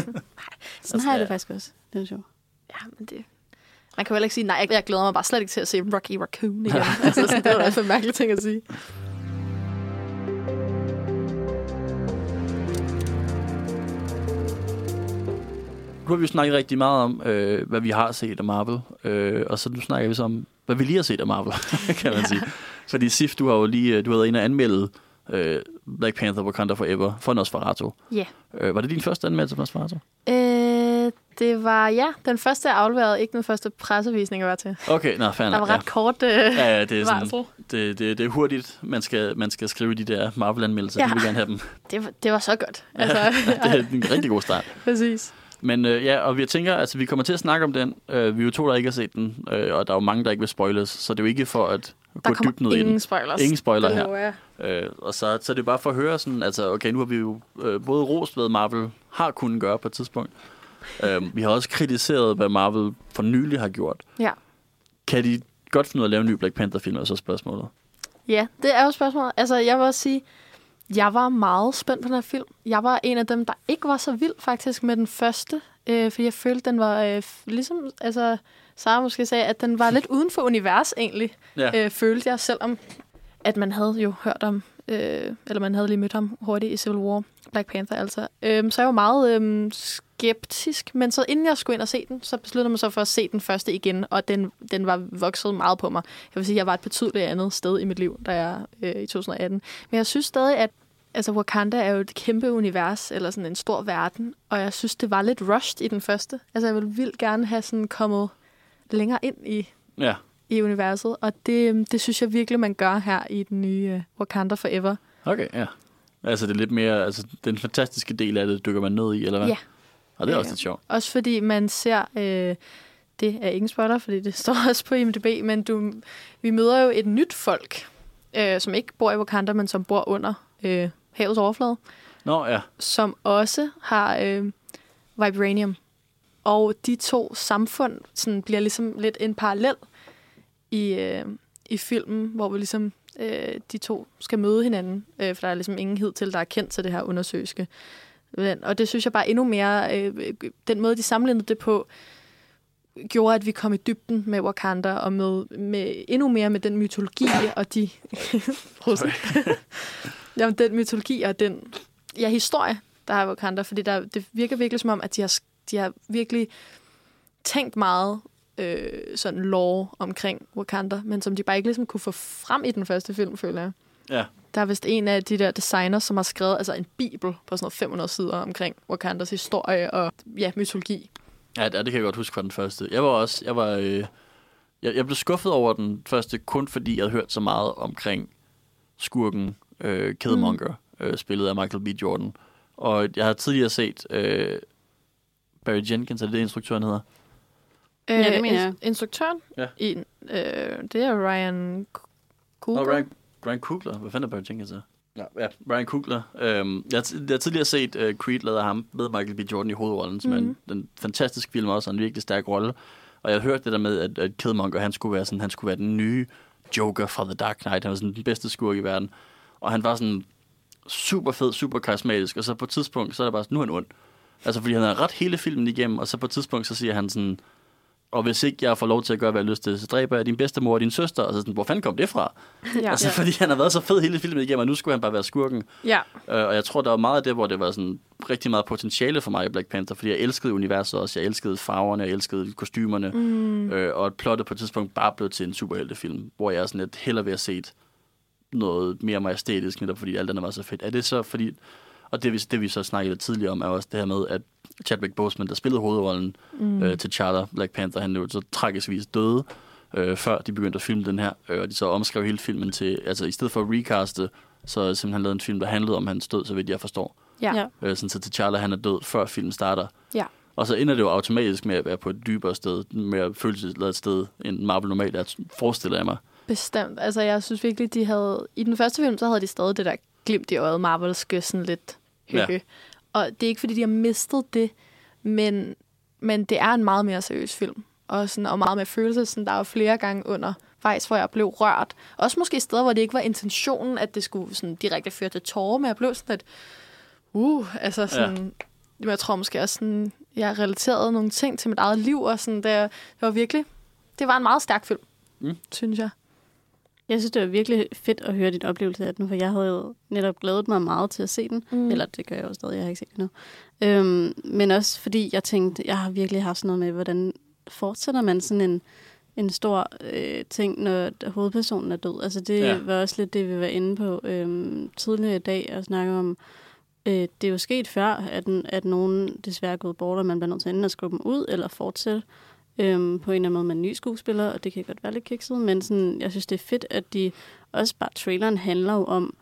sådan har jeg det faktisk også. Det er sjovt.
Ja, men det... Man kan jo heller ikke sige, nej, jeg glæder mig bare slet ikke til at se Rocky Raccoon igen. altså, sådan, det er jo også en mærkelig ting at sige.
nu har vi jo snakket rigtig meget om, øh, hvad vi har set af Marvel, øh, og så nu snakker vi så om, hvad vi lige har set af Marvel, kan man
Ja.
sige. Fordi Sif, du har jo lige, øh, du har været inde og anmelde øh, Black Panther Wakanda Forever for Nosferatu.
Ja.
Øh, var det din første anmeldelse for Nosferatu?
Øh, det var, ja, den første jeg afleverede, ikke den første pressevisning, jeg var til.
Okay, nå, fair
Der var
ja.
ret kort øh,
Ja, ja, det er, sådan, det, det, det er hurtigt, man skal, man skal skrive de der Marvel-anmeldelser. Ja.
Ja.
De vil gerne have dem.
Det, var, det var så godt.
Altså,
Altså,
det er en rigtig god start.
præcis.
Men øh, ja, og vi tænker, altså vi kommer til at snakke om den. Øh, vi er jo to, der ikke har set den, øh, og der er jo mange, der ikke vil spoilers, så det er jo ikke for at
Der
gå
kommer
dybt ned i
ingen spoilers.
Ingen spoiler
det
her. Øh, og så, så er det bare for at høre sådan, altså okay, nu har vi jo øh, både rost, hvad Marvel har kunnet gøre på et tidspunkt. Øh, vi har også kritiseret, hvad Marvel for nylig har gjort.
Ja.
Kan de godt finde ud af at lave en ny Black Panther-film, er så spørgsmålet.
Ja, det er jo spørgsmålet. Altså, jeg vil også sige, jeg var meget spændt på den her film. Jeg var en af dem, der ikke var så vild faktisk med den første, øh, fordi jeg følte, den var øh, ligesom, altså, Sara måske sagde, at den var lidt uden for univers egentlig,
Ja.
øh, følte jeg, selvom at man havde jo hørt om, øh, eller man havde lige mødt ham hurtigt i Civil War, Black Panther altså. Øh, så jeg var meget øh, skeptisk, men så inden jeg skulle ind og se den, så besluttede jeg mig så for at se den første igen, og den, den var vokset meget på mig. Jeg vil sige, at jeg var et betydeligt andet sted i mit liv, da jeg øh, i 2018. Men jeg synes stadig, at altså, Wakanda er jo et kæmpe univers, eller sådan en stor verden, og jeg synes, det var lidt rushed i den første. Altså, jeg ville vildt gerne have sådan kommet længere ind i,
Ja.
i universet, og det, det synes jeg virkelig, man gør her i den nye uh, Wakanda Forever.
Okay, ja. Altså det er lidt mere, altså den fantastiske del af det dykker man ned i, eller hvad?
Ja.
Og det er
Ja,
også lidt sjovt.
Også fordi man ser, øh, det er ingen spoiler, fordi det står også på IMDb, men du, vi møder jo et nyt folk, øh, som ikke bor i Wakanda, men som bor under øh, havets overflade,
Nå, ja.
som også har øh, vibranium. Og de to samfund sådan, bliver ligesom lidt en parallel i, øh, i filmen, hvor vi ligesom øh, de to skal møde hinanden, øh, for der er ligesom ingen hed til, der er kendt til det her undersøgelske. Men, og det synes jeg bare endnu mere, øh, den måde, de sammenlignede det på, gjorde, at vi kom i dybden med Wakanda, og med, med endnu mere med den mytologi og de... Jamen, den mytologi og den ja, historie, der i Wakanda, fordi der, det virker virkelig som om, at de har, de har virkelig tænkt meget øh, sådan lore omkring Wakanda, men som de bare ikke ligesom kunne få frem i den første film, føler jeg.
Ja.
Der er vist en af de der designers, som har skrevet altså en bibel på sådan noget 500 sider omkring Wakandas historie og ja, mytologi.
Ja, det, det kan jeg godt huske fra den første. Jeg var også, jeg var, øh, jeg, jeg blev skuffet over den første, kun fordi jeg havde hørt så meget omkring skurken øh, Killmonger, mm. øh, spillet af Michael B. Jordan. Og jeg har tidligere set øh, Barry Jenkins, er det det, instruktøren hedder?
Ja, det mener jeg.
Øh, Instruktøren?
Ja.
I, øh, det er Ryan Coogler.
Nå, Ryan, Ryan Coogler. Hvad fanden er Barry Jenkins? Er? Ja, ja, Ryan Coogler. Øhm, jeg, jeg har tidligere set uh, Creed lavet af ham med Michael B. Jordan i hovedrollen, som mm. er en,
Mhm.
en fantastisk film også, og en virkelig stærk rolle. Og jeg har hørt det der med, at, at Killmonger, han skulle være sådan, han skulle være den nye Joker fra The Dark Knight. Han var sådan den bedste skurk i verden. Og han var sådan super fed, super karismatisk, og så på et tidspunkt, så er der bare sådan, nu er han ond. Altså, fordi han har ret hele filmen igennem, og så på et tidspunkt, så siger han sådan, og hvis ikke jeg får lov til at gøre, hvad jeg har lyst til, så dræber jeg din bedstemor og din søster. Og så sådan, hvor fanden kom det fra?
Ja.
Altså, fordi han har været så fed hele filmen igennem, og nu skulle han bare være skurken.
ja.
Øh, og jeg tror, der var meget af det, hvor det var sådan rigtig meget potentiale for mig i Black Panther, fordi jeg elskede universet også. Jeg elskede farverne, jeg elskede kostymerne.
Mm.
Øh, og plottet på et tidspunkt bare blev til en superheltefilm, hvor jeg sådan lidt hellere ved at se noget mere majestætisk, netop fordi alt andet var så fedt. Er det så fordi... Og det, vi- det vi så snakkede lidt tidligere om, er også det her med, at Chadwick Boseman, der spillede hovedrollen mm. øh, til Charter Black Panther, han jo så tragiskvis døde, øh, før de begyndte at filme den her. Øh, og de så omskrev hele filmen til, altså i stedet for at recaste, så simpelthen lavet en film, der handlede om hans død, så vidt jeg forstår.
Ja.
Øh, sådan så T'Challa han er død, før filmen starter.
Ja.
Og så ender det jo automatisk med at være på et dybere sted, mere følelsesladet sted, end Marvel normalt er, forestiller jeg mig.
Bestemt. Altså, jeg synes virkelig, de havde... I den første film, så havde de stadig det der glimt i øjet, Marvelske sådan lidt hygge.
Ja.
Og det er ikke, fordi de har mistet det, men, men det er en meget mere seriøs film. Og, sådan, og meget mere følelse. Sådan, der er jo flere gange under faktisk, hvor jeg blev rørt. Også måske steder, hvor det ikke var intentionen, at det skulle sådan, direkte føre til tårer, men jeg blev sådan lidt... Uh, altså sådan... Ja. Jeg tror måske også, sådan, jeg relaterede nogle ting til mit eget liv, og sådan, det, det var virkelig... Det var en meget stærk film,
Mm.
synes jeg.
Jeg synes, det var virkelig fedt at høre din oplevelse af den, for jeg havde jo netop glædet mig meget til at se den.
Mm.
Eller det gør jeg jo stadig, jeg har ikke set den endnu. Øhm, men også fordi jeg tænkte, jeg har virkelig haft sådan noget med, hvordan fortsætter man sådan en, en stor øh, ting, når hovedpersonen er død. Altså det
Ja.
ja. var også lidt det, vi var inde på øhm, tidligere i dag, og snakke om, øh, det er jo sket før, at, at nogen desværre er gået bort, og man bliver nødt til enten at skubbe dem ud, eller fortsætte øhm, på en eller anden måde med en ny skuespiller, og det kan godt være lidt kikset, men sådan, jeg synes, det er fedt, at de også bare, traileren handler jo om,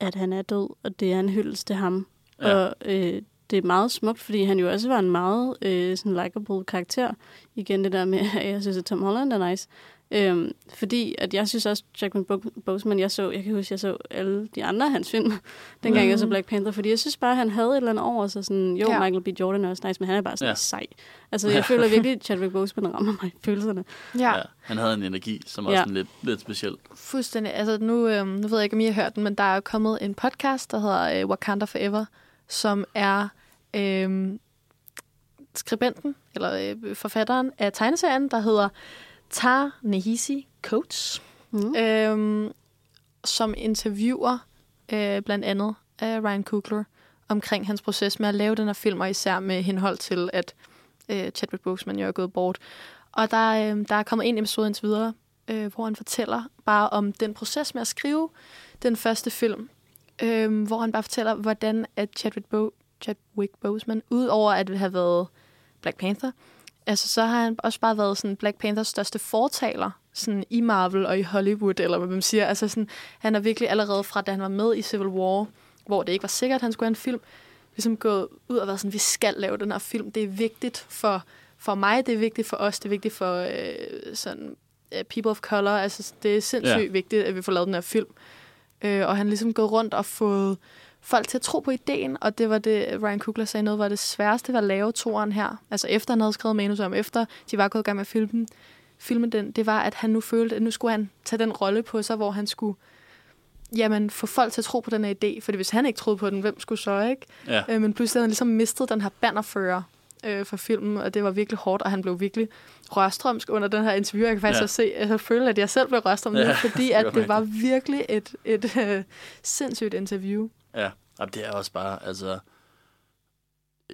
at han er død, og det er en hyldest til ham.
Ja.
Og øh, det er meget smukt, fordi han jo også var en meget øh, sådan likable karakter. Igen det der med, at jeg synes, at Tom Holland er nice. Øhm, fordi at jeg synes også, Jackman Bo- Boseman, jeg så, jeg kan huske, jeg så alle de andre af hans film, dengang
Mhm.
jeg så Black Panther, fordi jeg synes bare, at han havde et eller andet over sig. Sådan, jo,
Ja.
ja. Michael B. Jordan er også nice, men han er bare sådan
Ja.
ja. sej. Altså, jeg føler virkelig, at Chadwick Boseman rammer mig i følelserne.
Ja,
Ja. Han havde en energi, som var
Ja.
sådan lidt, lidt speciel.
fuldstændig. Altså, nu, øhm, nu ved jeg ikke, om I har hørt den, men der er jo kommet en podcast, der hedder øh, Wakanda Forever, som er øhm, skribenten, eller øh, forfatteren af tegneserien, der hedder Tar Nehisi Coates,
Mm.
øhm, som interviewer øh, blandt andet af Ryan Coogler omkring hans proces med at lave den her film, og især med henhold til, at øh, Chadwick Boseman jo er gået bort. Og der, øh, der er kommet en episode indtil videre, øh, hvor han fortæller bare om den proces med at skrive den første film, øh, hvor han bare fortæller, hvordan at Chadwick, Bo- Chadwick Boseman, udover at have været Black Panther, altså så har han også bare været sådan Black Panthers største fortaler sådan i Marvel og i Hollywood, eller hvad man siger. Altså sådan, han er virkelig allerede fra, da han var med i Civil War, hvor det ikke var sikkert, at han skulle have en film, ligesom gået ud og været sådan, vi skal lave den her film. Det er vigtigt for, for mig, det er vigtigt for os, det er vigtigt for øh, sådan, øh, people of color. Altså, det er sindssygt
ja.
vigtigt, at vi får lavet den her film. Øh, og han er ligesom gået rundt og fået folk til at tro på ideen, og det var det, Ryan Coogler sagde noget, var det sværeste ved at lave toeren her. Altså efter han havde skrevet manus om, efter de var gået i gang med at filme, filme den, det var, at han nu følte, at nu skulle han tage den rolle på sig, hvor han skulle jamen, få folk til at tro på den her idé. Fordi hvis han ikke troede på den, hvem skulle så, ikke?
Ja.
Øh, men pludselig havde han ligesom mistet den her bannerfører øh, for filmen, og det var virkelig hårdt, og han blev virkelig rørstrømsk under den her interview. Jeg kan faktisk
Ja.
også se, at jeg føler, at jeg selv blev rørstrømsk,
Ja,
fordi at
var
det var virkelig et, et øh, sindssygt interview.
Ja, og det er også bare, altså...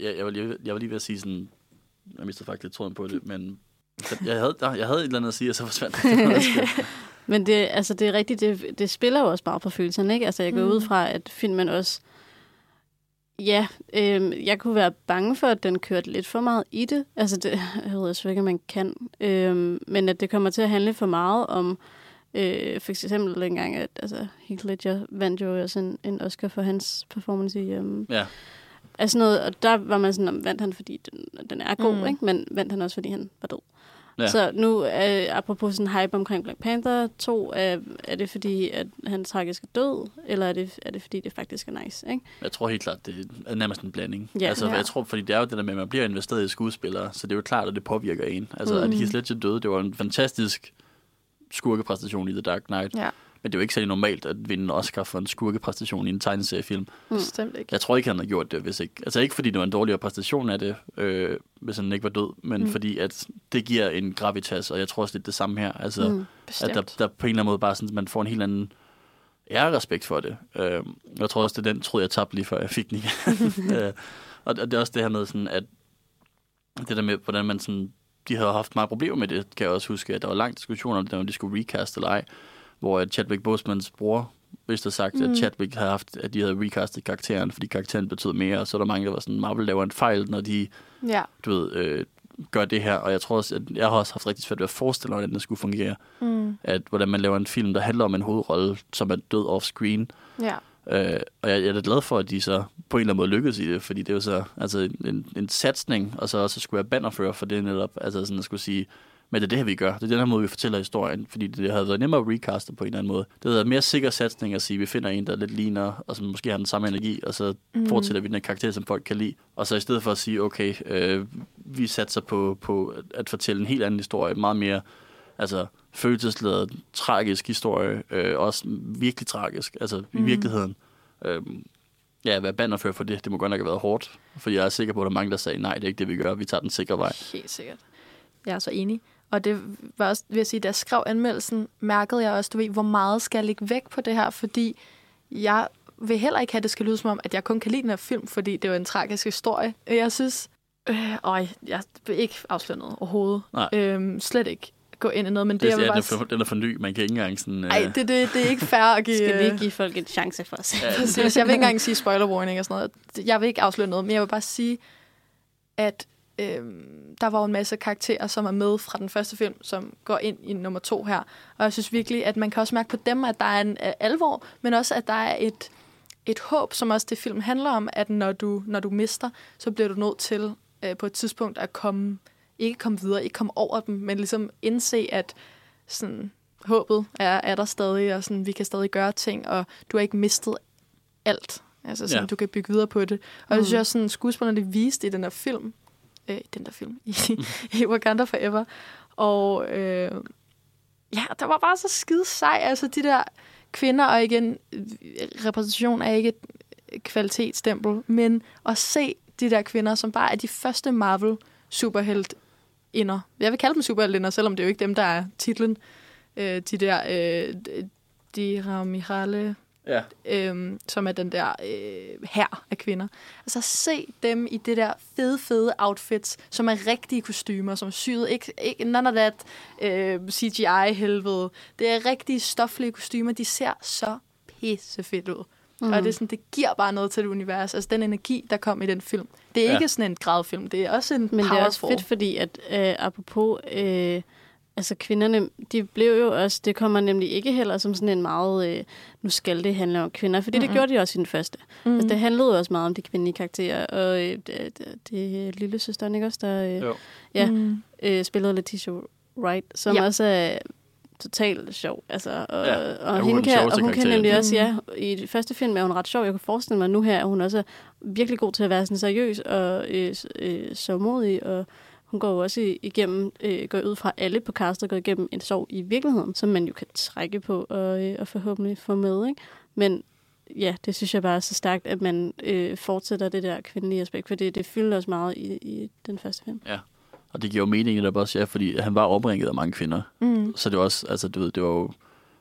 Jeg, jeg, var lige, jeg var lige ved at sige sådan... Jeg mistede faktisk tråden på det, men... Jeg havde, jeg havde et eller andet at sige, og så forsvandt det.
Men det, altså, det er rigtigt, det, det spiller jo også bare på følelserne, ikke? Altså, jeg går mm. ud fra, at filmen også... Ja, øh, jeg kunne være bange for, at den kørte lidt for meget i det. Altså, det jeg ved jeg ikke, om man kan. Øh, men at det kommer til at handle for meget om... Øh, for eksempel dengang, at altså, Heath Ledger vandt jo også en, en Oscar for hans performance i... Um,
ja.
Altså noget, og der var man sådan, om vandt han, fordi den, den er god, mm. ikke? men vandt han også, fordi han var død. Ja. Så nu, øh, apropos sådan hype omkring Black Panther 2, øh, er det fordi, at han tragisk er død, eller er det, er det fordi, det faktisk er nice? Ikke?
Jeg tror helt klart, det er nærmest en blanding. Ja. Altså, ja. jeg tror, fordi det er jo det der med, at man bliver investeret i skuespillere, så det er jo klart, at det påvirker en. Altså, mm. at Heath Ledger døde, det var en fantastisk skurkepræstation i The Dark Knight. Ja. Men det er jo ikke særlig normalt at vinde en Oscar for en skurkepræstation i en tegneseriefilm.
Mm. Bestemt ikke.
Jeg tror ikke, han har gjort det, hvis ikke... Altså ikke fordi det var en dårligere præstation af det, øh, hvis han ikke var død, men mm. fordi at det giver en gravitas, og jeg tror også lidt det samme her. Altså, mm. at der, der på en eller anden måde bare sådan, at man får en helt anden ære respekt for det. Øh, jeg tror også, det er den, troede jeg tabte lige før jeg fik den igen. øh, og det er også det her med sådan, at det der med, hvordan man sådan de havde haft meget problemer med det, kan jeg også huske, at der var lang diskussion om det, om de skulle recast eller ej hvor Chadwick Bosemans bror hvis der sagt, mm. at Chadwick havde haft, at de havde recastet karakteren, fordi karakteren betød mere, og så er der mange, der var sådan, Marvel laver en fejl, når de, ja. du ved, øh, gør det her, og jeg tror også, at jeg har også haft rigtig svært ved at forestille mig, hvordan det skulle fungere. Mm. At hvordan man laver en film, der handler om en hovedrolle, som er død off-screen. Ja. Øh, og jeg, jeg er da glad for, at de så på en eller anden måde lykkedes i det, fordi det er jo så altså en, en satsning, og så også skulle være bannerfører for det netop, altså sådan at skulle sige, men det er det her, vi gør. Det er den her måde, vi fortæller historien. Fordi det havde været nemmere at recaste på en eller anden måde. Det havde været mere sikker satsning at sige, at vi finder en, der lidt ligner, og som måske har den samme energi, og så mm. fortsætter vi den her karakter, som folk kan lide. Og så i stedet for at sige, okay, øh, vi satser på, på at fortælle en helt anden historie, meget mere altså, følelsesladet, tragisk historie, øh, også virkelig tragisk, altså mm. i virkeligheden. Øh, ja, være bannerfører for det, det må godt nok have været hårdt, fordi jeg er sikker på, at der er mange, der sagde, nej, det er ikke det, vi gør, vi tager den sikre vej.
Helt sikkert. Jeg er så enig. Og det var også, vil jeg sige, da jeg skrev anmeldelsen, mærkede jeg også, du ved, hvor meget skal jeg lægge væk på det her, fordi jeg vil heller ikke have, at det skal lyde som om, at jeg kun kan lide den her film, fordi det var en tragisk historie. Jeg synes, øh, øj, jeg vil ikke afsløre noget overhovedet. Nej. Øhm, slet ikke gå ind i noget, men det,
det
jeg vil
ja,
bare...
Den er, for, den er for ny, man kan ikke engang sådan...
Nej, øh... det, det, det er ikke fair at give...
Skal vi ikke give folk en chance for os? Ja,
jeg vil ikke engang sige spoiler warning og sådan noget. Jeg vil ikke afsløre noget, men jeg vil bare sige, at øh, der var jo en masse karakterer, som er med fra den første film, som går ind i nummer to her. Og jeg synes virkelig, at man kan også mærke på dem, at der er en uh, alvor, men også, at der er et, et håb, som også det film handler om, at når du, når du mister, så bliver du nødt til uh, på et tidspunkt at komme, ikke komme videre, ikke komme over dem, men ligesom indse, at sådan, håbet er, er der stadig, og sådan, vi kan stadig gøre ting, og du har ikke mistet alt. Altså sådan, ja. du kan bygge videre på det. Og mm. jeg synes også, sådan, skuespillerne viste i den her film, øh, den der film, i, i Wakanda Forever. Og øh, ja, der var bare så skide sej. Altså de der kvinder, og igen, repræsentation er ikke et kvalitetsstempel, men at se de der kvinder, som bare er de første Marvel superhelt inder. Jeg vil kalde dem superheltinder, selvom det er jo ikke dem, der er titlen. Øh, de der, øh, de Ramihale, ja. øhm, som er den der øh, her af kvinder. Altså se dem i det der fede, fede outfits, som er rigtige kostymer, som er syet, ikke, ikke none of that øh, CGI-helvede. Det er rigtige stoflige kostymer, de ser så pissefedt ud. Mm. Og det, er sådan, det giver bare noget til det univers. Altså den energi, der kom i den film. Det er ja. ikke sådan en gradfilm, det er også en
Men det er også fedt, fordi at øh, apropos... Øh, altså kvinderne, de blev jo også, det kommer nemlig ikke heller som sådan en meget, øh, nu skal det handle om kvinder, fordi mm-hmm. det gjorde de også i den første. Mm-hmm. Altså det handlede jo også meget om de kvindelige karakterer, og øh, det, det, det lille søster, ikke også, der øh, ja, mm. øh, spillede Letitia Wright, som ja. også er totalt sjov. Altså, og, ja, og, ja, hende kan, og hun kan nemlig også, ja, i det første film er hun ret sjov. Jeg kan forestille mig, at nu her er hun også virkelig god til at være sådan seriøs og øh, øh, så modig og hun går jo også igennem, øh, går ud fra alle på castet, går igennem en sorg i virkeligheden, som man jo kan trække på og, øh, og forhåbentlig få med. Ikke? Men ja, det synes jeg bare er så stærkt, at man øh, fortsætter det der kvindelige aspekt, for det, det fylder også meget i, i den første film.
Ja, og det giver jo mening der også, ja, fordi han var opringet af mange kvinder. Mm. Så det var også, altså du ved, det var jo,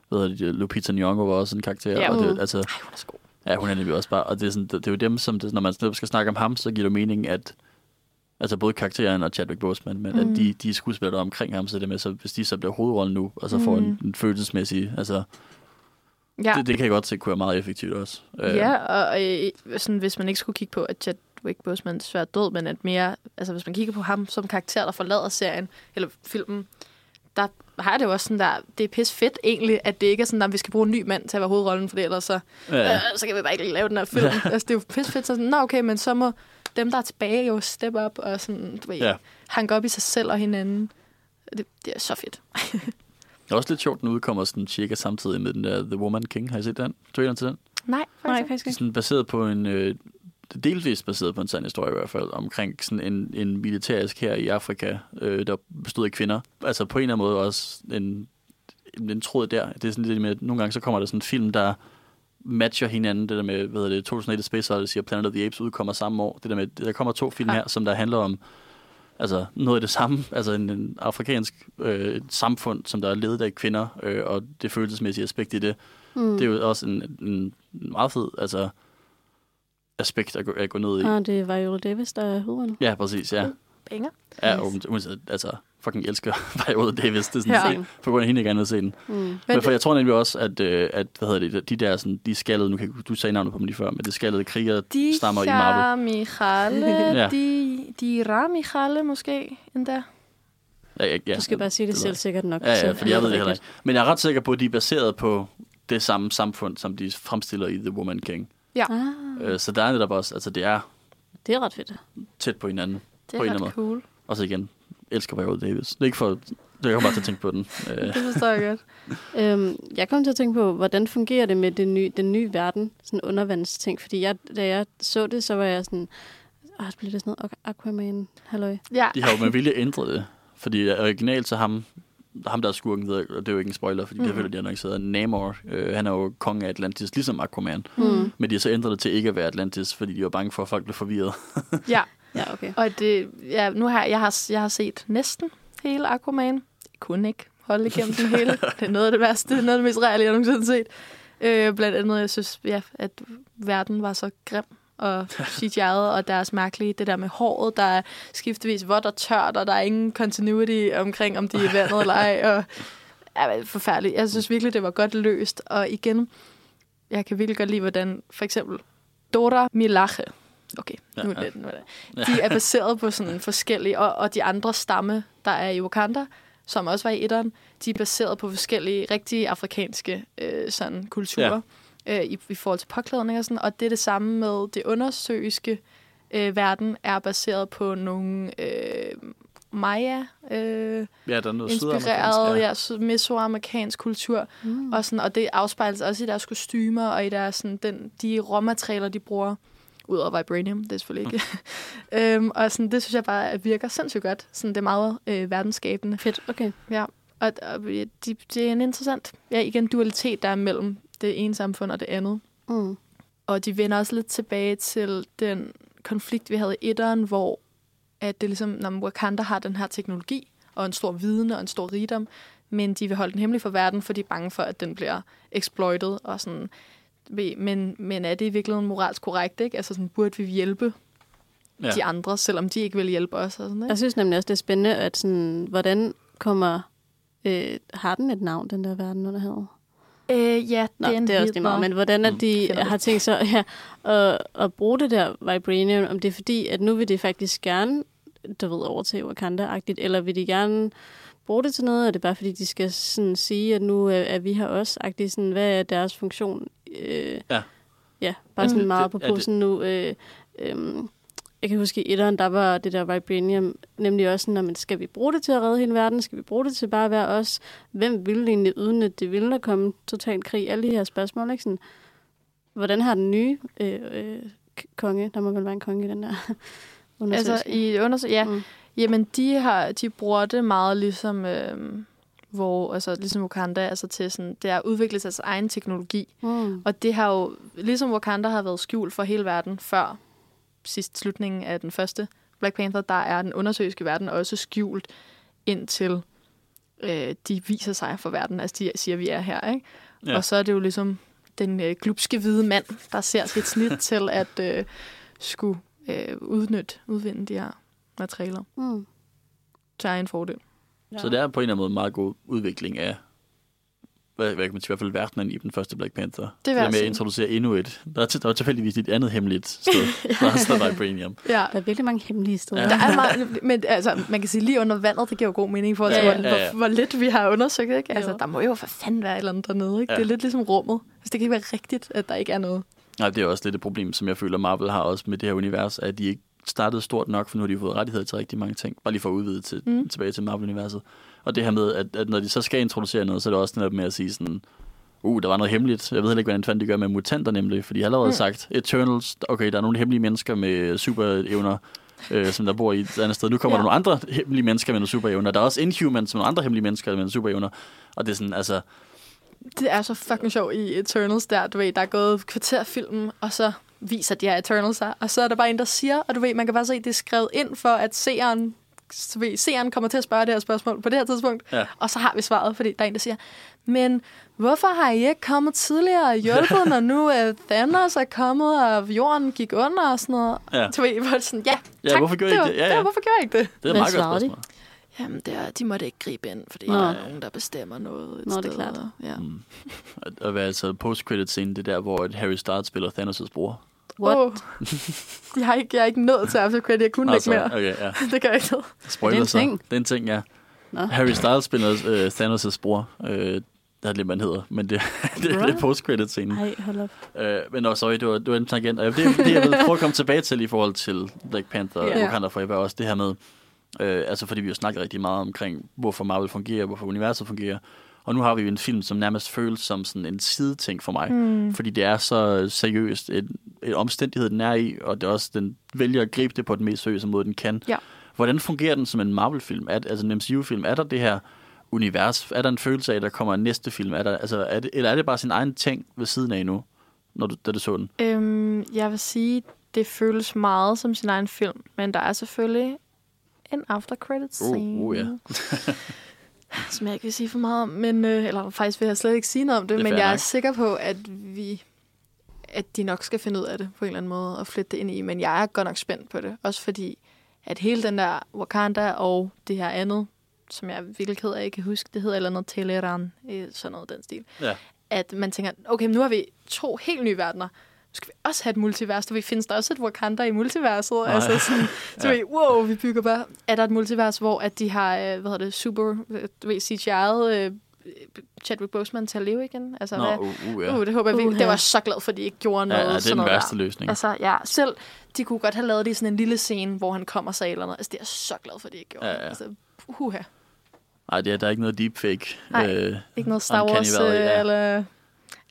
hvad hedder det, Lupita Nyong'o var også en karakter.
Ja,
og det,
mm.
altså,
Ej, hun er så god.
Ja, hun er nemlig også bare, og det er, sådan, det, det er jo dem, som, det, når man skal snakke om ham, så giver det mening, at Altså både karakteren og Chadwick Boseman, men mm.
Mm.
at de, de skuespillere, er omkring ham, så det med, så hvis de så bliver hovedrollen nu, og så får
Mm.
en, en følelsesmæssig, altså
Ja,
det, det kan jeg godt se kunne være meget effektivt også. Øh,
ja og øh, sådan, hvis man ikke skulle kigge på, at Chadwick Boseman svært død, men at mere, altså hvis man kigger på ham som karakter, der forlader serien, eller filmen, der har jeg det jo også sådan der, det er pis fedt egentlig, at det ikke er sådan, at vi skal bruge en ny mand til at være hovedrollen, for ellers så,
ja,
øh, så kan vi bare ikke lave den her film. altså, det er jo pis fedt, så sådan, nå okay, men så må dem, der er tilbage, jo step up og sådan, du ved,
Ja.
hanke op i sig selv og hinanden. Det, det er så fedt.
Det er også lidt sjovt, nu udkommer sådan cirka samtidig med den der The Woman King. Har I set den? Traileren til den?
Nej,
Nej,
faktisk.
faktisk ikke.
Sådan baseret på en... Øh, delvis baseret på en sand historie i hvert fald, omkring sådan en, en militærisk her i Afrika, øh, der bestod af kvinder. Altså på en eller anden måde også en, en, tråd der. Det er sådan lidt med, at nogle gange så kommer der sådan en film, der matcher hinanden. Det der med, hvad hedder det, 2001 Space Odyssey og Planet of the Apes udkommer samme år. Det der med, der kommer to film her, som der handler om altså noget af det samme, altså en, en afrikansk øh, samfund, som der er ledet af kvinder, øh, og det følelsesmæssige aspekt i det.
Mm.
Det er jo også en, en meget fed altså, aspekt at gå, at gå ned i.
Ah, det var Viola Davis, der er hovedrollen.
Ja, præcis, ja.
Banger.
Ja, og hun- altså, fucking elsker Viola Davis. Det er sådan,
Ja.
på grund af hende, jeg gerne vil se den.
Mm.
Men, Men for jeg tror nemlig også, at, øh, at hvad hedder det, de der sådan, de skaldede, nu kan du sagde navnet på dem lige før, men det skaldede kriger
De
stammer i Marvel.
Michale,
Ja.
de, de Ra Michale måske endda.
Ja, ja, ja.
Du skal bare sige det
ved
selv sikkert nok.
Ja, ja, fordi jeg ved det
er
heller ikke. Men jeg er ret sikker på, at de er baseret på det samme samfund, som de fremstiller i The Woman King.
Ah,
Øh, så der er netop også, altså det er
det er ret fedt.
tæt på hinanden.
Det
På en
er
eller
ret
anden
cool.
Og så igen, elsker Viola Davis. Det er ikke for, det jeg kommer bare til at tænke på den. Øh,
Det forstår jeg godt.
Øhm, jeg kom til at tænke på, hvordan fungerer det med det nye, den nye verden, sådan undervandsting, fordi jeg, da jeg så det, så var jeg sådan, ah, bliver det sådan noget Aquaman, halløj.
Ja,
De har jo med vilje ændret det. Fordi originalt så ham, ham der er skurken, ved jeg- og det er jo ikke en spoiler, fordi mm. det
Mhm.
er de annonceret, Namor, øh, han er jo konge af Atlantis, ligesom Aquaman.
Mm.
Men de har så ændret det til ikke at være Atlantis, fordi de var bange for, at folk blev forvirret.
ja.
Ja, okay.
Og det, ja, nu har jeg, har, jeg har set næsten hele Aquaman. Jeg kunne ikke holde igennem den hele. Det er noget af det værste, det er noget af det mest reelle, jeg nogensinde har set. Øh, blandt andet, jeg synes, ja, at verden var så grim og CGI'et, og deres mærkelige, det der med håret, der er skiftevis vådt og tørt, og der er ingen continuity omkring, om de er vandet eller ej, og ja, forfærdeligt. Jeg synes virkelig, det var godt løst, og igen, jeg kan virkelig godt lide, hvordan for eksempel Dora Milaje, okay, nu er
Ja, ja.
det, nu er det. De er baseret på sådan forskellige, og, og de andre stamme, der er i Wakanda, som også var i etteren, de er baseret på forskellige rigtige afrikanske øh, sådan, kulturer øh, i, i forhold til påklædning og sådan. Og det er det samme med det undersøiske øh, verden, er baseret på nogle øh, maya øh,
Ja, der er noget
inspireret ja. syd- mesoamerikansk kultur.
Mm.
Og, sådan, og det afspejles også i deres kostymer og i deres, sådan, den, de råmaterialer, de bruger. Udover Vibranium, det er selvfølgelig ikke. øhm, og sådan, det synes jeg bare virker sindssygt godt. Sådan, det er meget øh, verdensskabende.
Fedt, okay.
Ja. Og, og de, det er en interessant ja, igen, dualitet, der er mellem det ene samfund og det andet.
Mm.
Og de vender også lidt tilbage til den konflikt, vi havde i etteren, hvor at det ligesom, når Wakanda har den her teknologi, og en stor viden og en stor rigdom, men de vil holde den hemmelig for verden, for de er bange for, at den bliver exploited. Og sådan. Men, men er det i virkeligheden moralsk korrekt? Ikke? Altså sådan, burde vi hjælpe. Ja. de andre, selvom de ikke vil hjælpe os? Og sådan, ikke?
Jeg synes nemlig også, det er spændende, at sådan, hvordan kommer... Øh, har den et navn, den der verden under havet?
Øh, ja,
Nå,
den
det er også lige meget. Men hvordan at
Mm,
de
det.
har tænkt sig ja, at, at bruge det der vibranium, om det er fordi, at nu vil de faktisk gerne, du ved, overtage Wakanda-agtigt, eller vil de gerne bruge det til noget? Er det bare fordi, de skal sådan sige, at nu er, er vi her også? Agtigt, sådan, hvad er deres funktion? Øh,
Ja.
Ja, bare sådan
Mm.
meget på
er
posen nu. Øh, øh, jeg kan huske, i etteren, der var det der vibranium nemlig også sådan, at skal vi bruge det til at redde hele verden? Skal vi bruge det til bare at være os? Hvem ville egentlig udnytte det? Ville der komme total krig? Alle de her spørgsmål, ikke? Sådan, hvordan har den nye øh, øh, konge, der må vel være en konge i den der
Altså,
undersøgelse?
i undersøg- ja,
Mm.
Jamen, de, har, de bruger det meget ligesom, øh, hvor, altså, ligesom Wakanda, altså til sådan, det er at udvikle deres egen teknologi.
Mm.
Og det har jo, ligesom Wakanda har været skjult for hele verden før sidst slutningen af den første Black Panther, der er den undersøgelske verden også skjult indtil øh, de viser sig for verden. Altså, de siger, at vi er her, ikke?
Ja.
Ja. Og så er det jo ligesom den øh, glupske hvide mand, der ser sit snit til at øh, skulle øh, udnytte, udvinde de her materialer.
Mm.
Så er en fordel.
Ja.
Så det er på en eller anden måde en meget god udvikling af, hvad, hvad kan man sige, i hvert fald verdenen i den første Black Panther. det der med at introducere endnu et. Der er, til, der er tilfældigvis et andet hemmeligt sted, der er stadig Vibranium.
Ja.
Der er virkelig mange hemmelige steder.
Ja.
Der er meget, men altså, man kan sige, lige under vandet, det giver jo god mening i forhold til,
Ja,
ja,
ja,
hvor, hvor, hvor lidt vi har undersøgt. Ikke? Altså, der må jo for fanden være et eller andet dernede. Ikke?
Ja.
Det er lidt ligesom rummet. Altså, det kan ikke være rigtigt, at der ikke er noget.
Nej, det er også lidt et problem, som jeg føler, Marvel har også med det her univers, at de ikke startede stort nok, for nu har de fået rettigheder til rigtig mange ting. Bare lige for at udvide til,
mm.
tilbage til Marvel-universet. Og det her med, at, at når de så skal introducere noget, så er det også netop med at sige sådan, uh, der var noget hemmeligt. Jeg ved heller ikke, hvordan fanden de gør med mutanter nemlig, fordi jeg har allerede
Mm.
sagt, Eternals, okay, der er nogle hemmelige mennesker med superevner, øh, som der bor i et andet sted. Nu kommer
Ja.
der nogle andre hemmelige mennesker med nogle superevner. Der er også Inhumans, som nogle andre hemmelige mennesker med nogle superevner. Og det er sådan, altså,
Det er så fucking sjovt i Eternals der, du ved, der er gået kvarter filmen, og så viser de her Eternals sig, og så er der bare en, der siger, og du ved, man kan bare se, det er skrevet ind for, at seeren, seeren kommer til at spørge det her spørgsmål på det her tidspunkt,
Ja.
og så har vi svaret, fordi der er en, der siger, men hvorfor har I ikke kommet tidligere og hjulpet, når nu uh, Thanos er kommet, og jorden gik under og sådan noget?
ja.
Du ved, hvor det sådan, ja,
Ja,
tak,
hvorfor gjorde I
det
ikke
var-
det? Ja, ja.
hvorfor gjorde jeg ikke det?
det er meget godt
svarede de?
spørgsmål.
Jamen, det er, de måtte ikke gribe ind, fordi
Nå.
der er nogen, der bestemmer noget et
Nå, det er
sted.
klart.
Ja.
Mm. Og- Og hvad altså post-credit scene, det er der, hvor Harry Styles spiller Thanos' bror.
What?
Oh. jeg, har ikke, jeg er ikke nået til after credit. Jeg kunne
Altså,
ikke mere.
okay, ja.
det gør ikke noget.
Spoiler
Er det en
så.
ting?
Det er en ting, ja.
Nå.
Harry Styles spiller øh, Thanos' bror. Øh, der er lidt, man hedder, men det, det, det er
Right.
post-credit scene.
Ej, hold op.
Øh, men no, sorry, det var, det var en tangent. Og Det, det, jeg vil prøve at komme tilbage til i forhold til Black Panther og
Ja.
Wakanda Forever, er også det her med, øh, altså fordi vi jo snakker rigtig meget omkring, hvorfor Marvel fungerer, hvorfor universet fungerer. Og nu har vi jo en film, som nærmest føles som sådan en sideting for mig.
Mm.
Fordi det er så seriøst et, et omstændighed, den er i, og det er også, den vælger at gribe det på den mest seriøse måde, den kan.
Ja.
Hvordan fungerer den som en Marvel-film? Er, altså en MCU-film? Er der det her univers? Er der en følelse af, at der kommer en næste film? Er der, altså, er det, eller er det bare sin egen ting ved siden af nu, når du, da du så den?
Øhm, jeg vil sige, det føles meget som sin egen film, men der er selvfølgelig en after credit scene.
Uh, uh, ja.
som jeg ikke vil sige for meget om, men, øh, eller faktisk vil jeg slet ikke sige noget om det,
Det
men jeg er sikker på, at vi at de nok skal finde ud af det på en eller anden måde og flytte det ind i, men jeg er godt nok spændt på det, også fordi at hele den der Wakanda og det her andet, som jeg virkelig ked af, ikke kan huske, det hedder eller noget Teleran, øh, sådan noget den stil,
Ja.
at man tænker, okay, nu har vi to helt nye verdener, nu skal vi også have et multivers, du ved, findes der også et Wakanda i multiverset?
Nej.
Altså sådan, du
Ja.
ved, wow, vi bygger bare, er der et multivers, hvor at de har, øh, hvad hedder det, super, øh, du ved, CGI'et Chadwick Boseman til at leve igen? Altså,
Nå,
hvad,
uh, uh, ja.
uh, det håber jeg.
Uha.
Det var jeg så glad for, at de ikke gjorde
Ja,
noget
ja, det er
sådan
den
noget
værste
der.
løsning.
Altså, ja, selv de kunne godt have lavet det i sådan en lille scene, hvor han kommer sig eller noget. Altså, det er jeg så glad for, at de ikke gjorde.
Ja, ja.
Altså, uha.
Nej, det er, der er ikke noget deepfake.
Nej.
Øh,
Ikke noget Star Wars
Valley,
øh,
ja.
eller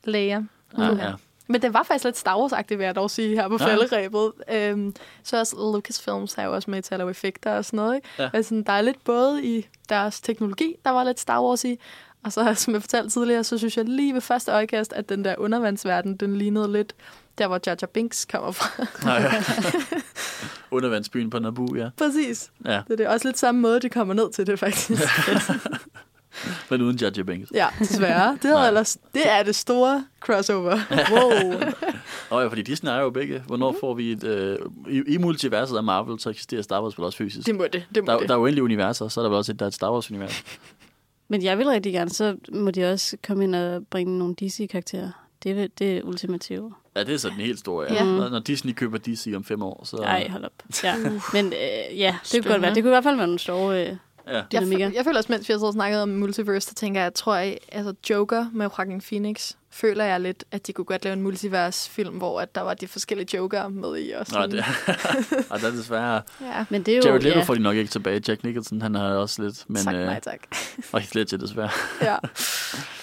Leia.
ja,
Uha.
ja.
Men det var faktisk lidt Star Wars-agtigt, vil jeg dog sige, her på
Ja.
falderæbet. Øhm, så også Lucasfilms er jo også med til at lave effekter og sådan noget. Ikke?
Ja.
Altså, der er lidt både i deres teknologi, der var lidt Star Wars i, og så, som jeg fortalte tidligere, så synes jeg lige ved første øjekast, at den der undervandsverden, den lignede lidt der, hvor Jar Binks kommer fra.
Nej, ja. Undervandsbyen på Naboo, ja.
Præcis.
ja.
Det er også lidt samme måde, de kommer ned til det, faktisk.
Men uden Jar Binks.
ja, desværre. Det, er ellers, det er det store crossover. Wow.
Og ja, fordi Disney er jo begge. Hvornår får vi et... Øh, i, I multiverset af Marvel, så eksisterer Star Wars vel også fysisk.
Det må det. det, må
Der,
det.
der er uendelige universer, så er der vel også et, der er et Star Wars-univers.
Men jeg vil rigtig gerne, så må de også komme ind og bringe nogle DC-karakterer. Det er det er ultimative.
Ja, det er så den helt store, ja.
Ja.
Når, når Disney køber DC om fem år, så...
Nej, hold op. Ja. Men øh, ja, det kunne godt være. Det kunne i hvert fald være nogle store... Øh,
Ja.
Jeg, jeg føler også, mens vi har snakket om multiverse, så tænker jeg, jeg tror, at altså Joker med Joaquin Phoenix, føler jeg lidt, at de kunne godt lave en multivers-film, hvor at der var de forskellige Joker med i. Og sådan.
det, og der er desværre...
Ja,
men det er jo...
Jared Leto
ja.
får de nok ikke tilbage. Jack Nicholson, han har også lidt, men...
tak,
øh,
nej tak.
og lidt til, desværre.
Ja.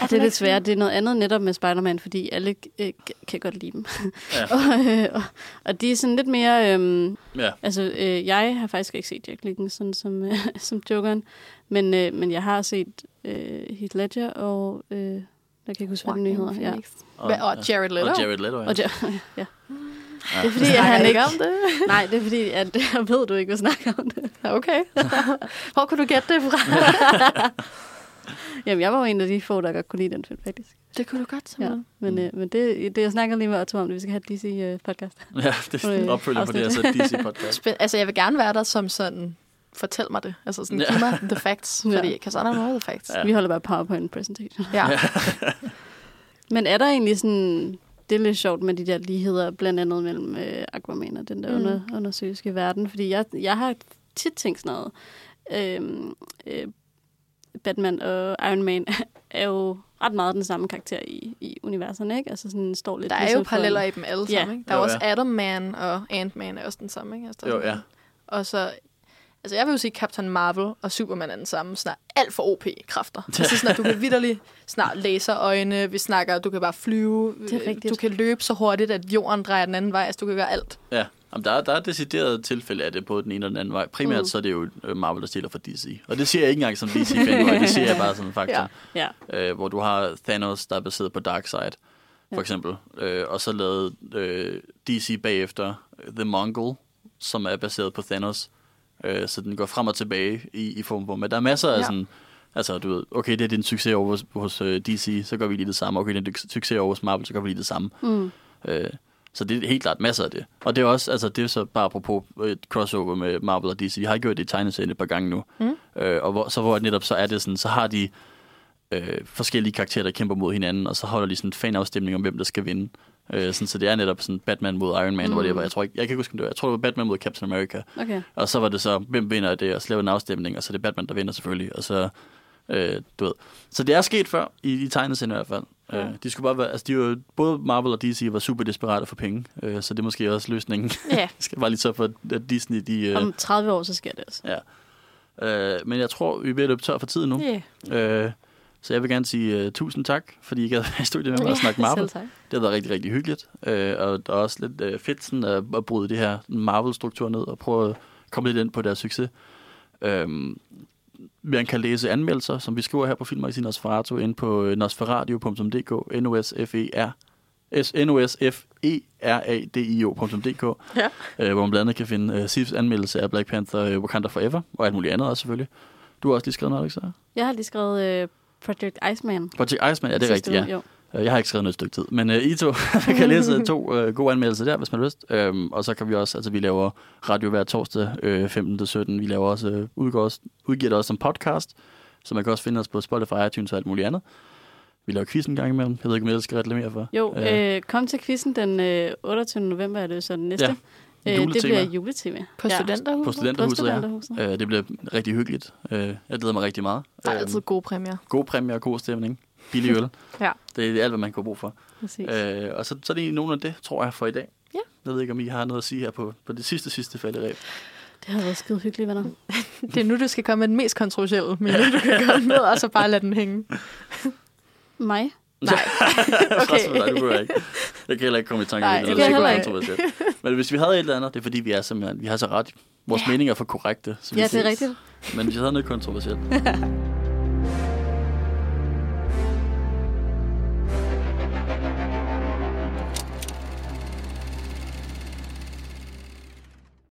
Ja, det er lidt svært. Det er noget andet netop med Spider-Man, fordi alle øh, kan godt lide dem.
Ja.
og, øh, og, og de er sådan lidt mere... Øh,
Ja.
altså, øh, jeg har faktisk ikke set Jack Nicholson som, øh, som Jokeren, men, øh, men jeg har set øh, Heath Ledger og... Øh, jeg kan ikke huske, hvad den hedder. Ja.
Og,
Hvad, og Jared Leto?
Og Jared Leto, ja.
Og ja, ja.
Ja.
Det er fordi, at han
ikke om det?
Nej, det er fordi, at jeg ved, du ikke vil snakke om det.
Okay. Hvor kunne du gætte det fra?
Jamen, jeg var jo en af de få, der godt kunne lide den film, faktisk.
Det kunne du godt,
Ja.
simpelthen.
Men, øh, men det, det, jeg snakker lige med Otto om, det vi skal have DC-podcast.
Ja, det er en
Øh,
opfølger på det, altså DC-podcast.
Altså, jeg vil gerne være der som sådan, fortæl mig det. Altså sådan,
Ja.
giv mig the facts,
Ja.
fordi, because I don't know the facts.
Ja.
Vi holder bare PowerPoint presentation.
Ja.
Men er der egentlig sådan... Det er lidt sjovt med de der ligheder, blandt andet mellem øh, Aquaman og den der
Mm.
under, undersøgelske verden. Fordi jeg, jeg har tit tænkt sådan noget. Øhm, øh, Batman og Iron Man er jo ret meget den samme karakter i, i universerne, ikke? Altså sådan står lidt
Der er jo
ligesom for-
paralleller i dem alle
Ja.
sammen. Ikke? Der er
Jo,
også
ja.
Atom Man og Ant-Man er også den samme. Ikke? Altså,
Jo, ja.
Og så, altså jeg vil jo sige, Captain Marvel og Superman er den samme. Snart alt for OP-kræfter. Altså sådan, at du kan vidderligt snart laserøjne, vi snakker, du kan bare flyve.
Det er rigtigt.
Du kan løbe så hurtigt, at jorden drejer den anden vej. Altså du kan gøre alt.
Ja, Jamen, der, er, der er decideret tilfælde af det på den ene og den anden vej. Primært
Mm.
så er det jo øh, Marvel, der stiller for DC. Og det siger jeg ikke engang som DC-fan, det siger jeg bare sådan fakta.
Ja.
Ja.
øh, hvor du har Thanos, der er baseret på Darkseid, for
Ja.
eksempel. Øh, og så lavede øh, DC bagefter The Mongol, som er baseret på Thanos. Øh, så den går frem og tilbage i, i form hvor Men der er masser af
Ja.
sådan... Altså, du ved, okay, det er din succes over hos, hos øh, DC, så gør vi lige det samme. Okay, det er din succes over hos Marvel, så gør vi lige det samme.
Mm.
Øh, så det er helt klart masser af det. Og det er også, altså det er så bare apropos et crossover med Marvel og DC. De har gjort det i tegneserien et par gange nu.
Mm.
Øh, og hvor, så hvor netop så er det sådan, så har de øh, forskellige karakterer, der kæmper mod hinanden, og så holder de sådan en fanafstemning om, hvem der skal vinde. Øh, sådan, så det er netop sådan Batman mod Iron Man, mm. Hvor det var, jeg tror ikke, jeg kan ikke huske, om det var, jeg tror det var Batman mod Captain America.
Okay.
Og så var det så, hvem vinder det, og så laver en afstemning, og så er det Batman, der vinder selvfølgelig, og så, øh, du ved. Så det er sket før, i, i tegneserien i hvert fald.
Ja.
Øh, de skulle bare være, altså de var, både Marvel og DC var super desperate for penge, øh, så det er måske også løsningen.
Ja.
Skal bare lige så for, at Disney, de... Øh,
Om 30 år, så sker det altså.
øh, men jeg tror, vi er ved at løbe tør for tid nu.
Yeah.
Øh, så jeg vil gerne sige uh, tusind tak, fordi I gad være i studiet med mig og snakke Marvel. Det har været rigtig, rigtig hyggeligt. Øh, og der er også lidt øh, fedt sådan, at, at bryde det her Marvel-struktur ned og prøve at komme lidt ind på deres succes. Øhm, man kan læse anmeldelser, som vi skriver her på Filmmagasinet Nosferatu, ind på nosferadio.dk, n o s f e r s n o s f e r a d i o.dk,
Ja.
øh, hvor man blandt andet kan finde øh, Sifs anmeldelse af Black Panther øh, Wakanda Forever, og alt muligt andet også selvfølgelig. Du har også lige skrevet noget, Alexa?
Jeg har lige skrevet øh, Project Iceman.
Project Iceman, ja, det er rigtigt, ja.
Jo.
Øh, Jeg har ikke skrevet noget et stykke tid, men uh, I to kan læse to uh, gode anmeldelser der, hvis man har lyst. Um, og så kan vi også, altså vi laver radio hver torsdag uh, 15-17. Vi laver også, uh, udgiver, også, udgiver det også som podcast, så man kan også finde os på Spotify, iTunes og alt muligt andet. Vi laver quiz en gang imellem. Jeg ved ikke, om jeg skal reklamere for.
Jo,
Øh.
øh, kom til quizzen den øh, 28. november, er det så den næste.
Ja,
Øh, det bliver juletema.
På
ja.
studenterhuset.
På
På
studenterhuset, ja. Uh, det bliver rigtig hyggeligt. Uh, jeg glæder mig rigtig meget.
Der er
Øhm,
altid gode præmier.
God præmie og god stemning. Billig øl.
Ja.
Det er alt, hvad man kan få brug for.
Præcis.
Øh, og så, så er det nogen af det, tror jeg, for i dag.
Ja.
Jeg ved ikke, om I har noget at sige her på, på det sidste, sidste falderæb.
Det har været skide hyggeligt, venner.
Det er nu, du skal komme med den mest kontroversielle mening, du kan komme med, og så bare lade den hænge.
Mig?
Nej.
Okay. Nej, det kunne jeg ikke. Jeg kan heller ikke komme i tanke om
det
det.
kan jeg heller
kontroversielt. Men hvis vi havde et eller andet, det er fordi, vi er simpelthen, vi har så ret. Vores
Ja.
meninger er for korrekte. Så
Ja, det er rigtigt.
Men vi havde noget kontroversielt.